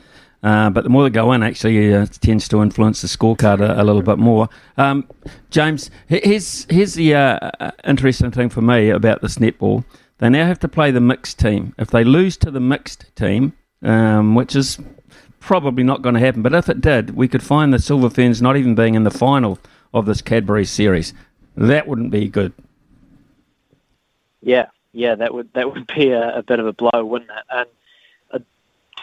Uh, but the more they go in, actually, uh, tends to influence the scorecard a, a little bit more. Um, James, here's, here's the uh, uh, interesting thing for me about this netball. They now have to play the mixed team. If they lose to the mixed team, um, which is probably not going to happen, but if it did, we could find the Silver Ferns not even being in the final of this Cadbury series. That wouldn't be good. Yeah, yeah, that would that would be a, a bit of a blow, wouldn't it? And uh,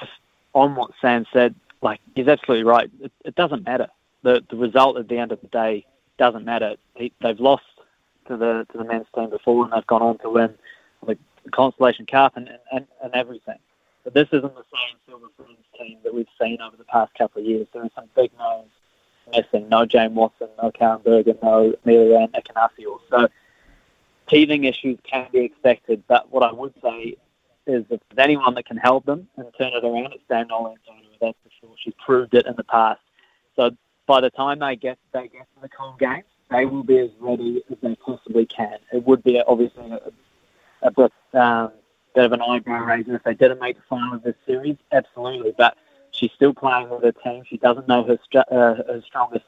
just on what Sam said, like he's absolutely right. It, it, doesn't matter. The the result at the end of the day doesn't matter. He, they've lost to the to the men's team before, and they've gone on to win the Constellation Cup and, and, and everything. But this isn't the same Silver Ferns team that we've seen over the past couple of years. There are some big names missing. No Jane Watson, no Karin Burger, no Ameliaranne Ekenasio. So teething issues can be expected, but what I would say is if there's anyone that can help them and turn it around, it's Dame Noeline that's for sure. She's proved it in the past. So by the time they get they get to the cold games, they will be as ready as they possibly can. It would be obviously a, a bit, um, bit of an eyebrow raiser if they didn't make the final of this series, absolutely. But She's still playing with her team. She doesn't know her, uh, her strongest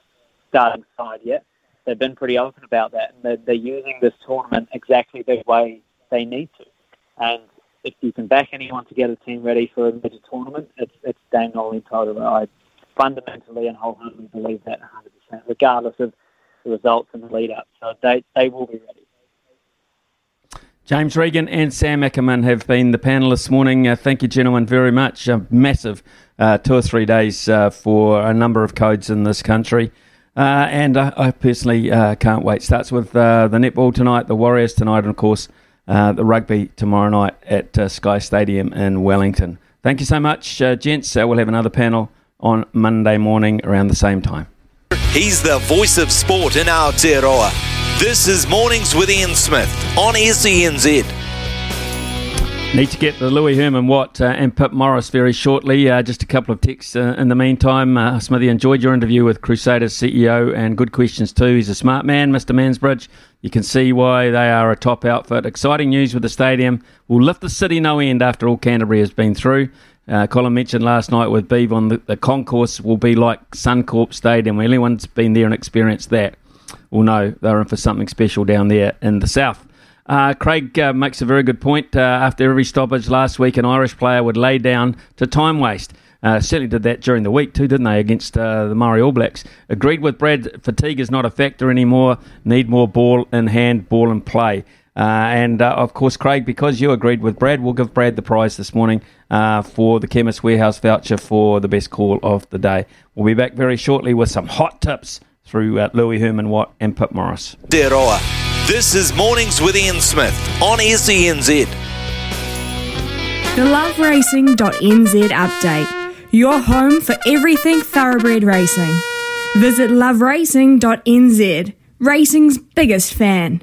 starting side yet. They've been pretty open about that, and they're, they're using this tournament exactly the way they need to. And if you can back anyone to get a team ready for a major tournament, it's, it's Dame Noeline Taurua. I fundamentally and wholeheartedly believe that 100%, regardless of the results in the lead up. So they, they will be ready. James Regan and Sam Ackerman have been the panelists this morning. Uh, thank you, gentlemen, very much. A massive uh, two or three days uh, for a number of codes in this country. Uh, and I personally uh, can't wait. Starts with uh, the netball tonight, the Warriors tonight, and of course the rugby tomorrow night at Sky Stadium in Wellington. Thank you so much, gents. we'll have another panel on Monday morning around the same time. He's the voice of sport in Aotearoa. This is Mornings with Ian Smith on SENZ. Need to get the Louis Herman Watt uh, and Pip Morris very shortly. Uh, just a couple of texts uh, in the meantime. Uh, Smithy enjoyed your interview with Crusaders CEO and good questions too. He's a smart man, Mr. Mansbridge. You can see why they are a top outfit. Exciting news with the stadium. Will lift the city no end after all Canterbury has been through. Uh, Colin mentioned last night with Beav the, the concourse will be like Suncorp Stadium. Anyone's been there and experienced that will know they're in for something special down there in the south. Uh, Craig uh, makes a very good point. Uh, after every stoppage last week, an Irish player would lay down to time waste. Uh, certainly did that during the week too, didn't they, against uh, the Māori All Blacks? Agreed with Brad, fatigue is not a factor anymore. Need more ball in hand, ball play. Uh, and uh, of course, Craig, because you agreed with Brad, we'll give Brad the prize this morning for the Chemist Warehouse voucher for the best call of the day. We'll be back very shortly with some hot tips through uh, Louis Herman Watt and Pip Morris. Te roa. This is Mornings with Ian Smith on SENZ. The loveracing.nz update. Your home for everything thoroughbred racing. Visit loveracing.nz, racing's biggest fan.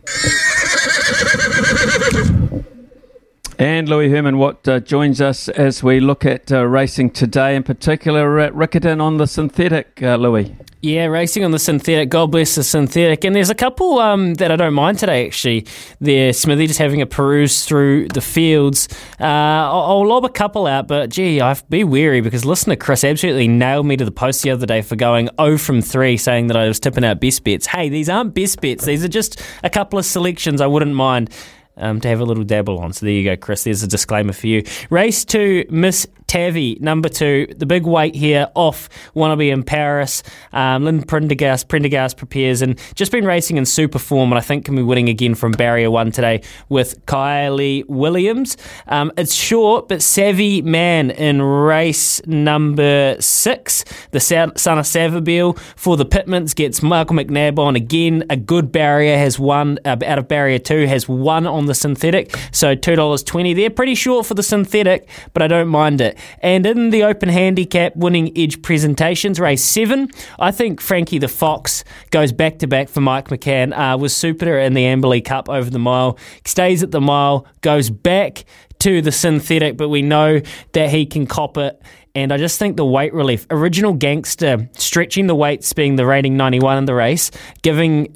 And Louis Herman Watt uh, joins us as we look at uh, racing today, in particular at Riccarton on the synthetic, uh, Louis. Yeah, racing on the synthetic. God bless the synthetic. And there's a couple um, that I don't mind today, actually. There, Smithy just having a peruse through the fields. Uh, I'll, I'll, lob a couple out, but gee, I've be wary because listener Chris absolutely nailed me to the post the other day for going 0 from 3, saying that I was tipping out best bets. Hey, these aren't best bets. These are just a couple of selections I wouldn't mind. Um, to have a little dabble on. So there you go, Chris. There's a disclaimer for you. Race to Miss Tavi, number two, the big weight here off Wannabe in Paris. Um, Lynn Prendergast, Prendergast prepares and just been racing in super form and I think can be winning again from barrier one today with Kylie Williams. Um, it's short but savvy man in race number six. The son of Savabeel for the Pitmans gets Michael McNab on again. A good barrier has won uh, out of barrier two, has won on the synthetic. So $2.20 there. Pretty short for the synthetic, but I don't mind it. And in the Open Handicap winning edge presentations, race seven, I think Frankie the Fox goes back to back for Mike McCann. Uh, was super in the Amberley Cup over the mile, stays at the mile, goes back to the synthetic, but we know that he can cop it. And I just think the weight relief, original gangster, stretching the weights being the rating 91 in the race, giving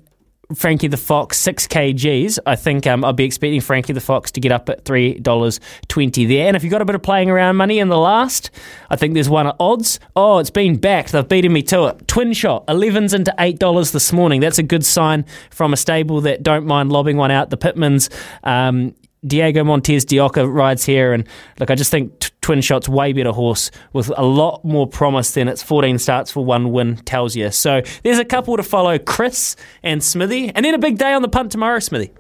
Frankie the Fox, six kgs. I think um, I'll be expecting Frankie the Fox to get up at three dollars twenty there. And if you've got a bit of playing around money in the last, I think there's one at odds. Oh, it's been backed. They've beaten me to it. Twin shot, elevens into eight dollars this morning. That's a good sign from a stable that don't mind lobbing one out. The Pitmans. Um, Diego Montez de Oca rides here, and look, I just think t- Twin Shot's way better horse with a lot more promise than its 14 starts for one win tells you. So there's a couple to follow, Chris and Smithy, and then a big day on the punt tomorrow, Smithy.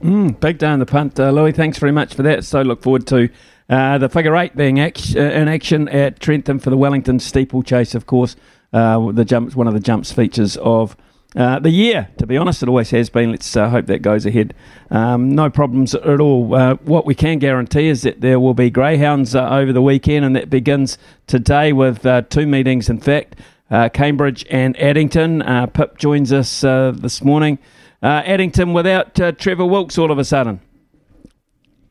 Mm, big day on the punt, uh, Louis. Thanks very much for that. So look forward to uh, the figure eight being act- uh, in action at Trentham for the Wellington steeplechase, of course. Uh, the jumps, one of the jumps features of uh, the year, to be honest, it always has been. Let's uh, hope that goes ahead. Um, no problems at all. Uh, what we can guarantee is that there will be greyhounds uh, over the weekend, and that begins today with uh, two meetings, in fact, uh, Cambridge and Addington. Pip joins us this morning. Addington without Trevor Wilkes all of a sudden.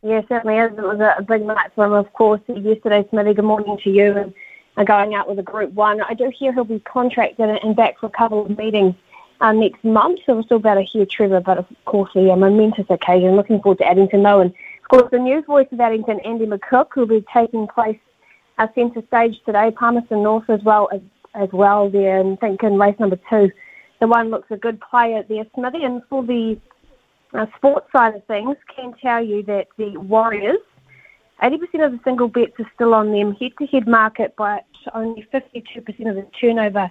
Yeah, certainly is. It was a, big night for him, of course, yesterday, Smithy. Good morning to you. And going out with a group one. I do hear he'll be contracted and back for a couple of meetings uh, next month. So we're still about to hear Trevor, but of course, a momentous occasion. Looking forward to Addington, though. And of course, the news voice of Addington, Andy McCook, will be taking place uh, centre stage today. Palmerston North as well as, as well there. And I think in race number two, the one looks a good player there, Smithy. And for the uh, sports side of things, can tell you that the Warriors, 80% of the single bets are still on them head-to-head market, but only 52% of the turnover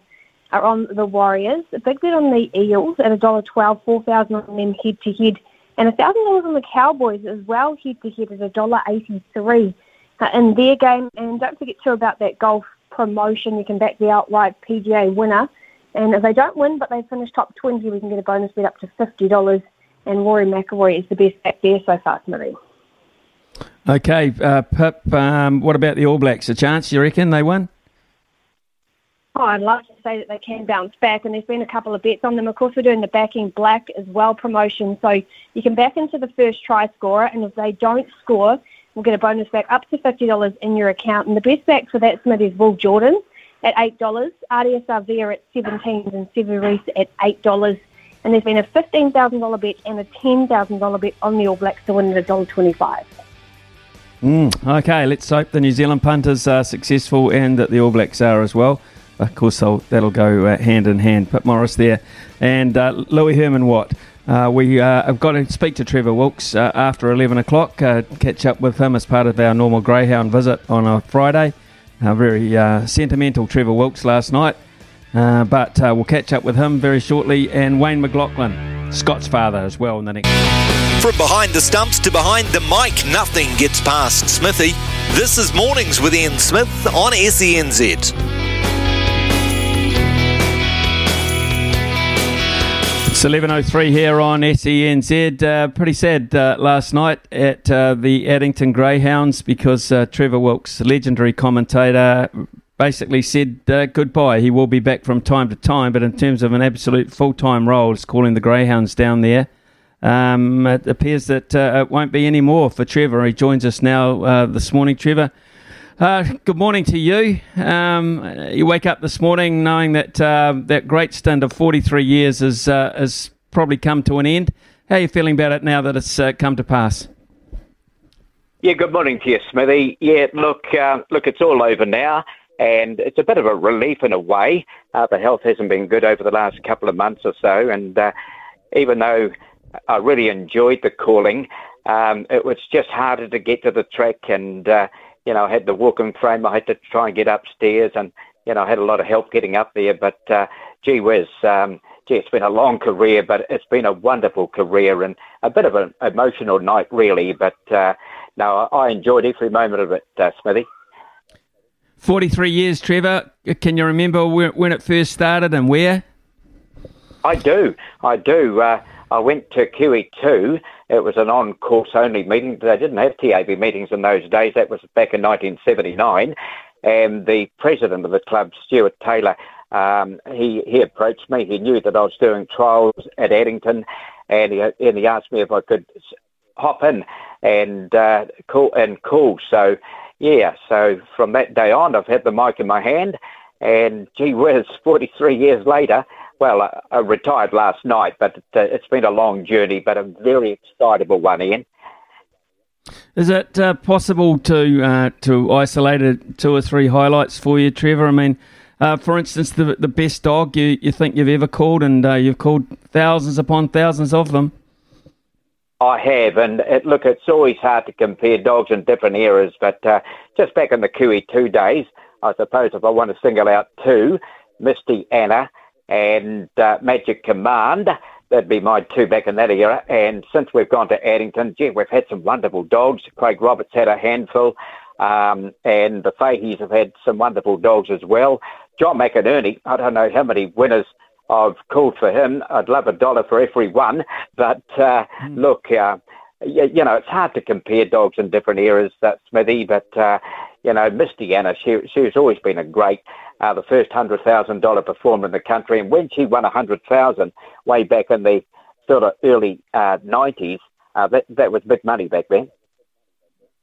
are on the Warriors. A big bet on the Eels at $1.12, 4000 on them head to head. And $1,000 on the Cowboys as well head to head at $1.83 uh, in their game. And don't forget too about that golf promotion. You can back the outright PGA winner. And if they don't win but they finish top 20, we can get a bonus bet up to $50. And Rory McIlroy is the best back there so far, Smithy. Okay, uh, Pip, um, what about the All Blacks? A chance, you reckon they win? Oh, I'd love to say that they can bounce back, and there's been a couple of bets on them. Of course, we're doing the backing black as well promotion, so you can back into the first try scorer, and if they don't score, we'll get a bonus back up to $50 in your account. And the best back for that, Smith, is Will Jordan at $8, Ardie Savea at 17 and Sevu Reece at $8. And there's been a $15,000 bet and a $10,000 bet on the All Blacks to win at $1.25. Mm, okay, let's hope the New Zealand punters are successful and that the All Blacks are as well. Of course, that'll go uh, hand in hand. Pip Morris there and uh, Louis Herman Watt. Uh, we uh, have got to speak to Trevor Wilkes uh, after 11 o'clock, uh, catch up with him as part of our normal Greyhound visit on a Friday. Very sentimental Trevor Wilkes last night, but we'll catch up with him very shortly. And Wayne McLaughlin, Scott's father, as well in the next. From behind the stumps to behind the mic, nothing gets past Smithy. This is Mornings with Ian Smith on SENZ. It's 11.03 here on SENZ. Uh, pretty sad uh, last night at uh, the Addington Greyhounds because uh, Trevor Wilkes, legendary commentator, basically said uh, goodbye. He will be back from time to time, but in terms of an absolute full-time role, it's calling the Greyhounds down there. Um, it appears that uh, it won't be any more for Trevor. He joins us now this morning. Trevor, uh, good morning to you. Um, you wake up this morning knowing that uh, that great stint of 43 years has, uh, has probably come to an end. How are you feeling about it now that it's uh, come to pass? Yeah, good morning to you, Smithy. Yeah, look, uh, look, it's all over now, and it's a bit of a relief in a way. Uh, the health hasn't been good over the last couple of months or so, and even though I really enjoyed the calling, um, it was just harder to get to the track and you know, I had the walking frame. I had to try and get upstairs, and you know, I had a lot of help getting up there. But uh, gee whiz, um, gee, it's been a long career, but it's been a wonderful career and a bit of an emotional night, really. But uh, no, I enjoyed every moment of it, uh, Smithy. 43 years, Trevor. Can you remember when it first started and where? I do. I do. Uh, I went to QE2. It was an on-course only meeting. They didn't have TAB meetings in those days. That was back in 1979. And the president of the club, Stuart Taylor, um, he, he approached me. He knew that I was doing trials at Addington, and he, and he asked me if I could hop in and uh, call and call. So, yeah. So from that day on, I've had the mic in my hand, and gee whiz, 43 years later, well, I, I retired last night, but uh, it's been a long journey, but a very excitable one, Ian. Is it uh, possible to uh, to isolate a, two or three highlights for you, Trevor? I mean, uh, for instance, the the best dog you, you think you've ever called, and uh, you've called thousands upon thousands of them. I have, and it, look, it's always hard to compare dogs in different eras, but uh, just back in the QE2 days, I suppose if I want to single out two, Misty Anna and uh, Magic Command. That'd be my two back in that era. And since we've gone to Addington, gee, we've had some wonderful dogs. Craig Roberts had a handful, um, and the Fahey's have had some wonderful dogs as well. John McInerney, I don't know how many winners I've called for him. I'd love a dollar for every one. But uh, mm. look, uh, you, you, know, it's hard to compare dogs in different eras, uh, Smithy, but, uh, you know, Misty Anna, she, she's always been a great uh, the first hundred thousand dollar performer in the country. And when she won a hundred thousand way back in the sort of early uh, nineties, uh, that that was big money back then.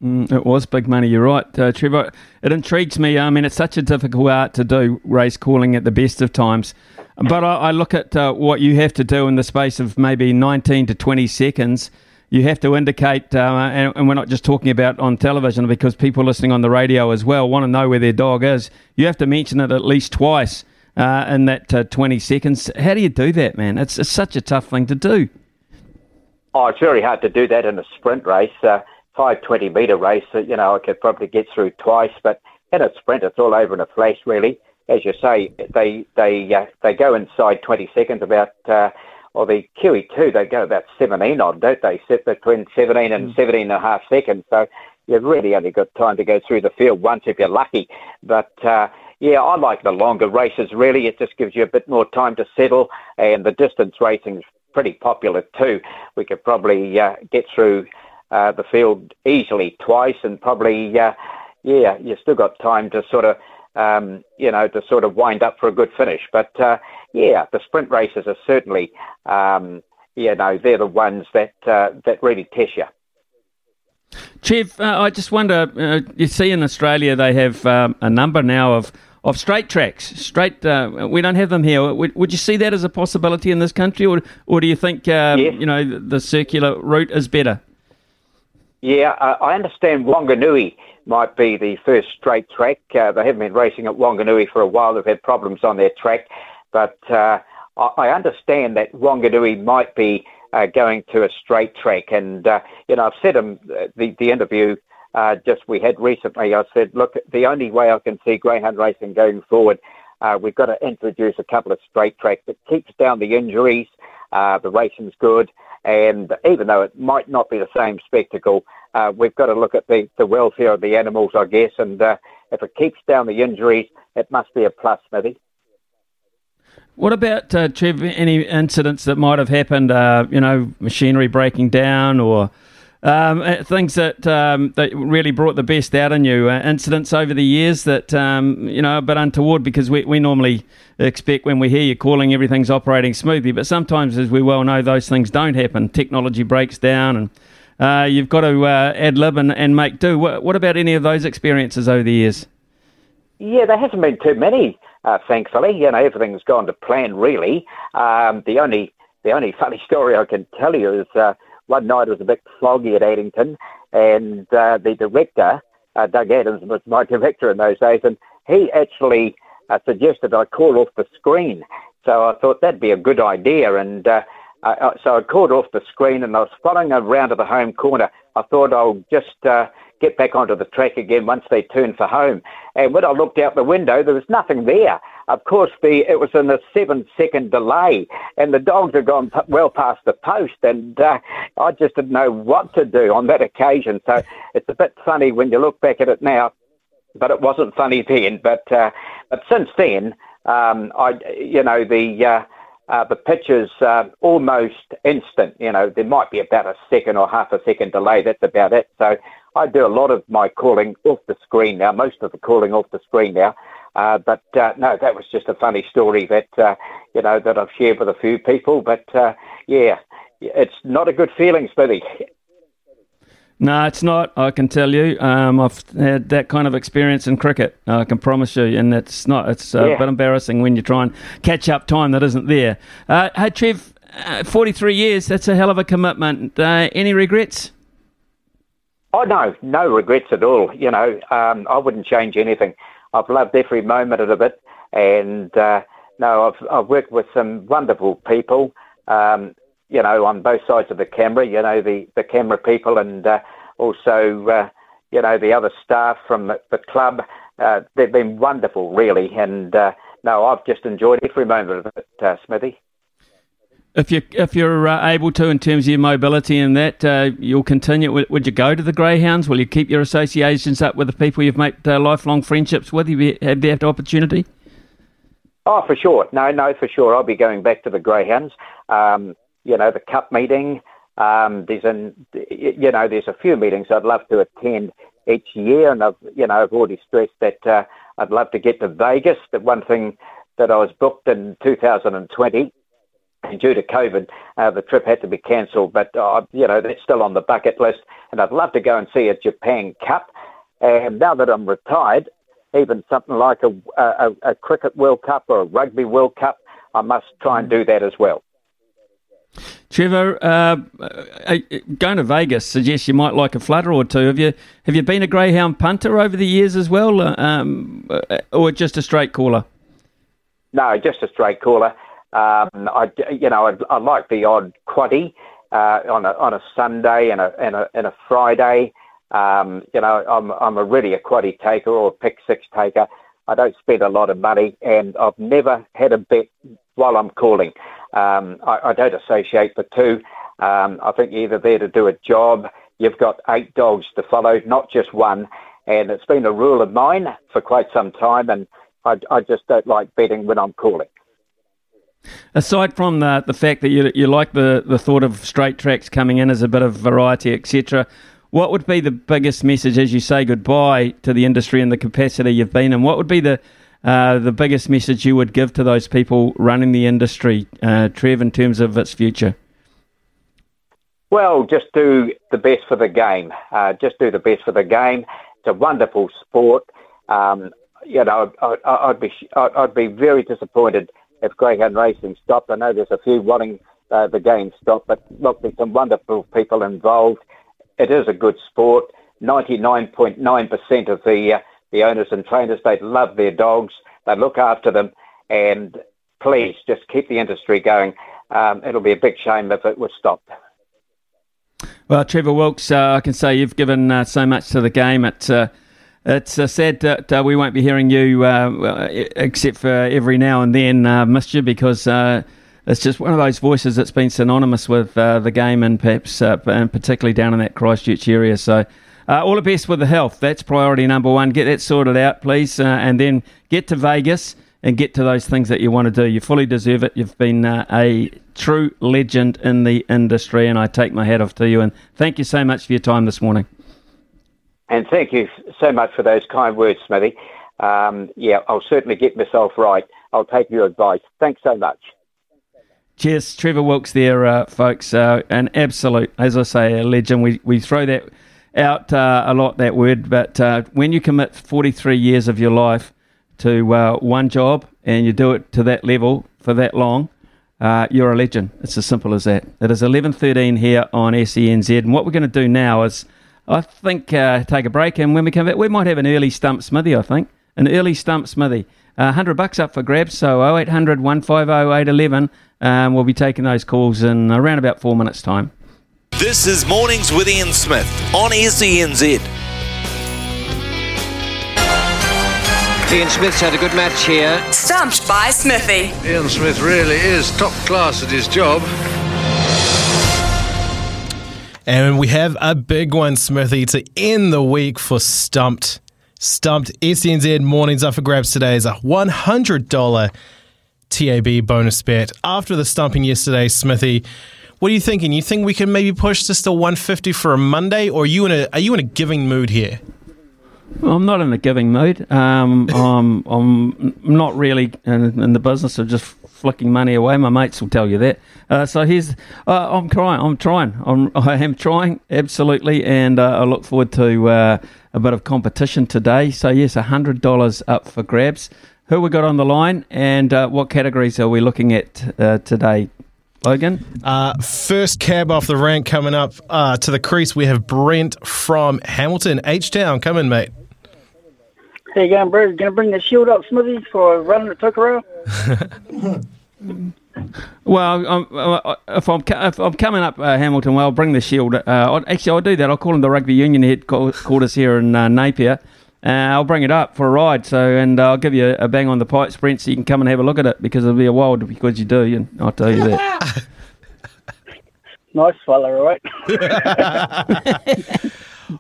Mm, it was big money. You're right, uh, Trevor. It intrigues me. I mean, it's such a difficult art to do race calling at the best of times. But I, I look at uh, what you have to do in the space of maybe 19 to 20 seconds you have to indicate, uh, and, and, we're not just talking about on television because people listening on the radio as well want to know where their dog is. You have to mention it at least twice uh, in that uh, 20 seconds. How do you do that, man? It's, it's, such a tough thing to do. Oh, it's very hard to do that in a sprint race. Uh, 520 metre race, uh, you know, I could probably get through twice, but in a sprint, it's all over in a flash, really. As you say, they they uh, they go inside 20 seconds about uh, or the QE2, they go about 17 odd, don't they? Sit between 17 and mm. 17 and a half seconds. So you've really only got time to go through the field once if you're lucky. But uh, yeah, I like the longer races, really. It just gives you a bit more time to settle, and the distance racing's pretty popular too. We could probably uh, get through uh, the field easily twice, and probably, uh, yeah, you've still got time to sort of um, you know, to sort of wind up for a good finish. But uh, yeah, the sprint races are certainly, um, you know, they're the ones that uh, that really test you. Chief, uh, I just wonder. Uh, you see, in Australia, they have um, a number now of of straight tracks. Straight, uh, we don't have them here. Would, would, you see that as a possibility in this country, or or do you think uh, yes. you know the circular route is better? Yeah, uh, I understand Wanganui might be the first straight track. Uh, they haven't been racing at Wanganui for a while. They've had problems on their track. But uh, I, understand that Wanganui might be uh, going to a straight track. And, uh, you know, I've said in the, the interview uh, just we had recently, I said, look, the only way I can see greyhound racing going forward, uh, we've got to introduce a couple of straight tracks that keeps down the injuries. Uh, the racing's good. And even though it might not be the same spectacle, uh, we've got to look at the, the welfare of the animals, I guess. And uh, if it keeps down the injuries, it must be a plus, Smithy. What about uh, Trev? Any incidents that might have happened? Uh, you know, machinery breaking down, or um, uh, things that um, that really brought the best out in you. Uh, incidents over the years that um, you know bit untoward because we we normally expect when we hear you calling everything's operating smoothly, but sometimes, as we well know, those things don't happen. Technology breaks down, and uh, you've got to uh, ad lib and, and make do. What, what about any of those experiences over the years? Yeah, there hasn't been too many uh, thankfully. You know, everything's gone to plan, really. Um, the only the only funny story I can tell you is uh, one night it was a bit foggy at Addington, and uh, the director, uh, Doug Adams, was my director in those days, and he actually uh, suggested I call off the screen. So I thought that'd be a good idea, and uh, I, so I called off the screen, and I was following around to the home corner. I thought I'll just uh, get back onto the track again once they turn for home. And when I looked out the window, there was nothing there. Of course, the it was in a seven-second delay, and the dogs had gone well past the post, and uh, I just didn't know what to do on that occasion. So it's a bit funny when you look back at it now, but it wasn't funny then. But uh, but since then, um, I you know the. Uh, uh, the pitch is uh, almost instant. You know, there might be about a second or half a second delay. That's about it. So I do a lot of my calling off the screen now, most of the calling off the screen now. Uh, but uh, no, that was just a funny story that uh, you know that I've shared with a few people. But uh, yeah, it's not a good feeling, Smithy. No, it's not. I can tell you. Um, I've had that kind of experience in cricket. I can promise you, and it's not. It's a yeah. bit embarrassing when you try and catch up time that isn't there. Uh, hey, Trev, uh, forty-three years—that's a hell of a commitment. any regrets? Oh no, no regrets at all. You know, um, I wouldn't change anything. I've loved every moment of it, and uh, no, I've I've worked with some wonderful people. Um, you know, on both sides of the camera. You know, the the camera people, and uh, also uh, you know the other staff from the, the club. Uh, they've been wonderful, really, and uh, no, I've just enjoyed every moment of it, uh, Smithy if you if you're uh, able to in terms of your mobility and that, uh, you'll continue. Would, would, you go to the Greyhounds? Will you keep your associations up with the people you've made uh, lifelong friendships with? Have you had that opportunity? Oh, for sure. No, no, for sure. I'll be going back to the Greyhounds. Um, you know, the Cup meeting. Um, there's an, you know, there's a few meetings I'd love to attend each year, and I've, you know, I've already stressed that uh, I'd love to get to Vegas. The one thing that I was booked in 2020 and due to COVID, uh, the trip had to be cancelled. But uh, you know, that's still on the bucket list, and I'd love to go and see a Japan Cup. And now that I'm retired, even something like a, a, a cricket World Cup or a rugby World Cup, I must try and do that as well. Trevor, uh, uh going to Vegas suggests you might like a flutter or two. Have you have you been a greyhound punter over the years as well, uh, um, uh, or just a straight caller? No, just a straight caller. Um, I, you know, I, I like the odd quaddy uh, on a on a Sunday and a and a, and a Friday. Um, you know, I'm I'm a really a quaddy taker or a pick six taker. I don't spend a lot of money, and I've never had a bet while I'm calling. Um, I, I don't associate the two. Um, I think you're either there to do a job. You've got eight dogs to follow, not just one. And it's been a rule of mine for quite some time, and I, I just don't like betting when I'm calling. Aside from the the fact that you you like the, the thought of straight tracks coming in as a bit of variety, etc., what would be the biggest message as you say goodbye to the industry and the capacity you've been in? What would be the uh, the biggest message you would give to those people running the industry, uh, Trev, in terms of its future? Well, just do the best for the game. Uh, just do the best for the game. It's a wonderful sport. Um, you know, I, would be I'd be very disappointed if greyhound racing stopped. I know there's a few wanting uh, the game stopped, but look, there's some wonderful people involved. it is a good sport. 99.9% of the uh, the owners and trainers they love their dogs. They look after them, and please just keep the industry going. Um, it'll be a big shame if it was stopped. Well, Trevor Wilkes, uh, I can say you've given uh, so much to the game. It's uh, it's uh, sad that uh, we won't be hearing you, uh, except for every now and then, uh, missed you because it's just one of those voices that's been synonymous with the game and perhaps and particularly down in that Christchurch area. So. All the best with the health. That's priority number one. Get that sorted out, please, and then get to Vegas and get to those things that you want to do. You fully deserve it. You've been uh, a true legend in the industry, and I take my hat off to you. And thank you so much for your time this morning. And thank you so much for those kind words, Smithy. Um, yeah, I'll certainly get myself right. I'll take your advice. Thanks so much. Cheers, Trevor Wilkes there, uh, folks. Uh, an absolute, as I say, a legend. We, we throw that out uh, a lot, that word, but uh, when you commit 43 years of your life to uh, one job and you do it to that level for that long, uh, you're a legend. It's as simple as that. It is 11.13 here on SENZ. And what we're going to do now is, I think, uh, take a break. And when we come back, we might have an early stump smithy, I think. An early stump smithy. Uh, 100 bucks up for grabs. So 0800 150 811. Um, we'll be taking those calls in around about four minutes' time. This is Mornings with Ian Smith on SENZ. Ian Smith's had a good match here. Stumped by Smithy. Ian Smith really is top class at his job. And we have a big one, Smithy, to end the week for Stumped. Stumped SENZ mornings up for grabs today is a $100 TAB bonus bet. After the stumping yesterday, Smithy, what are you thinking? You think we can maybe push this to 150 for a Monday, or are you in a are you in a giving mood here? I'm not in a giving mood. Um, I'm, I'm not really in, in, the business of just flicking money away. My mates will tell you that. Uh, so here's, uh, I'm trying. I'm trying. I'm, I am trying absolutely, and uh, I look forward to uh, a bit of competition today. So yes, hundred dollars up for grabs. Who we got on the line, and uh, what categories are we looking at uh, today? Logan? Uh, first cab off the rank coming up uh, to the crease. We have Brent from Hamilton, H Town. Come in, mate. Hey, you going, bro? Going to bring the shield up, Smithy, for running the Tokoro? well, um, uh, if I'm if I'm coming up uh, Hamilton, well, I'll bring the shield. Uh, actually, I'll do that. I'll call him the rugby union headquarters here in uh, Napier. Uh, I'll bring it up for a ride. So, and I'll give you a, a, bang on the pipe sprint so you can come and have a look at it because it'll be a wild because you do. And I'll tell you that. nice fella, right?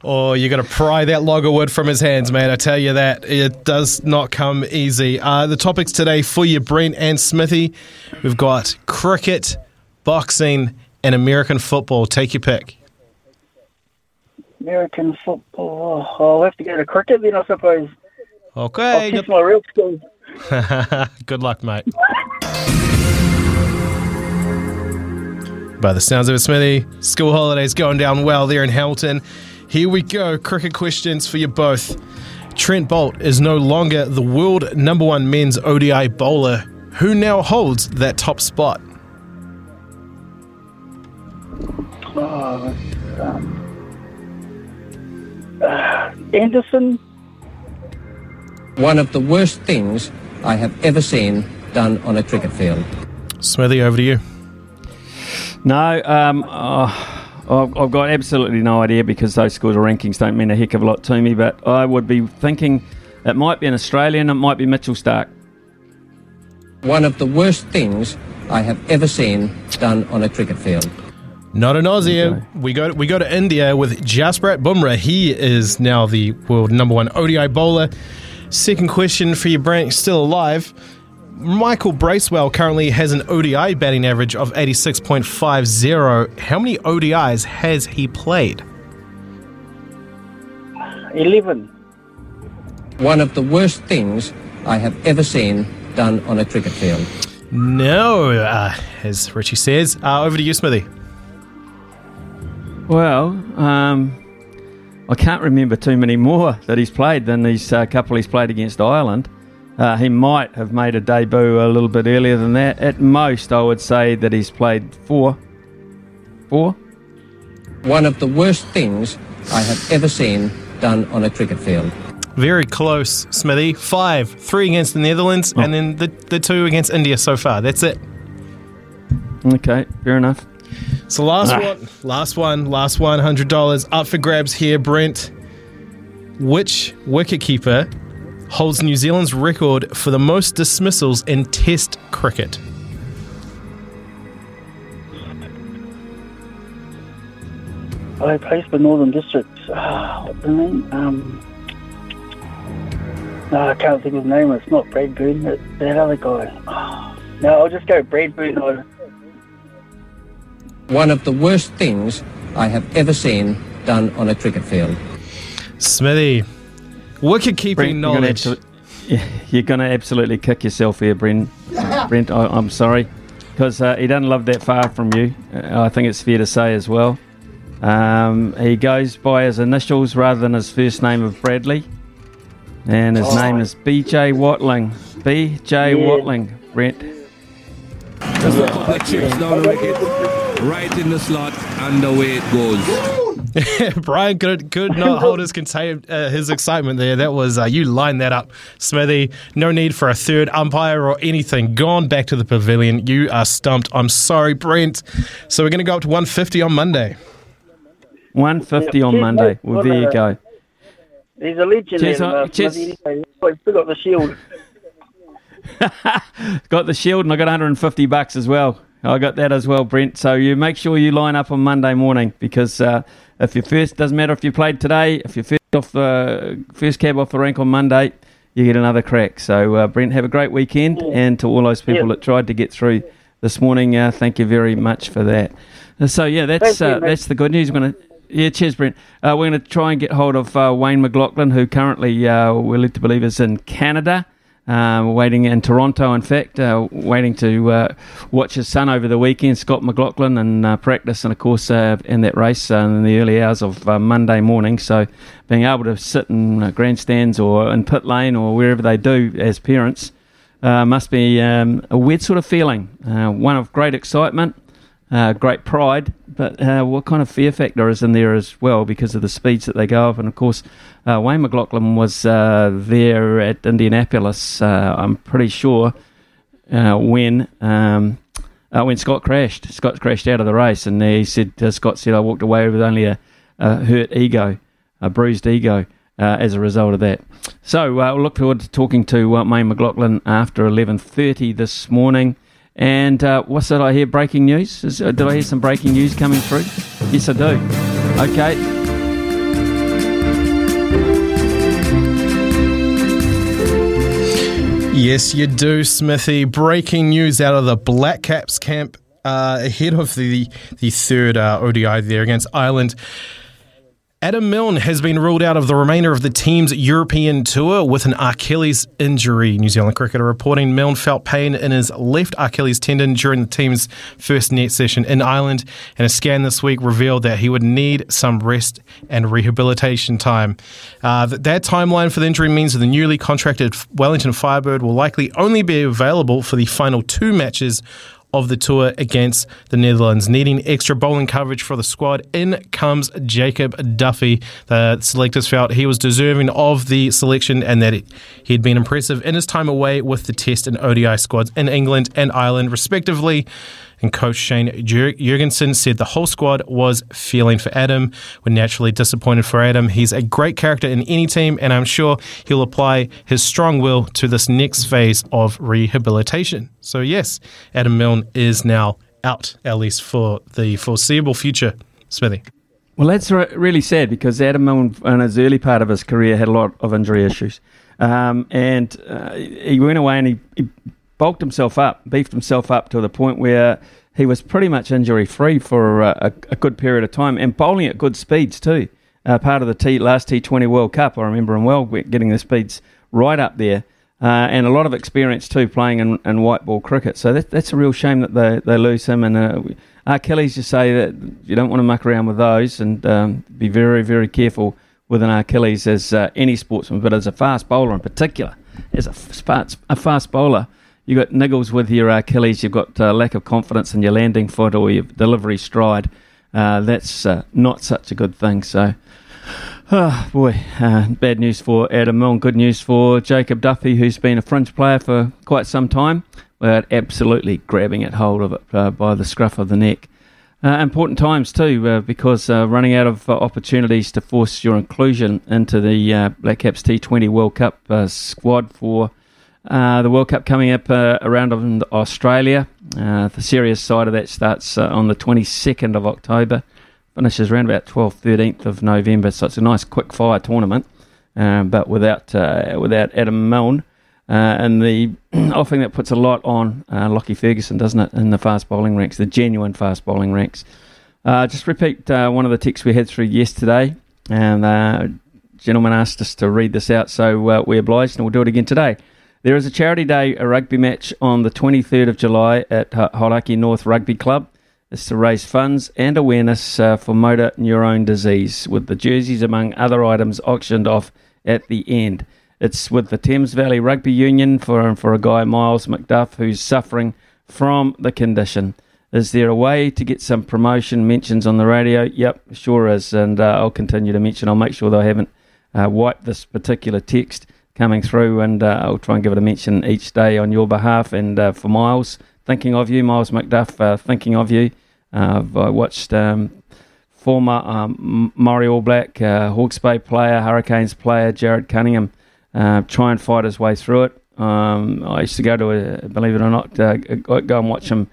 Oh, you got to pry that log of wood from his hands, man. I tell you that. It does not come easy. Uh, the topics today for you, Brent and Smithy. We've got cricket, boxing, and American football. Take your pick. American football. Oh, I'll have to go to cricket then, I suppose. Okay. I'll teach my real skills. Good luck, mate. By the sounds of it, Smithy, school holidays going down well there in Hamilton. Here we go. Cricket questions for you both. Trent Boult is no longer the world number one men's ODI bowler. Who now holds that top spot? Oh, um, uh, Anderson. One of the worst things I have ever seen done on a cricket field. Smithy, over to you. No, um, oh I've got absolutely no idea because those scores of rankings don't mean a heck of a lot to me, but I would be thinking it might be an Australian, it might be Mitchell Starc. One of the worst things I have ever seen done on a cricket field. Not an Aussie. Okay. We go we go to India with Jasprit Bumrah. He is now the world number one ODI bowler. Second question for you, Brent, still alive. Michael Bracewell currently has an ODI batting average of 86.50. How many ODIs has he played? 11. One of the worst things I have ever seen done on a cricket field. No, uh, as Richie says. Uh, over to you, Smithy. Well, um, I can't remember too many more that he's played than these uh, couple he's played against Ireland. Uh, he might have made a debut a little bit earlier than that. At most, I would say that he's played four. Four? One of the worst things I have ever seen done on a cricket field. Very close, Smithy. Five, three against the Netherlands, and then the, the two against India so far. That's it. Okay, fair enough. So last Ah. one, last one, last one, hundred dollars up for grabs here, Brent. Which wicketkeeper holds New Zealand's record for the most dismissals in Test cricket? I plays for Northern Districts. Ah, what's the name? Um, no, I can't think of his name. It's not Bradburn. It's that other guy. Ah, no, I'll just go Bradburn. Or, One of the worst things I have ever seen done on a cricket field. Smithy, wicket keeping Brent, you're gonna knowledge. You're going to absolutely kick yourself here, Brent. Brent, I, I'm sorry. Because uh, he doesn't love that far from you. Uh, I think it's fair to say as well. Um, he goes by his initials rather than his first name of Bradley. And his Oh. name is BJ Watling. BJ Yeah. Watling, Brent. Just a couple of chips down the wicket, right in the slot, and away it goes. Brian could could not hold his contain uh, his excitement there. That was uh, you lined that up, Smithy. No need for a third umpire or anything. Gone back to the pavilion. You are stumped. I'm sorry, Brent. So we're going to go up to 150 on Monday. 150 Yeah, on cheers, Monday. Well, Well, there you go. he's a legend Cheers, there. uh, uh, cheers. Smithy. He's still got the shield. got the shield and I got 150 bucks as well. I got that as well, Brent. So you make sure you line up on Monday morning because uh, if your first doesn't matter if you played today, if you're first off the first cab off the rank on Monday, you get another crack. So uh, Brent, have a great weekend, and to all those people that tried to get through this morning, uh, thank you very much for that. Uh, So yeah, that's you, uh, that's the good news. We're gonna. Yeah, cheers, Brent. Uh, we're going to try and get hold of uh, Wayne McLaughlin, who currently uh, we're led to believe is in Canada. Uh, waiting in Toronto, in fact, uh, waiting to uh, watch his son over the weekend, Scott McLaughlin, and uh, practice, and of course, uh, in that race uh, in the early hours of Monday morning. So, being able to sit in grandstands or in pit lane or wherever they do as parents must be um, a weird sort of feeling. One of great excitement, uh, great pride, but uh, what kind of fear factor is in there as well because of the speeds that they go up? And of course, uh, Wayne McLaughlin was uh, there at Indianapolis, uh, I'm pretty sure, uh, when. Um, when Scott crashed, Scott crashed out of the race, and he said, Scott said, I walked away with only a, a hurt ego, a bruised ego, uh, as a result of that. So uh, we'll look forward to talking to uh, Wayne McLaughlin after 11.30 this morning. And uh, what's that I hear? Breaking news? Is, uh, did I hear some breaking news coming through? Yes, I do. Okay. Yes, you do, Smithy. Breaking news out of the Black Caps camp uh, ahead of the the third uh, ODI there against Ireland. Adam Milne has been ruled out of the remainder of the team's European tour with an Achilles injury. New Zealand cricketer reporting Milne felt pain in his left Achilles tendon during the team's first net session in Ireland, and a scan this week revealed that he would need some rest and rehabilitation time. Uh, th- that timeline for the injury means that the newly contracted Wellington Firebird will likely only be available for the final two matches of the tour against the Netherlands. Needing extra bowling coverage for the squad, in comes Jacob Duffy. The selectors felt he was deserving of the selection and that he'd been impressive in his time away with the Test and ODI squads in England and Ireland, respectively. And coach Shane Jurgensen said the whole squad was feeling for Adam. We're naturally disappointed for Adam. He's a great character in any team, and I'm sure he'll apply his strong will to this next phase of rehabilitation. So, yes, Adam Milne is now out, at least for the foreseeable future. Smithy. Well, that's re- really sad because Adam Milne, in his early part of his career, had a lot of injury issues. Um, and uh, he went away and he, he bulked himself up, beefed himself up to the point where he was pretty much injury free for a, a, good period of time and bowling at good speeds too. Uh, part of the T, last T20 World Cup, I remember him well, getting the speeds right up there. Uh, and a lot of experience too playing in, in white ball cricket. So that, that's a real shame that they, they lose him. And uh, Achilles, you say that you don't want to muck around with those and um, be very, very careful with an Achilles as uh, any sportsman, but as a fast bowler in particular, as a, fast- a fast bowler, you've got niggles with your Achilles, you've got uh, lack of confidence in your landing foot or your delivery stride. uh, that's uh, not such a good thing. So, oh boy, uh, bad news for Adam Milne, good news for Jacob Duffy, who's been a fringe player for quite some time, without absolutely grabbing at hold of it uh, by the scruff of the neck. Important times too, because running out of opportunities to force your inclusion into the Black Caps T20 World Cup squad for the World Cup coming up around in Australia. the serious side of that starts on the 22nd of October, finishes around about 12th, 13th of November. So it's a nice quick fire tournament, but without without Adam Milne. Uh, and the I think that puts a lot on uh, Lockie Ferguson, doesn't it, in the fast bowling ranks, the genuine fast bowling ranks. Uh, just repeat uh, one of the texts we had through yesterday, and uh, gentleman asked us to read this out, so uh, we obliged, and we'll do it again today. There is a charity day, a rugby match on the 23rd of July at Hauraki North Rugby Club. It's to raise funds and awareness uh, for motor neurone disease, with the jerseys, among other items, auctioned off at the end. It's with the Thames Valley Rugby Union for, for a guy, Miles McDuff, who's suffering from the condition. Is there a way to get some promotion mentions on the radio? Yep, sure is. And uh, I'll continue to mention. I'll make sure that I haven't uh, wiped this particular text coming through, and uh, I'll try and give it a mention each day on your behalf. And uh, for Miles, thinking of you, Miles McDuff, uh, thinking of you. Uh, I watched um, former um, Māori All Black, Hawke's Bay player, Hurricanes player, Jarrad Cunningham uh, try and fight his way through it. Um, I used to go to, a, believe it or not, uh, go and watch him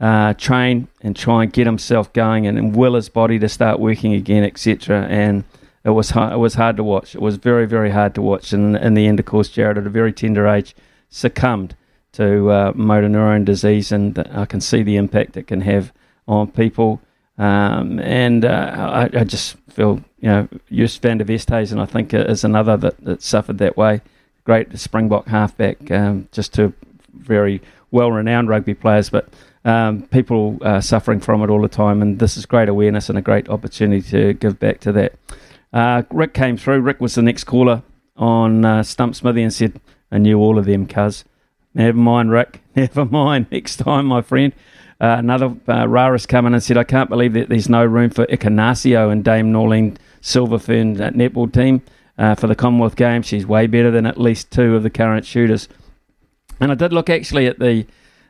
uh, train and try and get himself going and will his body to start working again, etc. And it was hard, it was hard to watch. It was very very hard to watch. And in the end, of course, Jarrad at a very tender age succumbed to uh, motor neurone disease, and I can see the impact it can have on people. Um, and uh, I, I, just feel, you know, Joost van der Westhuizen, I think, is another that, that suffered that way. Great Springbok halfback, um, just two very well renowned rugby players, but um, people are suffering from it all the time, and this is great awareness and a great opportunity to give back to that. Uh, Rick came through. Rick was the next caller on uh, Stump Smithy and said, I knew all of them, cuz. Never mind, Rick. Never mind. Next time, my friend. Uh, another uh, Raris come in and said, I can't believe that there's no room for Ekenasio and Dame Noeline Silverfern uh, netball team uh, for the Commonwealth Games. She's way better than at least two of the current shooters. And I did look actually at the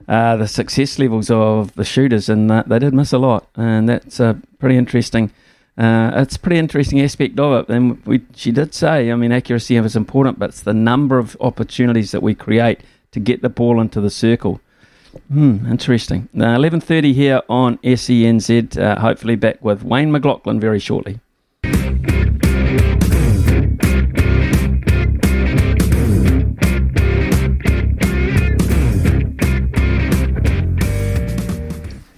uh, the success levels of the shooters, and uh, they did miss a lot, and that's pretty interesting. Uh, it's a pretty interesting aspect of it. And we, she did say, I mean, accuracy is important, but it's the number of opportunities that we create to get the ball into the circle. Hmm, interesting. Uh, 11.30 here on SENZ. Uh, hopefully back with Wayne McLaughlin very shortly.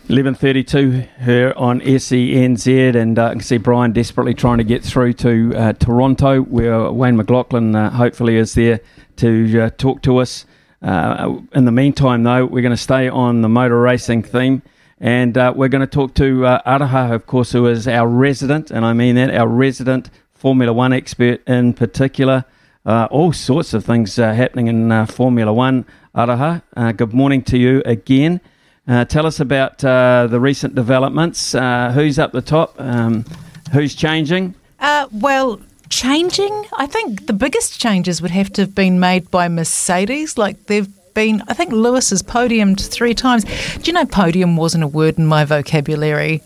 Eleven thirty-two here on SENZ, and uh, I can see Brian desperately trying to get through to uh, Toronto, where Wayne McLaughlin uh, hopefully is there to uh, talk to us. Uh, in the meantime, though, we're going to stay on the motor racing theme. And uh, we're going to talk to uh, Araha, of course, who is our resident, and I mean that, our resident Formula One expert in particular. All sorts of things happening in Formula One. Araha, good morning to you again. Tell us about the recent developments. who's up the top? Um, who's changing? well, changing. I think the biggest changes would have to have been made by Mercedes. Like they've been, I think Lewis has podiumed three times. Do you know podium wasn't a word in my vocabulary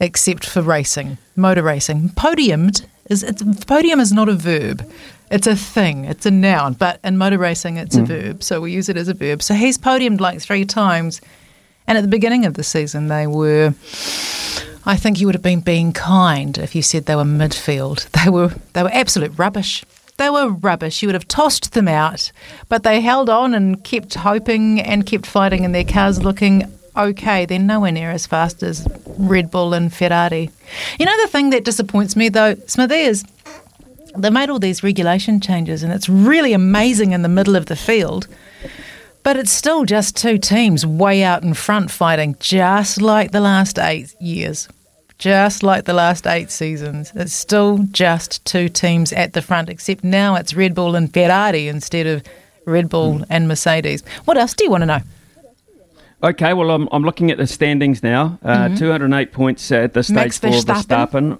except for racing, motor racing? Podiumed is it's, podium is not a verb. It's a thing. It's a noun. But in motor racing, it's mm. a verb. So we use it as a verb. So he's podiumed like three times. And at the beginning of the season, they were I think you would have been being kind if you said they were midfield. They were they were absolute rubbish. They were rubbish. You would have tossed them out, but they held on and kept hoping and kept fighting, and their cars looking okay. They're nowhere near as fast as Red Bull and Ferrari. You know the thing that disappoints me though, Smithy is they made all these regulation changes, and it's really amazing in the middle of the field. But it's still just two teams way out in front fighting, just like the last eight years. Just like the last eight seasons. It's still just two teams at the front, except now it's Red Bull and Ferrari instead of Red Bull mm. and Mercedes. What else do you want to know? Okay, well, I'm, I'm looking at the standings now. Uh, Mhm. 208 points at the stage Max four of Verstappen. Verstappen.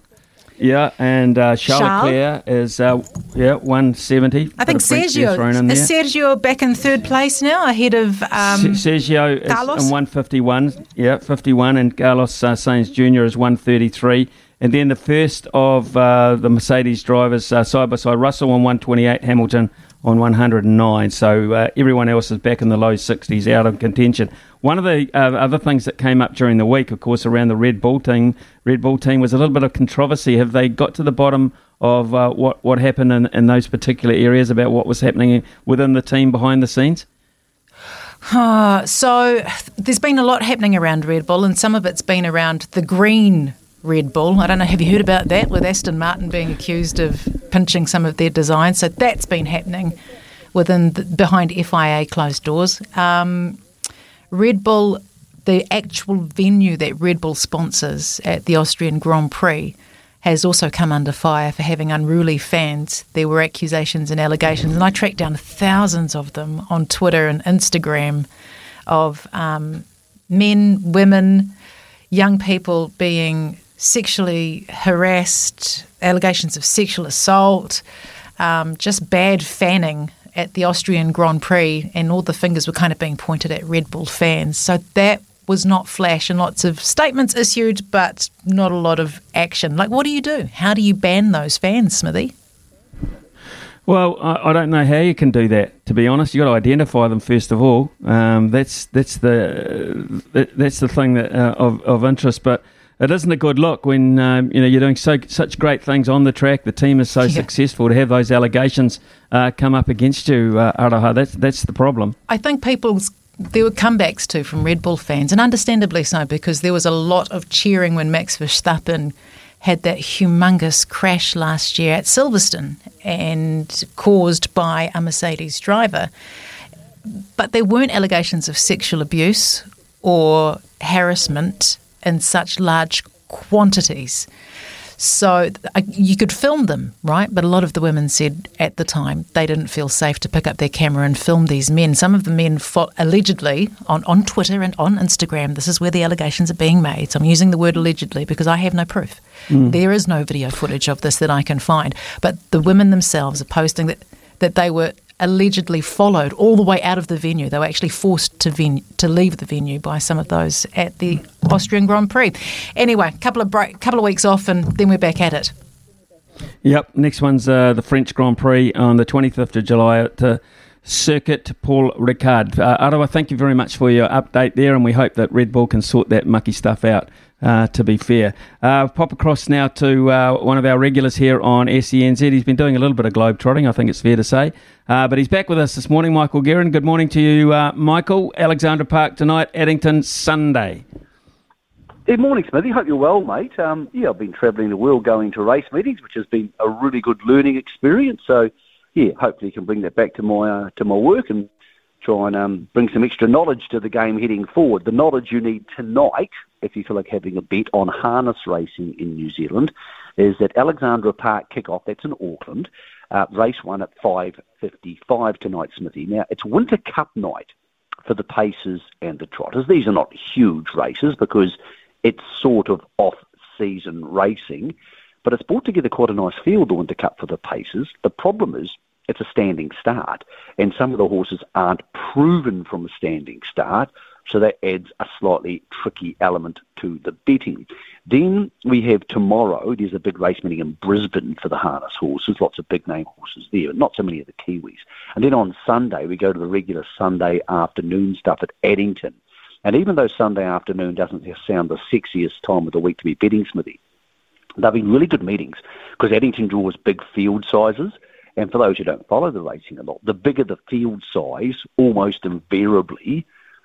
Yeah, and uh, Charles Charles. Leclerc is uh, yeah 170. I think Bit of French there Sergio is. Sergio back in third place now, ahead of um, Se- Sergio is in 151. Yeah, 51, and Carlos uh, Sainz Jr. is 133. And then the first of uh, the Mercedes drivers uh, side by side, Russell on 128, Hamilton on 109. So uh, everyone else is back in the low 60s, out of contention. One of the uh, other things that came up during the week, of course, around the Red Bull team, Red Bull team was a little bit of controversy. Have they got to the bottom of uh, what what happened in, in those particular areas about what was happening within the team behind the scenes? Ah, so there's been a lot happening around Red Bull, and some of it's been around the green Red Bull. I don't know, have you heard about that with Aston Martin being accused of pinching some of their designs? So that's been happening within the, behind FIA closed doors. Um, Red Bull, the actual venue that Red Bull sponsors at the Austrian Grand Prix, has also come under fire for having unruly fans. There were accusations and allegations, and I tracked down thousands of them on Twitter and Instagram of um, men, women, young people being sexually harassed, allegations of sexual assault, um, just bad fanning at the Austrian Grand Prix, and all the fingers were kind of being pointed at Red Bull fans. So that was not flash and lots of statements issued, but not a lot of action. Like, what do you do? How do you ban those fans, Smithy? Well, I, I don't know how you can do that. To be honest, you got to identify them first of all. Um, that's that's the that, that's the thing that uh, of of interest. But it isn't a good look when um, you know you're doing so such great things on the track. The team is so successful to have those allegations uh, come up against you, uh, Araha. That's that's the problem. I think people's there were comebacks too from Red Bull fans, and understandably so, because there was a lot of cheering when Max Verstappen had that humongous crash last year at Silverstone and caused by a Mercedes driver. But there weren't allegations of sexual abuse or harassment in such large quantities. So uh, you could film them, right? But a lot of the women said at the time they didn't feel safe to pick up their camera and film these men. Some of the men fo- allegedly on, on Twitter and on Instagram, this is where the allegations are being made. So I'm using the word allegedly because I have no proof. Mm. There is no video footage of this that I can find. But the women themselves are posting that, that they were allegedly followed all the way out of the venue. They were actually forced to ven- to leave the venue by some of those at the Austrian Grand Prix. Anyway, couple of break, couple of weeks off, and then we're back at it. Yep. Next one's uh, the French Grand Prix on the 25th of July at uh, Circuit Paul Ricard. Uh, Arawa, thank you very much for your update there, and we hope that Red Bull can sort that mucky stuff out. Uh, to be fair, uh, pop across now to uh, one of our regulars here on SENZ. He's been doing a little bit of globe trotting, I think it's fair to say, uh, but he's back with us this morning. Michael Guerin. Good morning to you, uh, Michael. Alexandra Park tonight, Addington Sunday. Good morning, Smithy. Hope you're well, mate. Um, yeah, I've been travelling the world going to race meetings, which has been a really good learning experience. So, yeah, hopefully you can bring that back to my uh, to my work and try and um, bring some extra knowledge to the game heading forward. The knowledge you need tonight, if you feel like having a bet on harness racing in New Zealand, is that Alexandra Park kickoff. That's in Auckland. Uh, race one at 5:55 tonight, Smithy. Now it's Winter Cup night for the Pacers and the Trotters. These are not huge races because it's sort of off-season racing, but it's brought together quite a nice field, the Winter Cup for the Pacers. The problem is it's a standing start, and some of the horses aren't proven from a standing start, so that adds a slightly tricky element to the betting. Then we have tomorrow, there's a big race meeting in Brisbane for the harness horses, lots of big name horses there, but not so many of the Kiwis. And then on Sunday, we go to the regular Sunday afternoon stuff at Addington. And even though Sunday afternoon doesn't sound the sexiest time of the week to be betting, Smithy, they've been really good meetings because Addington draws big field sizes. And for those who don't follow the racing a lot, the bigger the field size, almost invariably,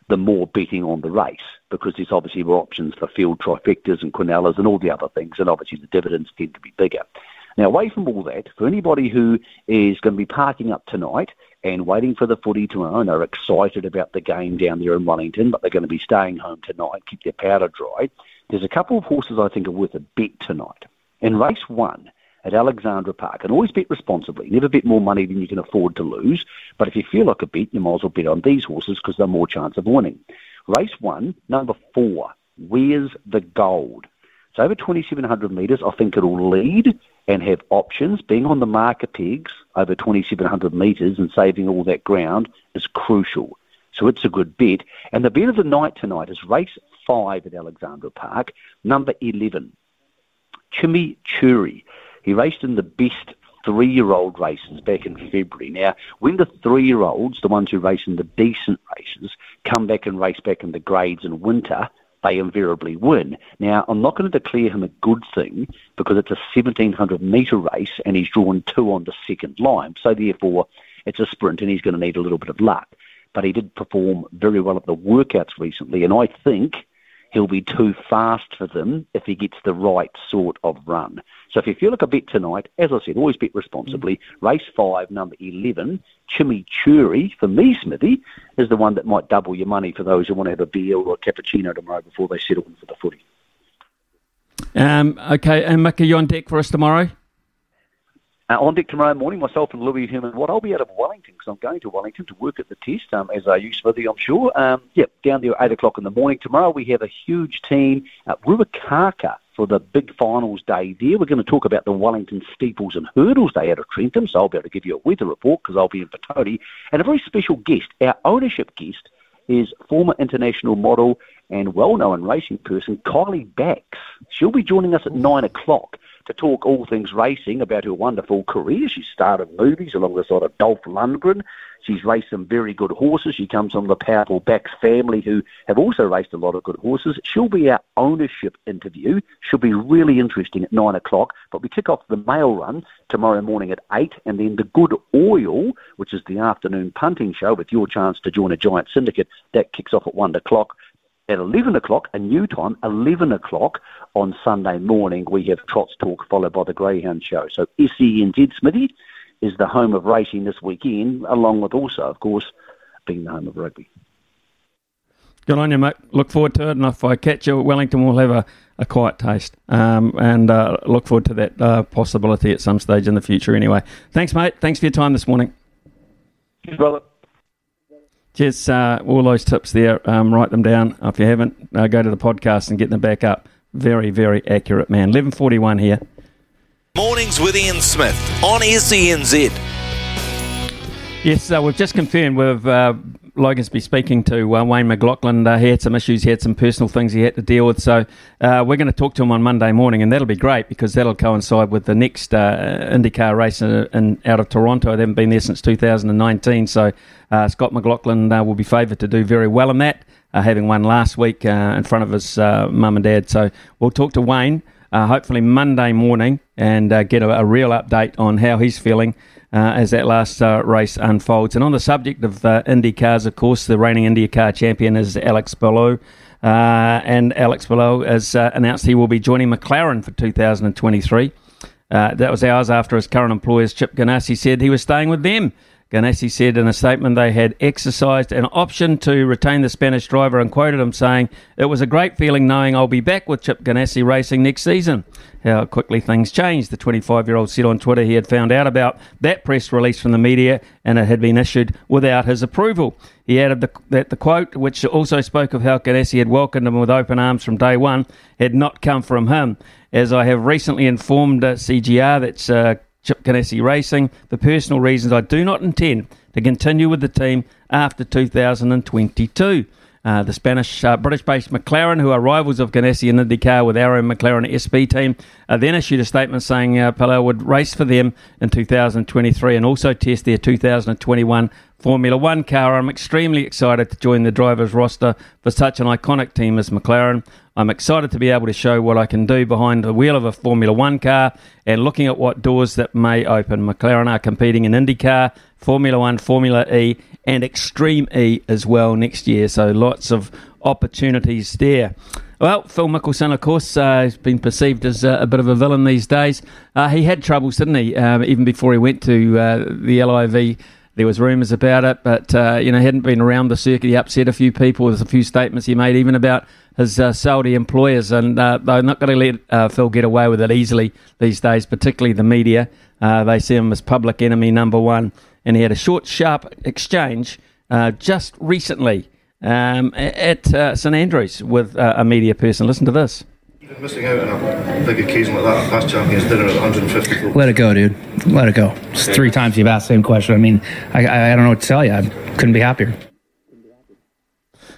the more betting on the race because there's obviously more options for field trifectas and quinellas and all the other things, and obviously the dividends tend to be bigger. Now, away from all that, for anybody who is going to be parking up tonight and waiting for the footy tomorrow and are excited about the game down there in Wellington, but they're going to be staying home tonight, keep their powder dry, there's a couple of horses I think are worth a bet tonight. In race one, at Alexandra Park. And always bet responsibly. Never bet more money than you can afford to lose. But if you feel like a bet, you might as well bet on these horses because they're more chance of winning. Race one, number four, Where's the Gold? It's over 2,700 metres, I think it'll lead and have options. Being on the marker pegs over 2,700 metres and saving all that ground is crucial. So it's a good bet. And the bet of the night tonight is race five at Alexandra Park, number 11, Chimichurri. He raced in the best three year old races back in February. Now, when the three year olds, the ones who race in the decent races, come back and race back in the grades in winter, they invariably win. Now, I'm not going to declare him a good thing because it's a 1700 metre race and he's drawn two on the second line. So, therefore, it's a sprint and he's going to need a little bit of luck. But he did perform very well at the workouts recently, and I think he'll be too fast for them if he gets the right sort of run. So if you feel like a bet tonight, as I said, always bet responsibly. Race five, number 11, Chimichurri, for me, Smithy, is the one that might double your money for those who want to have a beer or a cappuccino tomorrow before they settle in for the footy. Um, okay, and Mick, are you on deck for us tomorrow? Uh, on deck tomorrow morning, myself and Louis Herman What I'll be out of Wellington because I'm going to Wellington to work at the test, um, as are you, Smithy, I'm sure. Um, yep, down there at 8 o'clock in the morning. Tomorrow we have a huge team at Ruakaka for the big finals day there. We're going to talk about the Wellington Steeples and Hurdles Day out of Trentham, so I'll be able to give you a weather report because I'll be in Patodi. And a very special guest, our ownership guest, is former international model and well-known racing person Kylie Bax. She'll be joining us at 9 o'clock to talk all things racing about her wonderful career. She started movies along the side of Dolph Lundgren. She's raced some very good horses. She comes from the powerful Bax family who have also raced a lot of good horses. She'll be our ownership interview. She'll be really interesting at nine o'clock. But we kick off the mail run tomorrow morning at eight, and then the Good Oil, which is the afternoon punting show with your chance to join a giant syndicate, that kicks off at one o'clock at 11 o'clock, a new time, 11 o'clock on Sunday morning, we have Trots Talk followed by the Greyhound Show. So SENZ Smithy is the home of racing this weekend, along with also, of course, being the home of rugby. Good on you, mate. Look forward to it. And if I catch you at Wellington, we'll have a, a quiet taste. Um, and uh, look forward to that uh, possibility at some stage in the future anyway. Thanks, mate. Thanks for your time this morning. brother. Cheers. Uh, all those tips there, um, write them down. If you haven't, uh, go to the podcast and get them back up. Very, very accurate, man. 1141 here. Mornings with Ian Smith on SENZ. Yes, uh, we've just confirmed with uh, Logansby speaking to uh, Wayne McLaughlin. Uh, he had some issues, he had some personal things he had to deal with. So uh, we're going to talk to him on Monday morning, and that'll be great because that'll coincide with the next uh, IndyCar race in, in, out of Toronto. They haven't been there since 2019. So uh, Scott McLaughlin uh, will be favoured to do very well in that, having won last week in front of his mum and dad. So we'll talk to Wayne. hopefully Monday morning and get a, a real update on how he's feeling uh, as that last uh, race unfolds. And on the subject of uh, Indy cars, of course, the reigning IndyCar champion is Alex Palou. Uh, and Alex Palou has uh, announced he will be joining McLaren for 2023. Uh, that was hours after his current employers, Chip Ganassi, said he was staying with them Ganassi said in a statement they had exercised an option to retain the Spanish driver and quoted him saying, It was a great feeling knowing I'll be back with Chip Ganassi racing next season. How quickly things changed. The 25 year old said on Twitter he had found out about that press release from the media and it had been issued without his approval. He added the, that the quote, which also spoke of how Ganassi had welcomed him with open arms from day one, had not come from him. As I have recently informed uh, CGR, that's uh, Chip Ganassi Racing for personal reasons. I do not intend to continue with the team after 2022. Uh, the Spanish, uh, British-based McLaren, who are rivals of Ganassi and IndyCar with Arrow McLaren SB team, uh, then issued a statement saying uh, Palou would race for them in 2023 and also test their 2021 Formula One car. I'm extremely excited to join the drivers' roster for such an iconic team as McLaren. I'm excited to be able to show what I can do behind the wheel of a Formula One car and looking at what doors that may open. McLaren are competing in IndyCar, Formula One, Formula E, and Extreme E as well next year. So lots of opportunities there. Well, Phil Mickelson, of course, uh, has been perceived as uh, a bit of a villain these days. Uh, he had troubles, didn't he? Um, even before he went to uh, the LIV there was rumours about it, but uh, you know, hadn't been around the circuit. He upset a few people. There's a few statements he made, even about his Saudi employers, and they're not going to let Phil get away with it easily these days, particularly the media. They see him as public enemy number one, and he had a short, sharp exchange uh, just recently um, at uh, St Andrews with uh, a media person. Listen to this. Missing out on a big occasion like that, past champions dinner at 150. Let it go, dude. Let it go. It's three times you've asked the same question. I mean, I, I, I don't know what to tell you. I couldn't be happier.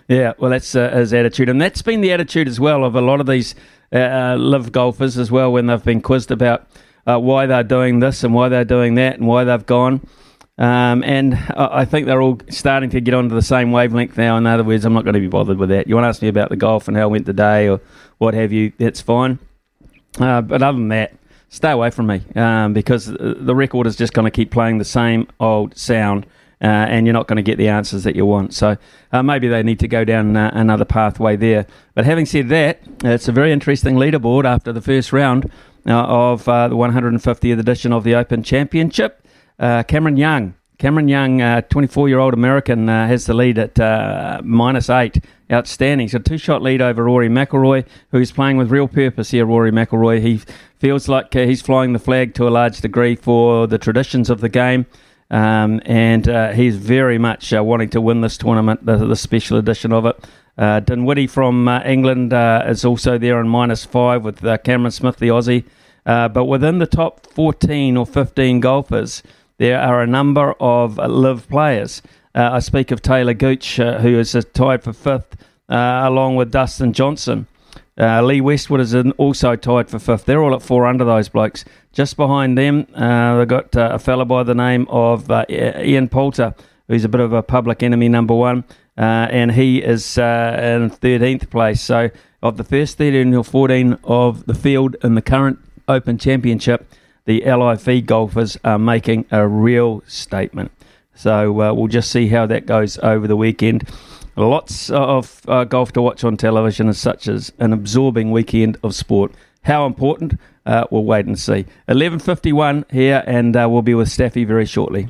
Yeah, well, that's uh, his attitude, and that's been the attitude as well of a lot of these uh, uh LIV golfers as well when they've been quizzed about uh, why they're doing this and why they're doing that and why they've gone. Um, and I think they're all starting to get onto the same wavelength now. In other words, I'm not going to be bothered with that. You want to ask me about the golf and how it went today or what have you, that's fine. Uh, but other than that, stay away from me um, because the record is just going to keep playing the same old sound. Uh, and you're not going to get the answers that you want. So uh, maybe they need to go down uh, another pathway there. But having said that, it's a very interesting leaderboard after the first round uh, of uh, the 150th edition of the Open Championship. Cameron Young Cameron Young, 24 uh, year old American, uh, has the lead at uh, minus eight. Outstanding. So two shot lead over Rory McIlroy, who's playing with real purpose here. Rory McIlroy. He feels like uh, he's flying the flag to a large degree for the traditions of the game. Um, and uh, he's very much uh, wanting to win this tournament, the, the special edition of it. Uh, Dinwiddie from England is also there on minus five with Cameron Smith, the Aussie. but within the top 14 or 15 golfers, there are a number of uh, LIV players. Uh, I speak of Talor Gooch, uh, who is tied for fifth, uh, along with Dustin Johnson. Uh, Lee Westwood is also tied for fifth. They're all at four under those blokes. Just behind them, uh, they've got a fella by the name of Ian Poulter, who's a bit of a public enemy number one, and he is in 13th place. So, of the first 13 or 14 of the field in the current Open Championship, the LIV golfers are making a real statement. So uh, we'll just see how that goes over the weekend. Lots of uh, golf to watch on television, as such as an absorbing weekend of sport. How important? Uh, we'll wait and see. 11:51 here, and uh, we'll be with Staffy very shortly.